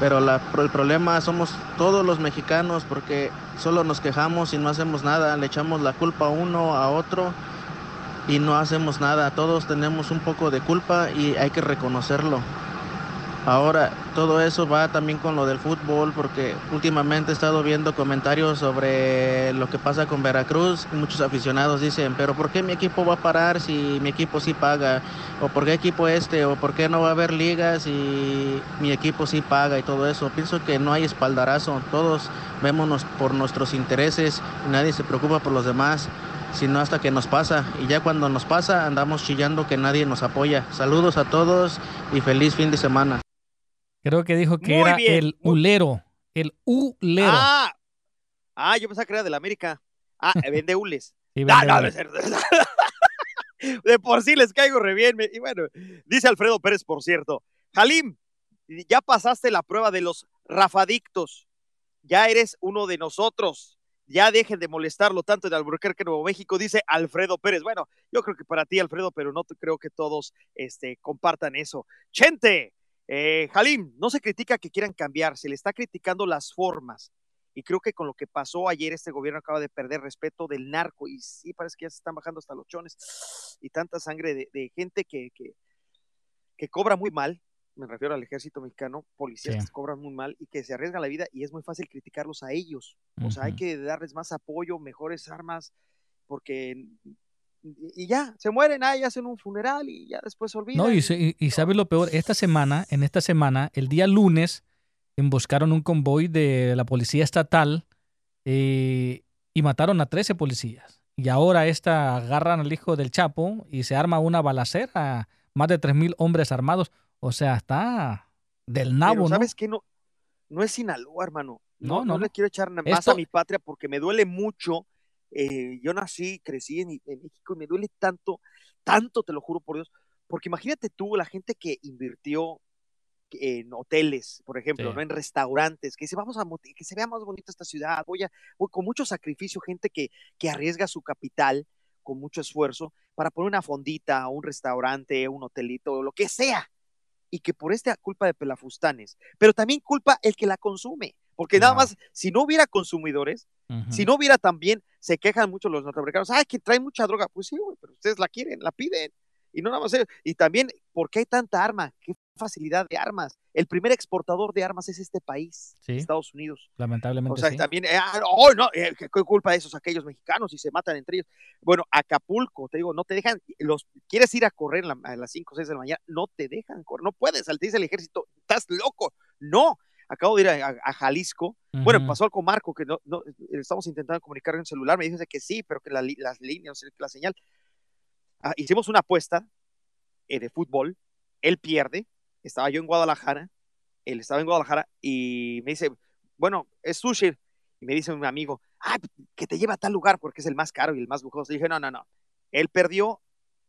Pero el problema somos todos los mexicanos porque solo nos quejamos y no hacemos nada. Le echamos la culpa a uno, a otro y no hacemos nada. Todos tenemos un poco de culpa y hay que reconocerlo. Ahora, todo eso va también con lo del fútbol, porque últimamente he estado viendo comentarios sobre lo que pasa con Veracruz. Muchos aficionados dicen, pero ¿por qué mi equipo va a parar si mi equipo sí paga? ¿O por qué equipo este? ¿O por qué no va a haber ligas si mi equipo sí paga y todo eso? Pienso que no hay espaldarazo. Todos vémonos por nuestros intereses nadie se preocupa por los demás sino hasta que nos pasa. Y ya cuando nos pasa andamos chillando que nadie nos apoya. Saludos a todos y feliz fin de semana. Creo que dijo que Muy era bien, el ulero. El ulero. Ah, ah, yo pensaba que era de la América. Ah, vende hules. [laughs] Sí, Ah, vende no, hules. [laughs] De por sí les caigo re bien. Y bueno, dice Alfredo Pérez, por cierto. Halim, ya pasaste la prueba de los rafadictos. Ya eres uno de nosotros. Ya dejen de molestarlo tanto en Albuquerque, Nuevo México, dice Alfredo Pérez. Bueno, yo creo que para ti, Alfredo, pero no te- creo que todos este, compartan eso. Chente, eh, Halim, no se critica que quieran cambiar, se le está criticando las formas. Y creo que con lo que pasó ayer, este gobierno acaba de perder respeto del narco. Y sí, parece que ya se están bajando hasta los chones. Y tanta sangre de, de gente que, que, que cobra muy mal. Me refiero al ejército mexicano, policías Sí. que cobran muy mal y que se arriesgan la vida. Y es muy fácil criticarlos a ellos. O sea, hay que darles más apoyo, mejores armas, porque. Y ya, se mueren, ahí hacen un funeral y ya después se olvidan. No, y, y, y sabes lo peor, esta semana, en esta semana, el día lunes, emboscaron un convoy de la policía estatal eh, y mataron a 13 policías. Y ahora esta agarran al hijo del Chapo y se arma una balacera, más de 3.000 hombres armados. O sea, está del nabo, Pero ¿no? ¿sabes qué? No, no es Sinaloa, hermano. No, No, no, no, le no. quiero echar más Esto- a mi patria porque me duele mucho. Eh, yo nací, crecí en, en México y me duele tanto, tanto, te lo juro por Dios. Porque imagínate tú, la gente que invirtió en hoteles, por ejemplo, Sí. ¿no? en restaurantes, que dice, vamos a que se vea más bonita esta ciudad, voy a, voy con mucho sacrificio, gente que, que arriesga su capital con mucho esfuerzo para poner una fondita, un restaurante, un hotelito, lo que sea y que por esta culpa de pelafustanes, pero también culpa el que la consume, porque nada más, si no hubiera consumidores, si no hubiera también, se quejan mucho los norteamericanos, ay, que traen mucha droga, pues sí, güey, pero ustedes la quieren, la piden, Y no nada más ellos. Y también, ¿por qué hay tanta arma? ¿Qué facilidad de armas? El primer exportador de armas es este país, Sí. Estados Unidos. Lamentablemente O sea, sí. también, eh, ah, oh, no, eh, ¿qué qué culpa de esos aquellos mexicanos y se matan entre ellos? Bueno, Acapulco, te digo, no te dejan, los, quieres ir a correr a las 5 o 6 de la mañana, no te dejan correr, no puedes, al te dice el ejército, estás loco, no. Acabo de ir a, a- a Jalisco, bueno, pasó algo con Marco, que no, no, estamos intentando comunicar en el celular, me dice que sí, pero que la las líneas, la señal. Ah, hicimos una apuesta eh, de fútbol, él pierde, estaba yo en Guadalajara, él estaba en Guadalajara y me dice, bueno, es sushi. Y me dice un amigo, ah, que te lleva a tal lugar porque es el más caro y el más lujoso. Y dije, no, no, no. Él perdió,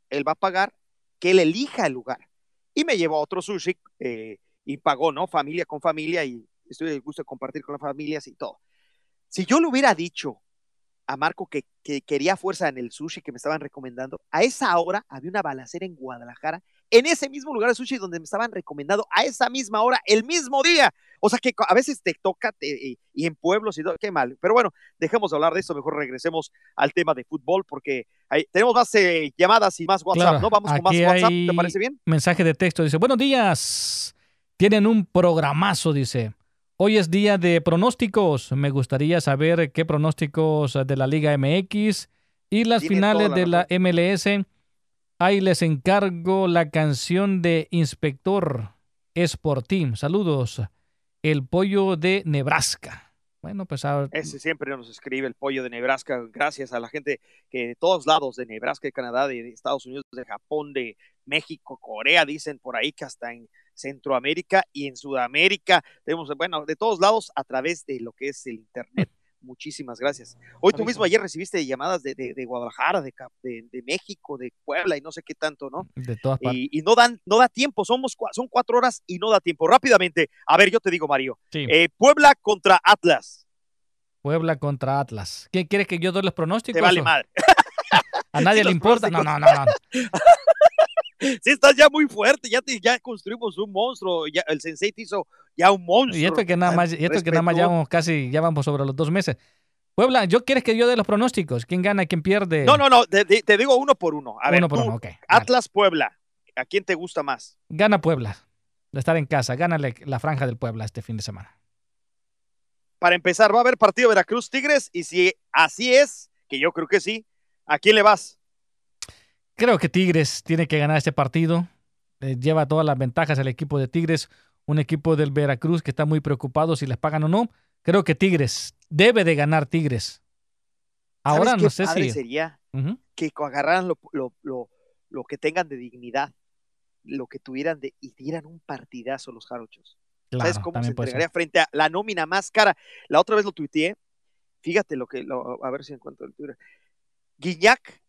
él va a pagar, que él elija el lugar. Y me llevó a otro sushi eh, y pagó, ¿no? Familia con familia y estoy de gusto de compartir con las familias y todo. Si yo le hubiera dicho a Marco que, que quería fuerza en el sushi que me estaban recomendando, a esa hora había una balacera en Guadalajara, en ese mismo lugar de sushi donde me estaban recomendando a esa misma hora, el mismo día. O sea que a veces te toca te- y, y en pueblos y todo, qué mal. Pero bueno, dejemos de hablar de esto, mejor regresemos al tema de fútbol porque hay- tenemos más eh, llamadas y más WhatsApp, Claro, ¿no? Vamos con más WhatsApp, ¿te parece bien? Mensaje de texto, dice, buenos días, tienen un programazo, dice. Hoy es día de pronósticos. Me gustaría saber qué pronósticos de la Liga MX y las Tiene finales la de la MLS. Ahí les encargo la canción de Inspector Sportim. Saludos. El pollo de Nebraska. Bueno, pues ahora- Ese siempre nos escribe el pollo de Nebraska, gracias a la gente que de todos lados, de Nebraska, de Canadá, de, de Estados Unidos, de Japón, de México, Corea, dicen por ahí que hasta en Centroamérica y en Sudamérica, tenemos, bueno, de todos lados a través de lo que es el Internet. Muchísimas gracias. Hoy tú mismo ayer recibiste llamadas de, de- de Guadalajara, de, de- México, de Puebla y no sé qué tanto, ¿no? de todas partes. Y, y no dan, no da tiempo, somos, son cuatro horas y no da tiempo. Rápidamente, a ver, yo te digo, Mario, Sí. eh, Puebla contra Atlas. Puebla contra Atlas. ¿Qué quieres que yo doy los pronósticos? Te vale o? madre. [laughs] A nadie [laughs] le importa. No, no, no, no. [laughs] Sí, estás ya muy fuerte, ya, te, ya construimos un monstruo, ya, el sensei te hizo ya un monstruo. Y esto que nada más, y esto que nada más llevamos casi, ya vamos sobre los dos meses. Puebla, ¿yo quieres que yo dé los pronósticos? ¿Quién gana, quién pierde? No, no, no, te, digo uno por uno. A ver, Uno por tú, uno, ok. Atlas Puebla, ¿a quién te gusta más? Gana Puebla. De estar en casa. Gánale la franja del Puebla este fin de semana. Para empezar, va a haber partido Veracruz Tigres y si así es, que yo creo que sí, ¿a quién le vas? Creo que Tigres tiene que ganar este partido. Eh, lleva todas las ventajas el equipo de Tigres. Un equipo del Veracruz que está muy preocupado si les pagan o no. Creo que Tigres debe de ganar Tigres. Ahora ¿Sabes no sé si. sería Ujú. que co- agarraran lo, lo, lo, lo que tengan de dignidad, lo que tuvieran de y dieran un partidazo los jarochos. ¿Sabes cómo se entregaría ser. frente a la nómina más cara? La otra vez lo tuiteé. Fíjate lo que, lo- a ver si encuentro el Twitter. Guiñac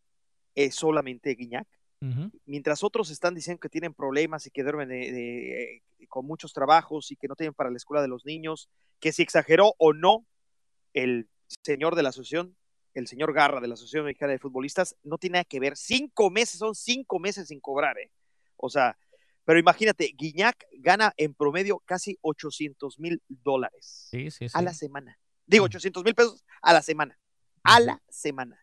es solamente Guiñac. Mientras otros están diciendo que tienen problemas y que duermen de- de- eh, con muchos trabajos y que no tienen para la escuela de los niños, que si exageró o no el señor de la asociación, el señor Garra de la Asociación Mexicana de Futbolistas, no tiene nada que ver. Cinco meses, son cinco meses sin cobrar, ¿eh? O sea, pero imagínate, Guiñac gana en promedio casi 800 mil dólares Sí, sí, sí. a la semana. Digo, 800 mil pesos a la semana. A la semana.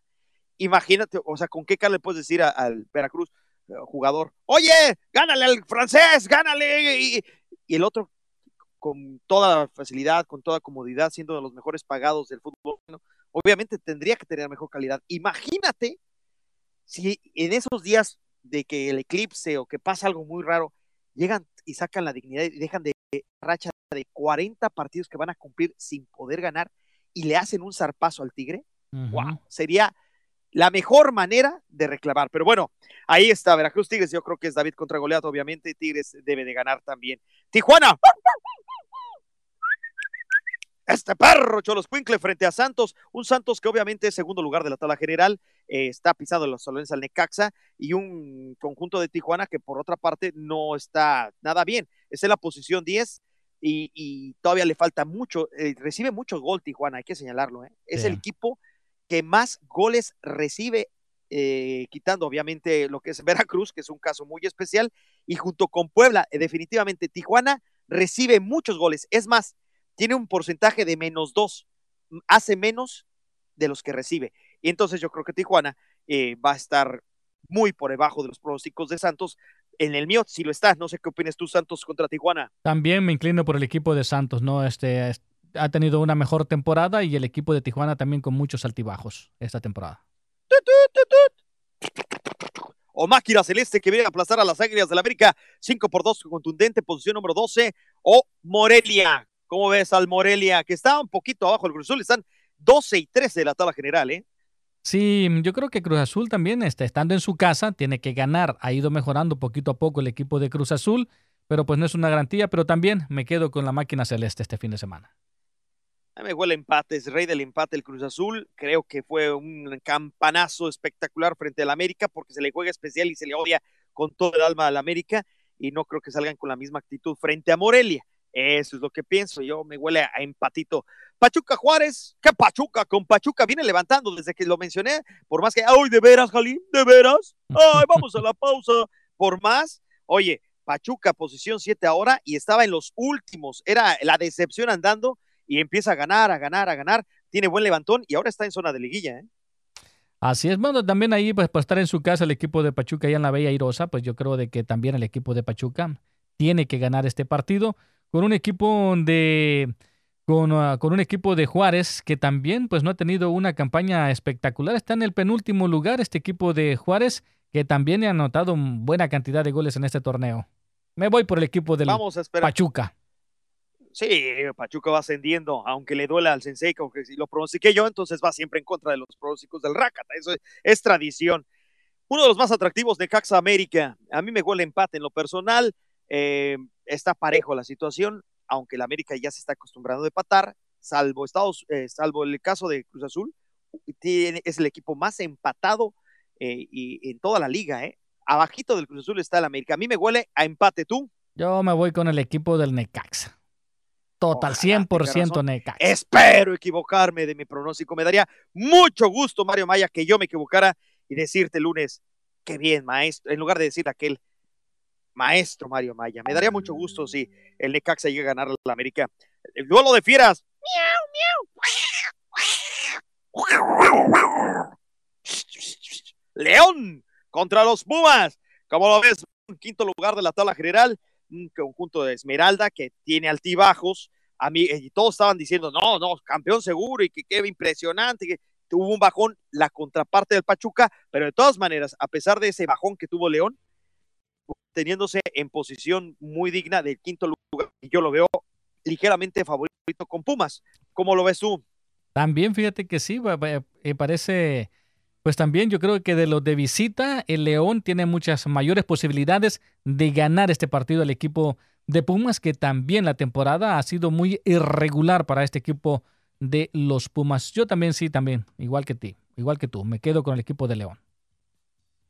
Imagínate, o sea, ¿con qué cara le puedes decir al Veracruz eh, jugador? Oye, gánale al francés, gánale. Y, y el otro, con toda facilidad, con toda comodidad, siendo de los mejores pagados del fútbol, ¿no? obviamente tendría que tener mejor calidad. Imagínate si en esos días de que el eclipse o que pasa algo muy raro, llegan y sacan la dignidad y dejan de racha de 40 partidos que van a cumplir sin poder ganar y le hacen un zarpazo al Tigre, wow, sería la mejor manera de reclamar. Pero bueno, ahí está Veracruz Tigres, yo creo que es David contra Goliat, obviamente, Tigres debe de ganar también. Tijuana. Este perro Cholos Quincle frente a Santos, un Santos que obviamente es segundo lugar de la tabla general, eh, está pisando los salones al Necaxa y un conjunto de Tijuana que por otra parte no está nada bien, está en la posición 10 y, y todavía le falta mucho, eh, recibe mucho gol Tijuana, hay que señalarlo, ¿eh? es el equipo que más goles recibe, eh, quitando obviamente lo que es Veracruz, que es un caso muy especial, y junto con Puebla, eh, definitivamente Tijuana recibe muchos goles, es más, tiene un porcentaje de menos dos, hace menos de los que recibe. Y entonces yo creo que Tijuana eh, va a estar muy por debajo de los pronósticos de Santos. En el mío sí lo está. No sé qué opinas tú, Santos contra Tijuana. También me inclino por el equipo de Santos, ¿no? Este es- ha tenido una mejor temporada y el equipo de Tijuana también con muchos altibajos esta temporada. O Máquina Celeste que viene a aplazar a las Águilas del la América 5 por 2 contundente, posición número 12. O Morelia. ¿Cómo ves al Morelia? Que está un poquito abajo del Cruz Azul. Están 12 y 13 de la tabla general, ¿eh? Sí, yo creo que Cruz Azul también, este, estando en su casa, tiene que ganar. Ha ido mejorando poquito a poco el equipo de Cruz Azul, pero pues no es una garantía. Pero también me quedo con la máquina celeste este fin de semana. Me huele empate, es rey del empate el Cruz Azul. Creo que fue un campanazo espectacular frente al América porque se le juega especial y se le odia con todo el alma al América y no creo que salgan con la misma actitud frente a Morelia. Eso es lo que pienso. Yo me huele a empatito. Pachuca Juárez, ¿qué Pachuca? Con Pachuca viene levantando desde que lo mencioné. Por más que, ay, de veras, Jalín, de veras. Ay, vamos a la pausa. Por más, oye, Pachuca, posición 7 ahora y estaba en los últimos. Era la decepción andando y empieza a ganar, a ganar, a ganar. Tiene buen levantón y ahora está en zona de liguilla, ¿eh? Así es, bueno, también ahí, pues, por estar en su casa el equipo de Pachuca allá en la Bella Irosa, pues yo creo de que también el equipo de Pachuca tiene que ganar este partido con un equipo de con, ah, con un equipo de Juárez que también pues no ha tenido una campaña espectacular. Está en el penúltimo lugar este equipo de Juárez que también ha anotado buena cantidad de goles en este torneo. Me voy por el equipo del Vamos a esperar. Pachuca. Sí, Pachuca va ascendiendo, aunque le duela al Sensei, aunque si lo pronostiqué yo, entonces va siempre en contra de los pronósticos del Rácata. Eso es, tradición. Uno de los más atractivos de Caxa América. A mí me huele empate en lo personal. eh, está parejo la situación, aunque la América ya se está acostumbrando a empatar, salvo Estados, eh, salvo el caso de Cruz Azul, es el equipo más empatado eh, y, en toda la liga. Eh. Abajito del Cruz Azul está el América. A mí me huele a empate tú. Yo me voy con el equipo del Necaxa. Total, 100% razón. Necaxa. Espero equivocarme de mi pronóstico. Me daría mucho gusto, Mario Maya, que yo me equivocara y decirte el lunes, qué bien, maestro, en lugar de decir aquel maestro Mario Maya. Me daría mucho gusto si el Necaxa llega a ganar la América. El duelo de fieras. León contra los Pumas. Como lo ves, en quinto lugar de la tabla general, un conjunto de Esmeralda que tiene altibajos. A mí, y todos estaban diciendo, no, no, campeón seguro y que qué impresionante, que tuvo un bajón la contraparte del Pachuca, pero de todas maneras, a pesar de ese bajón que tuvo León, teniéndose en posición muy digna del quinto lugar, y yo lo veo ligeramente favorito con Pumas. ¿Cómo lo ves tú? También fíjate que sí, eh, parece, pues también yo creo que de los de visita, el León tiene muchas mayores posibilidades de ganar este partido al equipo de Pumas, que también la temporada ha sido muy irregular para este equipo de los Pumas. Yo también sí, también, igual que ti, igual que tú, me quedo con el equipo de León.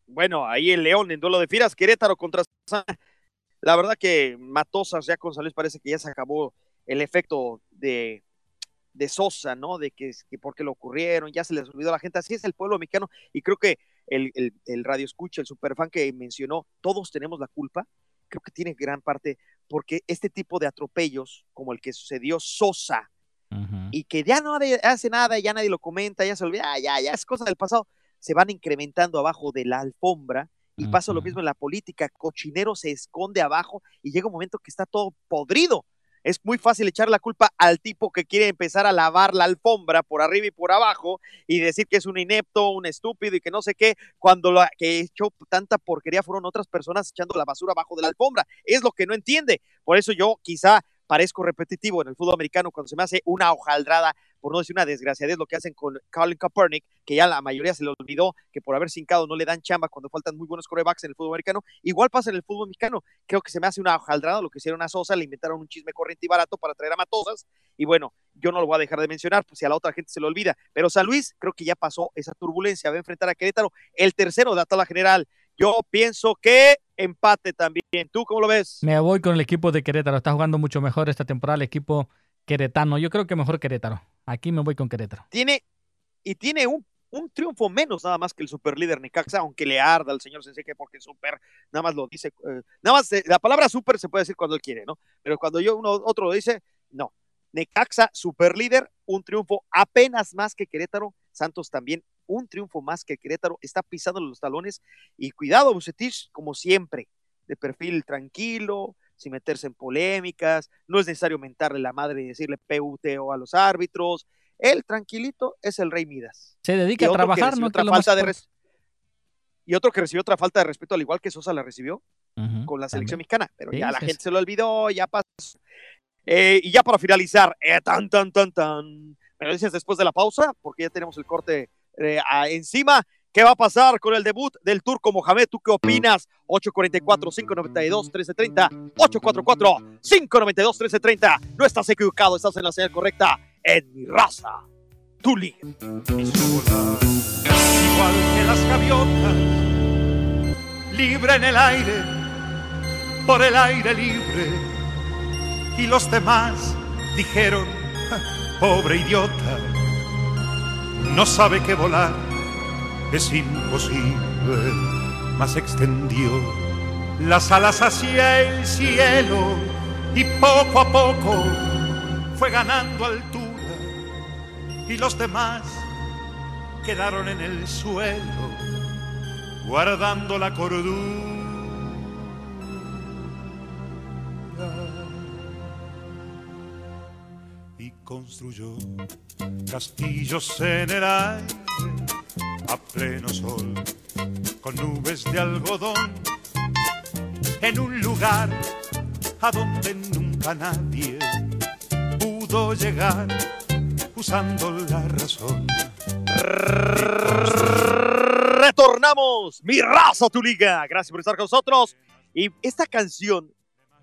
Bueno, ahí el León en duelo de fieras, Querétaro contra Sa- La verdad que Matosas ya con San Luis parece que ya se acabó el efecto de, de Sosa, ¿no? De que, que por qué lo ocurrieron, ya se les olvidó a la gente. Así es el pueblo mexicano y creo que el, el, el radio escucha, el superfan que mencionó, todos tenemos la culpa, creo que tiene gran parte porque este tipo de atropellos, como el que sucedió Sosa, y que ya no hace nada, ya nadie lo comenta, ya se olvida, ah, ya, ya es cosa del pasado, se van incrementando abajo de la alfombra y pasa lo mismo en la política, cochinero se esconde abajo y llega un momento que está todo podrido. Es muy fácil echar la culpa al tipo que quiere empezar a lavar la alfombra por arriba y por abajo y decir que es un inepto, un estúpido y que no sé qué, cuando lo que echó tanta porquería fueron otras personas echando la basura abajo de la alfombra. Es lo que no entiende. Por eso yo quizá parezco repetitivo en el fútbol americano cuando se me hace una hojaldrada, por no decir una desgraciadez, lo que hacen con Colin Kaepernick, que ya la mayoría se le olvidó que por haber cincado no le dan chamba cuando faltan muy buenos corebacks en el fútbol americano. Igual pasa en el fútbol mexicano. Creo que se me hace una hojaldrada lo que hicieron a Sosa, le inventaron un chisme corriente y barato para traer a Matosas. Y bueno, yo no lo voy a dejar de mencionar, pues si a la otra gente se le olvida. Pero San Luis creo que ya pasó esa turbulencia, va a enfrentar a Querétaro, el tercero de la tabla general. Yo pienso que empate también. ¿Tú cómo lo ves? Me voy con el equipo de Querétaro, está jugando mucho mejor esta temporada el equipo queretano. Yo creo que mejor Querétaro. Aquí me voy con Querétaro. Tiene, y tiene un, un triunfo menos nada más que el superlíder Necaxa, aunque le arda al señor Senseque porque super, nada más lo dice, eh, nada más eh, la palabra super se puede decir cuando él quiere, ¿no? Pero cuando yo uno otro lo dice, no. Necaxa, superlíder, un triunfo apenas más que Querétaro, Santos también un triunfo más que Querétaro está pisando los talones y cuidado, Bucetich, como siempre, de perfil tranquilo, sin meterse en polémicas, no es necesario mentarle la madre y decirle PUTO a los árbitros, él tranquilito es el rey Midas. Se dedica a trabajar, ¿no? Otra es falta de res- Y otro que recibió otra falta de respeto, al igual que Sosa la recibió con la selección mexicana, pero Sí, ya la sí, gente se lo olvidó, ya pasó. Eh, y ya para finalizar, eh, tan, tan, tan, tan. Me lo dices después de la pausa, porque ya tenemos el corte eh, a- encima. ¿Qué va a pasar con el debut del turco Mohamed? ¿Tú qué opinas? 844-592-1330. 844-592-1330. No estás equivocado, estás en la señal correcta. En mi raza, tu igual que las gaviotas, libre en el aire, por el aire libre. Y los demás dijeron, "Ja, pobre idiota, no sabe que volar es imposible, mas extendió las alas hacia el cielo y poco a poco fue ganando altura y los demás quedaron en el suelo, guardando la cordura. Construyó castillos en el aire a pleno sol, con nubes de algodón, en un lugar a donde nunca nadie pudo llegar usando la razón. retornamos. Mi raza, tu liga. Gracias por estar con nosotros. Y esta canción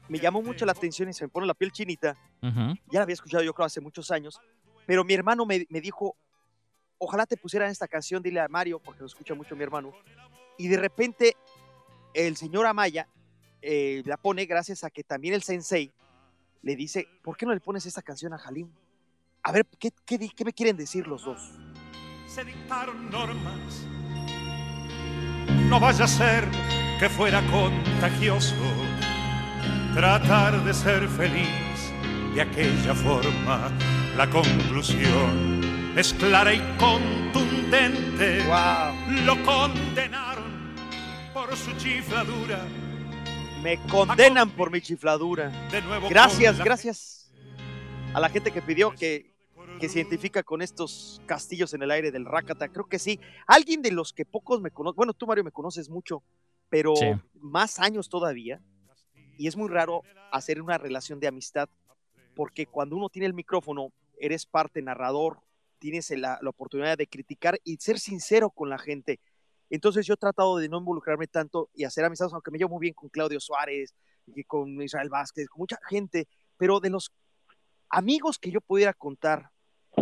me llamó mucho la atención y se me pone la piel chinita. Ya la había escuchado yo creo hace muchos años. Pero mi hermano me, me dijo, ojalá te pusieran esta canción, dile a Mario, porque lo escucha mucho mi hermano. Y de repente el señor Amaya eh, la pone gracias a que también el sensei le dice, ¿por qué no le pones esta canción a Halim? A ver, ¿qué, qué, qué me quieren decir los dos? se dictaron normas. No vaya a ser que fuera contagioso tratar de ser feliz de aquella forma. La conclusión es clara y contundente. Lo condenaron por su chifladura. Me condenan por mi chifladura. De nuevo Gracias, gracias a la gente que pidió que, que se identifica con estos castillos en el aire del Rakata. Creo que sí. Alguien de los que pocos me conocen, bueno, tú Mario me conoces mucho, pero Sí. más años todavía. Y es muy raro hacer una relación de amistad porque cuando uno tiene el micrófono, eres parte narrador, tienes la, oportunidad de criticar y ser sincero con la gente. Entonces yo he tratado de no involucrarme tanto y hacer amistades, aunque me llevo muy bien con Claudio Suárez, y con Israel Vázquez, con mucha gente, pero de los amigos que yo pudiera contar,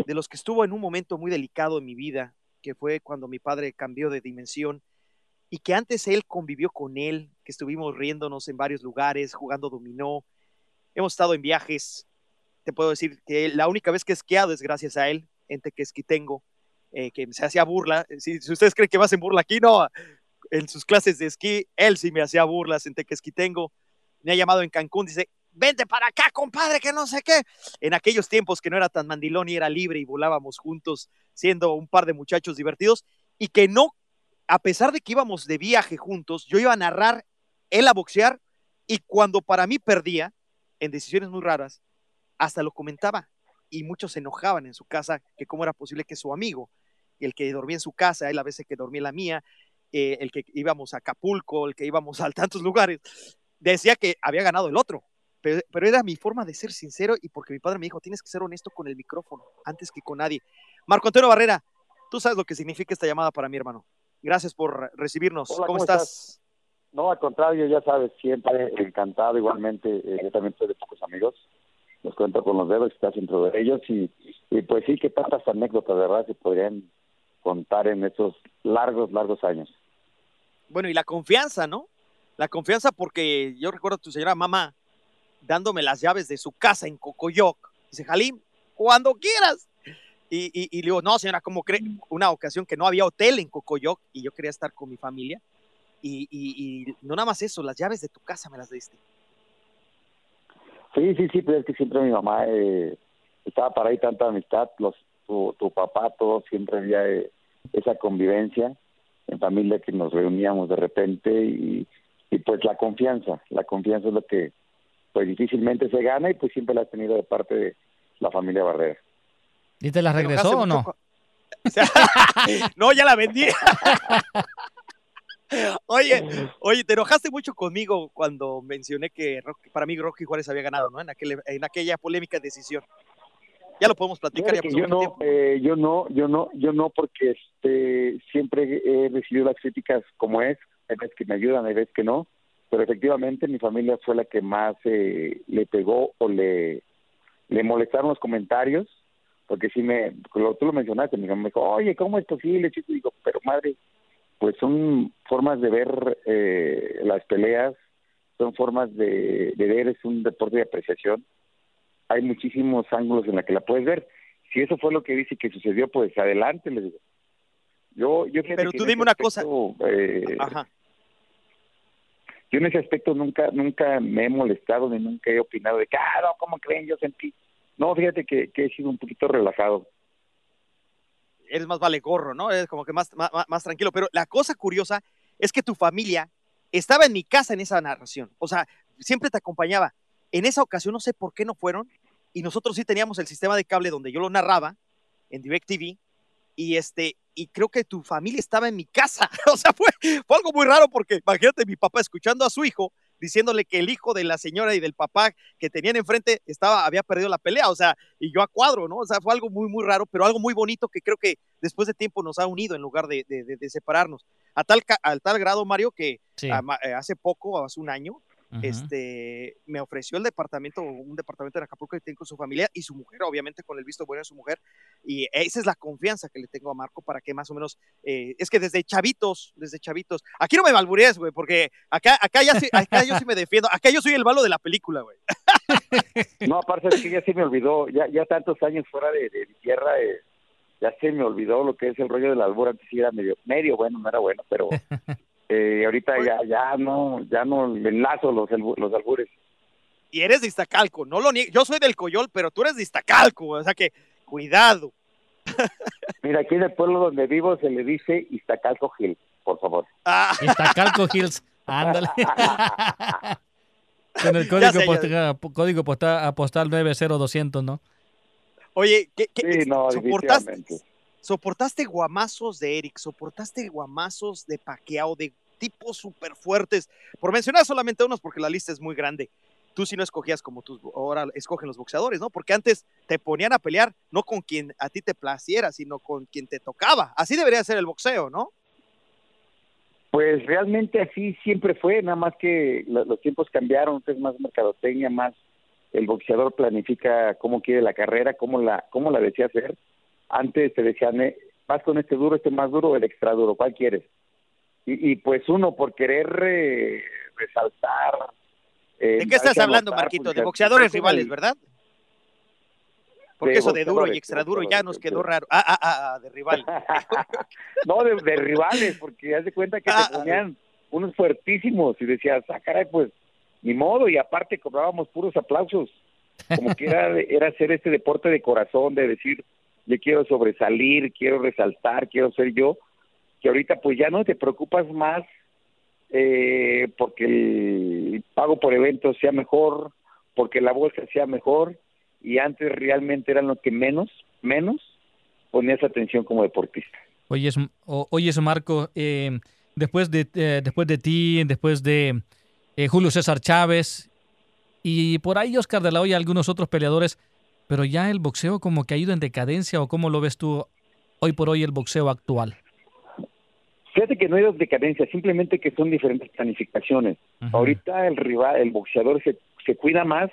de los que estuvo en un momento muy delicado en mi vida, que fue cuando mi padre cambió de dimensión, y que antes él convivió con él, que estuvimos riéndonos en varios lugares, jugando dominó, hemos estado en viajes, te puedo decir que la única vez que he esquiado es gracias a él, en Tequesquitengo, eh, que se hacía burla, si, ustedes creen que me hacen burla aquí, no, en sus clases de esquí, él sí me hacía burlas en Tequesquitengo, me ha llamado en Cancún, dice, vente para acá, compadre, que no sé qué. En aquellos tiempos que no era tan mandilón y era libre y volábamos juntos, siendo un par de muchachos divertidos, y que no, a pesar de que íbamos de viaje juntos, yo iba a narrar, él a boxear, y cuando para mí perdía, en decisiones muy raras, hasta lo comentaba, y muchos se enojaban en su casa, que cómo era posible que su amigo, el que dormía en su casa, él a veces que dormía en la mía, eh, el que íbamos a Acapulco, el que íbamos a [laughs] tantos lugares, decía que había ganado el otro. Pero, pero era mi forma de ser sincero y porque mi padre me dijo, tienes que ser honesto con el micrófono, antes que con nadie. Marco Antonio Barrera, tú sabes lo que significa esta llamada para mi hermano. Gracias por recibirnos. Hola, ¿Cómo, ¿cómo estás? No, al contrario, ya sabes, siempre encantado. Igualmente, eh, yo también soy de pocos amigos. Los cuento con los dedos, estás dentro de ellos. Y, y pues sí, que tantas anécdotas, ¿verdad? Se podrían contar en esos largos, largos años. Bueno, y la confianza, ¿no? La confianza porque yo recuerdo a tu señora mamá dándome las llaves de su casa en Cocoyoc. Dice, Jalim, cuando quieras. Y, y, le digo, no, señora, ¿cómo cree? Una ocasión que no había hotel en Cocoyoc y yo quería estar con mi familia. Y, no nada más eso, las llaves de tu casa me las diste. Sí, sí, sí, pero es que siempre mi mamá eh, estaba para ahí tanta amistad, los, tu, tu papá, todos siempre había eh, esa convivencia en familia que nos reuníamos de repente y, y pues la confianza, la confianza es lo que pues difícilmente se gana y pues siempre la ha tenido de parte de la familia Barrera. ¿Y te la regresó o no? [laughs] [laughs] no, ya la vendí. [laughs] Oye, oye, te enojaste mucho conmigo cuando mencioné que Rocky- para mí Rocky Juárez había ganado, ¿no? En, aquel, en aquella polémica decisión. Ya lo podemos platicar. Ya yo no, eh, yo no, yo no, yo no, porque este siempre he recibido las críticas como es, hay veces que me ayudan, hay veces que no, pero efectivamente mi familia fue la que más eh, le pegó o le, le molestaron los comentarios, porque sí me, lo- tú lo mencionaste, me dijo, oye, ¿cómo es posible, chico? Y digo, pero madre, pues son formas de ver eh, las peleas, son formas de, de ver, es un deporte de apreciación, hay muchísimos ángulos en la que la puedes ver. Si eso fue lo que dice que sucedió, pues adelante, le digo. Yo, yo Pero tú dime una cosa. eh, Ajá. yo en ese aspecto nunca nunca me he molestado ni nunca he opinado de que, ah, no, ¿cómo creen? Yo sentí. No, fíjate que, he sido un poquito relajado. eres más vale gorro, ¿no? Eres como que más tranquilo. Pero la cosa curiosa es que tu familia estaba en mi casa en esa narración. O sea, siempre te acompañaba. En esa ocasión no sé por qué no fueron. Y nosotros sí teníamos el sistema de cable donde yo lo narraba en DirecTV. Y este, y creo que tu familia estaba en mi casa. [laughs] O sea, fue, fue algo muy raro porque imagínate mi papá escuchando a su hijo diciéndole que el hijo de la señora y del papá que tenían enfrente estaba, había perdido la pelea, o sea, y yo a cuadro, ¿no? O sea, fue algo muy, muy raro, pero algo muy bonito que creo que después de tiempo nos ha unido en lugar de, de- de- de separarnos. A tal, al tal grado, Mario, que Sí. eh, hace poco, hace un año, Este, me ofreció el departamento, un departamento en Acapulco que tiene con su familia y su mujer, obviamente con el visto bueno de su mujer. Y esa es la confianza que le tengo a Marco para que más o menos, eh, es que desde chavitos, desde chavitos, aquí no me malburees, güey, porque acá, acá, ya sí- acá yo sí me defiendo, acá yo soy el malo de la película, güey. [laughs] No, aparte es que ya se me olvidó, ya ya tantos años fuera de, de mi tierra, eh, ya se me olvidó lo que es el rollo del albur. Antes sí era medio, medio bueno, no era bueno, pero [laughs] eh, ahorita ya ya no ya no enlazo los, los albures. Y eres de Iztacalco, no lo niego, yo soy del Coyol, pero tú eres de Iztacalco, o sea que, cuidado. [laughs] Mira, aquí en el pueblo donde vivo se le dice Iztacalco Gil, por favor. Iztacalco Hills, [laughs] ándale. [laughs] Con el código, sé, postal, código postal, postal 90200, ¿no? Oye, ¿qué, qué- Sí, no, soportaste. Soportaste guamazos de Eric, soportaste guamazos de Paqueado, de tipos súper fuertes, por mencionar solamente unos porque la lista es muy grande. Tú sí no escogías como tus, ahora escogen los boxeadores, ¿no? Porque antes te ponían a pelear no con quien a ti te placiera, sino con quien te tocaba. Así debería ser el boxeo, ¿no? Pues realmente así siempre fue, nada más que lo- los tiempos cambiaron, es más mercadotecnia, más el boxeador planifica cómo quiere la carrera, cómo la cómo la desea hacer. Antes te decían, eh, vas con este duro, este más duro, o el extra duro, ¿cuál quieres? Y, y pues uno por querer eh, resaltar. eh, ¿De qué estás hablando, Marquito? pues, De boxeadores rivales, ¿verdad? Porque eso de duro y extra duro ya nos quedó raro. Ah, ah, ah, ah, de rival. [laughs] No, de, de rivales, porque haz de cuenta que Ah, te ponían unos fuertísimos y decías, ah, caray, pues ni modo, y aparte cobrábamos puros aplausos. Como que era, era hacer este deporte de corazón, de decir, yo quiero sobresalir, quiero resaltar, quiero ser yo, que ahorita pues ya no te preocupas más eh, porque el pago por eventos sea mejor, porque la bolsa sea mejor, y antes realmente eran los que menos, menos ponías atención como deportista. Oye, oye, Marco, eh, después, de, eh, después de ti, después de eh, Julio César Chávez y por ahí Oscar de la Hoya, algunos otros peleadores, pero ya el boxeo como que ha ido en decadencia o cómo lo ves tú hoy por hoy el boxeo actual. Fíjate que no hay decadencia, simplemente que son diferentes planificaciones. Ahorita el rival, el boxeador se, se cuida más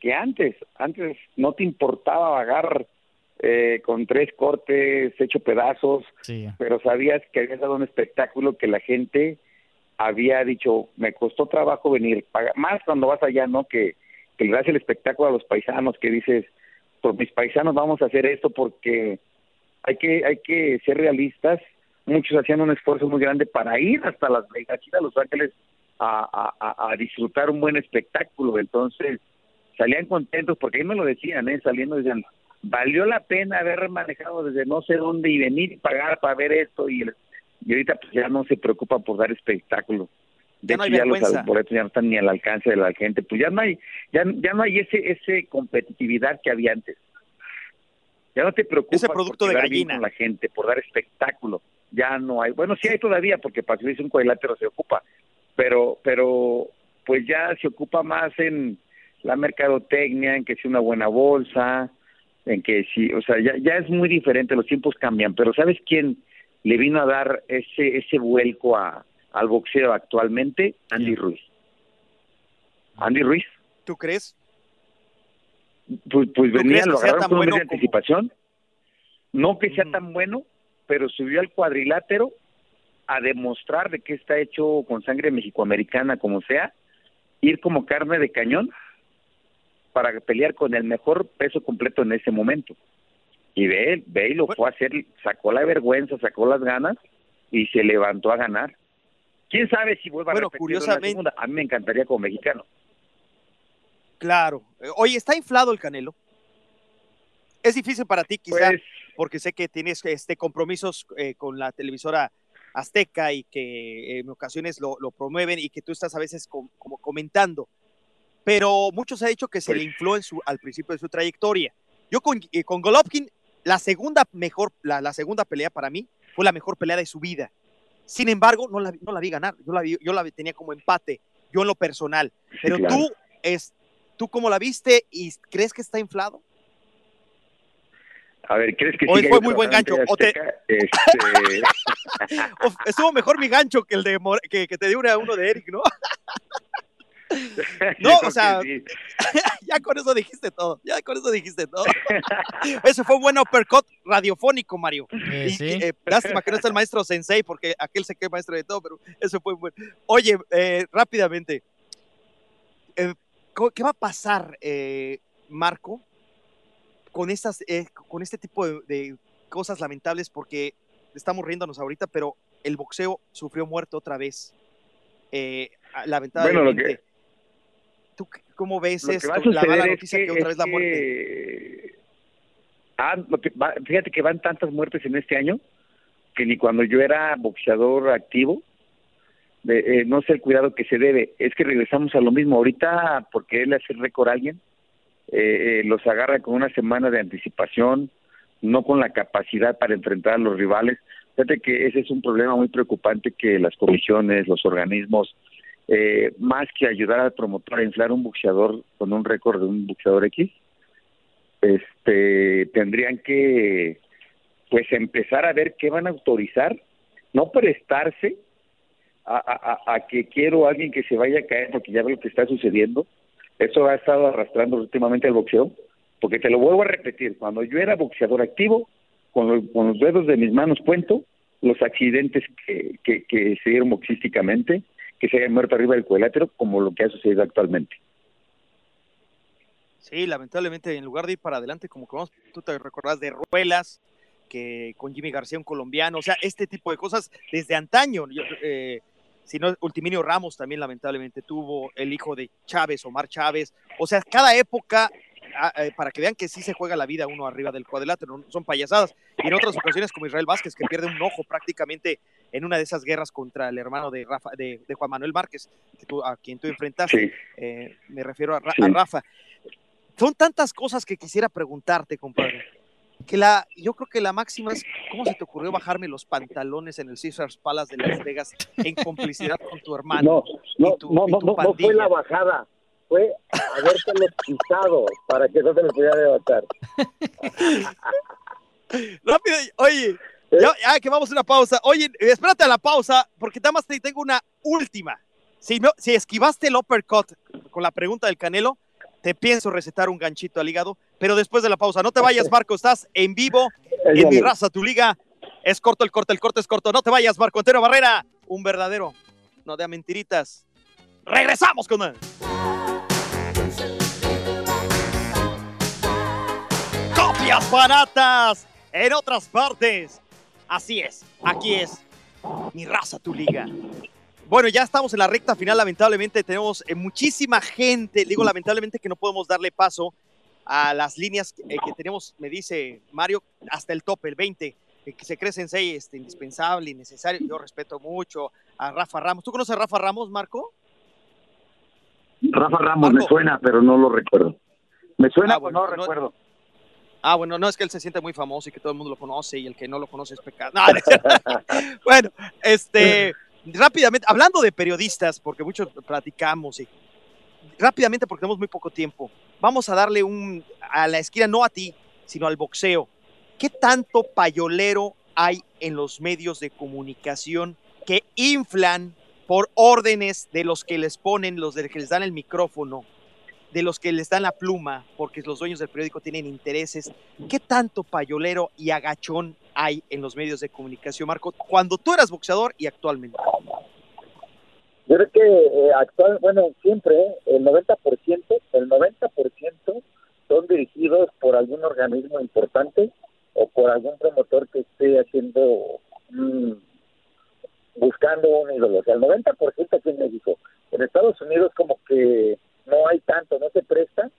que antes. Antes no te importaba vagar eh, con tres cortes, hecho pedazos, Sí. pero sabías que habías dado un espectáculo que la gente había dicho, me costó trabajo venir, más cuando vas allá, ¿no? Que, que le das el espectáculo a los paisanos, que dices, por mis paisanos vamos a hacer esto porque hay que, hay que ser realistas. Muchos hacían un esfuerzo muy grande para ir hasta Las Vegas, ir a Los Ángeles a, a- a- disfrutar un buen espectáculo. Entonces, salían contentos, porque ahí me lo decían, ¿eh? Saliendo decían, valió la pena haber manejado desde no sé dónde y venir y pagar para ver esto y, y ahorita pues ya no se preocupa por dar espectáculo. De Ya no hay hecho, ya los boletos ya no están ni al alcance de la gente, pues ya no hay, ya, ya no hay ese, ese competitividad que había antes. Ya no te preocupas Ese producto por de gallina. con la gente, por dar espectáculo. Ya no hay. Bueno, sí hay todavía, porque para subirse un cuadrilátero se ocupa, pero, pero pues ya se ocupa más en la mercadotecnia, en que sea una buena bolsa, en que sí, o sea, ya, ya es muy diferente, los tiempos cambian, pero ¿sabes quién le vino a dar ese, ese vuelco a, al boxeo actualmente? Andy Ruiz. Andy Ruiz, ¿Tú crees? pues, pues ¿Tú venía, lo agarraron con un mes bueno de anticipación, no que sea tan bueno, pero subió al cuadrilátero a demostrar de que está hecho con sangre mexicoamericana como sea, ir como carne de cañón para pelear con el mejor peso completo en ese momento. Y ve, ve y lo fue a hacer, sacó la vergüenza, sacó las ganas y se levantó a ganar. ¿Quién sabe si vuelva Bueno, a en la curiosamente- segunda? A mí me encantaría como mexicano. Claro. Eh, Oye, ¿está inflado el Canelo? Es difícil para ti, quizá, Pues- porque sé que tienes este compromisos eh, con la televisora azteca y que eh, en ocasiones lo, lo promueven y que tú estás a veces com- como comentando. Pero muchos han dicho que se le Pues infló en su, al principio de su trayectoria. Yo con, eh, con Golovkin, la segunda mejor, la, la segunda pelea para mí fue la mejor pelea de su vida. Sin embargo, no la, vi- no la vi ganar. Yo la, vi- yo la tenía como empate, yo en lo personal. Pero claro. tú, es, ¿tú cómo la viste y crees que está inflado? A ver, ¿crees que Hoy fue muy buen gancho, o te-? Este, [laughs] estuvo mejor mi gancho que el de More- que, que te dio uno de Eric, ¿no? [laughs] No, o sea, que sí. [laughs] ya con eso dijiste todo, ya con eso dijiste todo. [laughs] Ese fue un buen uppercut radiofónico, Mario. Eh, Y, sí. eh, lástima que no está el maestro Sensei, porque aquel se que es maestro de todo, pero eso fue bueno. Oye, eh, rápidamente, eh, ¿qué va a pasar, eh, Marco, con, estas, eh, con este tipo de, de cosas lamentables? Porque estamos riéndonos ahorita, pero el boxeo sufrió muerte otra vez. Eh, lamentablemente. ¿Tú cómo ves esto? la mala es noticia que, que- otra vez la muerte. que- Ah, fíjate que van tantas muertes en este año que ni cuando yo era boxeador activo, de, eh, no sé el cuidado que se debe. Es que regresamos a lo mismo. Ahorita, porque él hace récord a alguien, eh, eh, los agarra con una semana de anticipación, no con la capacidad para enfrentar a los rivales. Fíjate que ese es un problema muy preocupante que las comisiones, los organismos, eh, más que ayudar al promotor a inflar un boxeador con un récord de un boxeador X, este, tendrían que pues empezar a ver qué van a autorizar, no prestarse a, a- a- que quiero a alguien que se vaya a caer porque ya ve lo que está sucediendo. Eso ha estado arrastrando últimamente el boxeo, porque te lo vuelvo a repetir, cuando yo era boxeador activo, con, lo- con los dedos de mis manos cuento los accidentes que, que, que se dieron boxísticamente, que se hayan muerto arriba del cuadrilátero, como lo que ha sucedido actualmente. Sí, lamentablemente, en lugar de ir para adelante, como que vamos, tú te recordás de Ruelas, que con Jimmy García, un colombiano, o sea, este tipo de cosas desde antaño. Yo, eh, si no, Ultiminio Ramos también lamentablemente tuvo el hijo de Chávez, Omar Chávez. O sea, cada época, ah, eh, para que vean que sí se juega la vida uno arriba del cuadrilátero, son payasadas. Y en otras ocasiones, como Israel Vázquez, que pierde un ojo prácticamente en una de esas guerras contra el hermano de, Rafa, de, de Juan Manuel Márquez, que tú- a quien tú enfrentaste. Eh, me refiero a, Sí. a Rafa. Son tantas cosas que quisiera preguntarte, compadre. Que la, yo creo que la máxima es, ¿cómo se te ocurrió bajarme los pantalones en el Caesars Palace de Las Vegas en complicidad con tu hermano? No, no, tu- no, no, no, fue la bajada, fue habértelo quitado para que no te lo pudiera levantar. [laughs] Rápido, oye, ya, ya que vamos a una pausa. Oye, espérate a la pausa, porque nada más te tengo una última. Si, si esquivaste el uppercut con la pregunta del Canelo, te pienso recetar un ganchito al hígado, pero después de la pausa. No te vayas, Marco, estás en vivo en mi bien. raza, tu liga. Es corto el corte, el corte es corto. No te vayas, Marco Antonio Barrera, un verdadero, no de a mentiritas. Regresamos con él. copias baratas en otras partes. Así es, aquí es mi raza, tu liga. Bueno, ya estamos en la recta final, lamentablemente tenemos eh, muchísima gente, digo lamentablemente que no podemos darle paso a las líneas eh, que tenemos, me dice Mario, hasta el tope, el 20, eh, que se crece en 6, este, indispensable, innecesario. Yo respeto mucho a Rafa Ramos. ¿Tú conoces a Rafa Ramos, Marco? Rafa Ramos me suena, pero no lo recuerdo. Me suena, Ah, pero no no- recuerdo. Ah, bueno, no es que él se siente muy famoso y que todo el mundo lo conoce y el que no lo conoce es pecado. [laughs] Bueno, este, rápidamente, hablando de periodistas, porque muchos platicamos y rápidamente porque tenemos muy poco tiempo, vamos a darle un a la esquina, no a ti, sino al boxeo. ¿Qué tanto payolero hay en los medios de comunicación que inflan por órdenes de los que les ponen, los de que les dan el micrófono, de los que les dan la pluma, porque los dueños del periódico tienen intereses? ¿Qué tanto payolero y agachón hay en los medios de comunicación, Marco, cuando tú eras boxeador y actualmente? Yo creo que eh, actual, bueno, siempre eh, el 90%, el 90% son dirigidos por algún organismo importante o por algún promotor que esté haciendo, mm, buscando un ídolo. O sea, el 90% aquí en México. En Estados Unidos como que no hay tanto, no se presta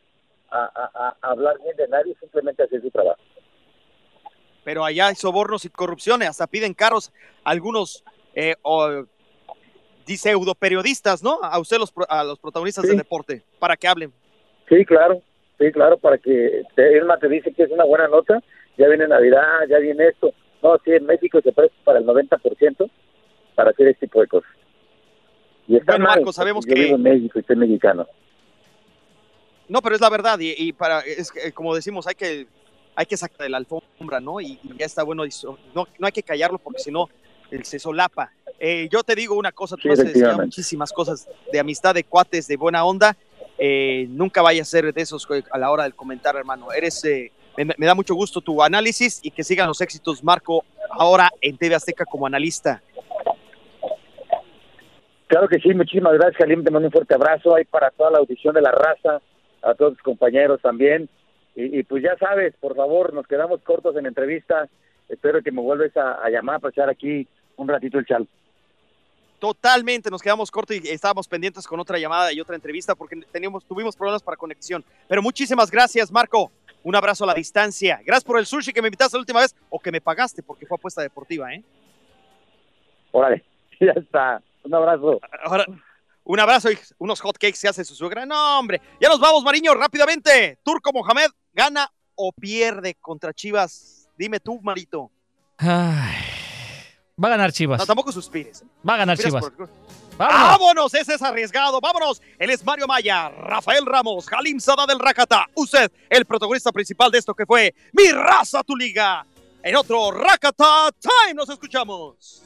a, a- a hablar bien de nadie, simplemente hacer su trabajo. pero allá hay sobornos y corrupciones, hasta piden carros algunos eh, o, periodistas, ¿no? A usted los, a los protagonistas del deporte, para que hablen. Sí, claro, sí, claro, para que Irma te dice que es una buena nota, ya viene Navidad, ya viene esto. No, sí, en México se presta para el 90% para hacer este tipo de cosas. Y está Bueno, mal, Marco, sabemos yo que- vivo en México y soy mexicano. No, pero es la verdad, y, y para, es que, como decimos, hay que, hay que sacar de la alfombra, ¿no? Y, y ya está bueno, no, no hay que callarlo porque si no, se solapa. Eh, yo te digo una cosa, tú Sí, has muchísimas cosas de amistad, de cuates, de buena onda. Eh, nunca vaya a ser de esos eh, a la hora del comentar, hermano. Eres, eh, me, me da mucho gusto tu análisis y que sigan los éxitos, Marco, ahora en TV Azteca como analista. Claro que sí, muchísimas gracias, Jalim, te mando un fuerte abrazo ahí para toda la audición de la raza, a todos tus compañeros también. Y, y pues ya sabes, por favor, nos quedamos cortos en entrevista. Espero que me vuelves a, a llamar para echar aquí un ratito el chal. Totalmente, nos quedamos cortos y estábamos pendientes con otra llamada y otra entrevista porque teníamos, tuvimos problemas para conexión. Pero muchísimas gracias, Marco. Un abrazo a la distancia. Gracias por el sushi que me invitaste la última vez o que me pagaste porque fue apuesta deportiva, ¿eh? Órale, [laughs] ya está. Un abrazo. Ahora, un abrazo y unos hot cakes se hace su suegra. No, hombre. Ya nos vamos, Mariño, rápidamente. Turco Mohamed, ¿gana o pierde contra Chivas? Dime tú, Marito. Ay, va a ganar Chivas. No, tampoco suspires. ¿eh? Va a ganar Chivas. por- ¡Vámonos! ¡Vámonos! Ese es arriesgado. ¡Vámonos! Él es Mario Maya, Rafael Ramos, Halim Sada del Rakata. Usted, el protagonista principal de esto que fue Mi Raza, tu Liga. En otro Rakata Time nos escuchamos.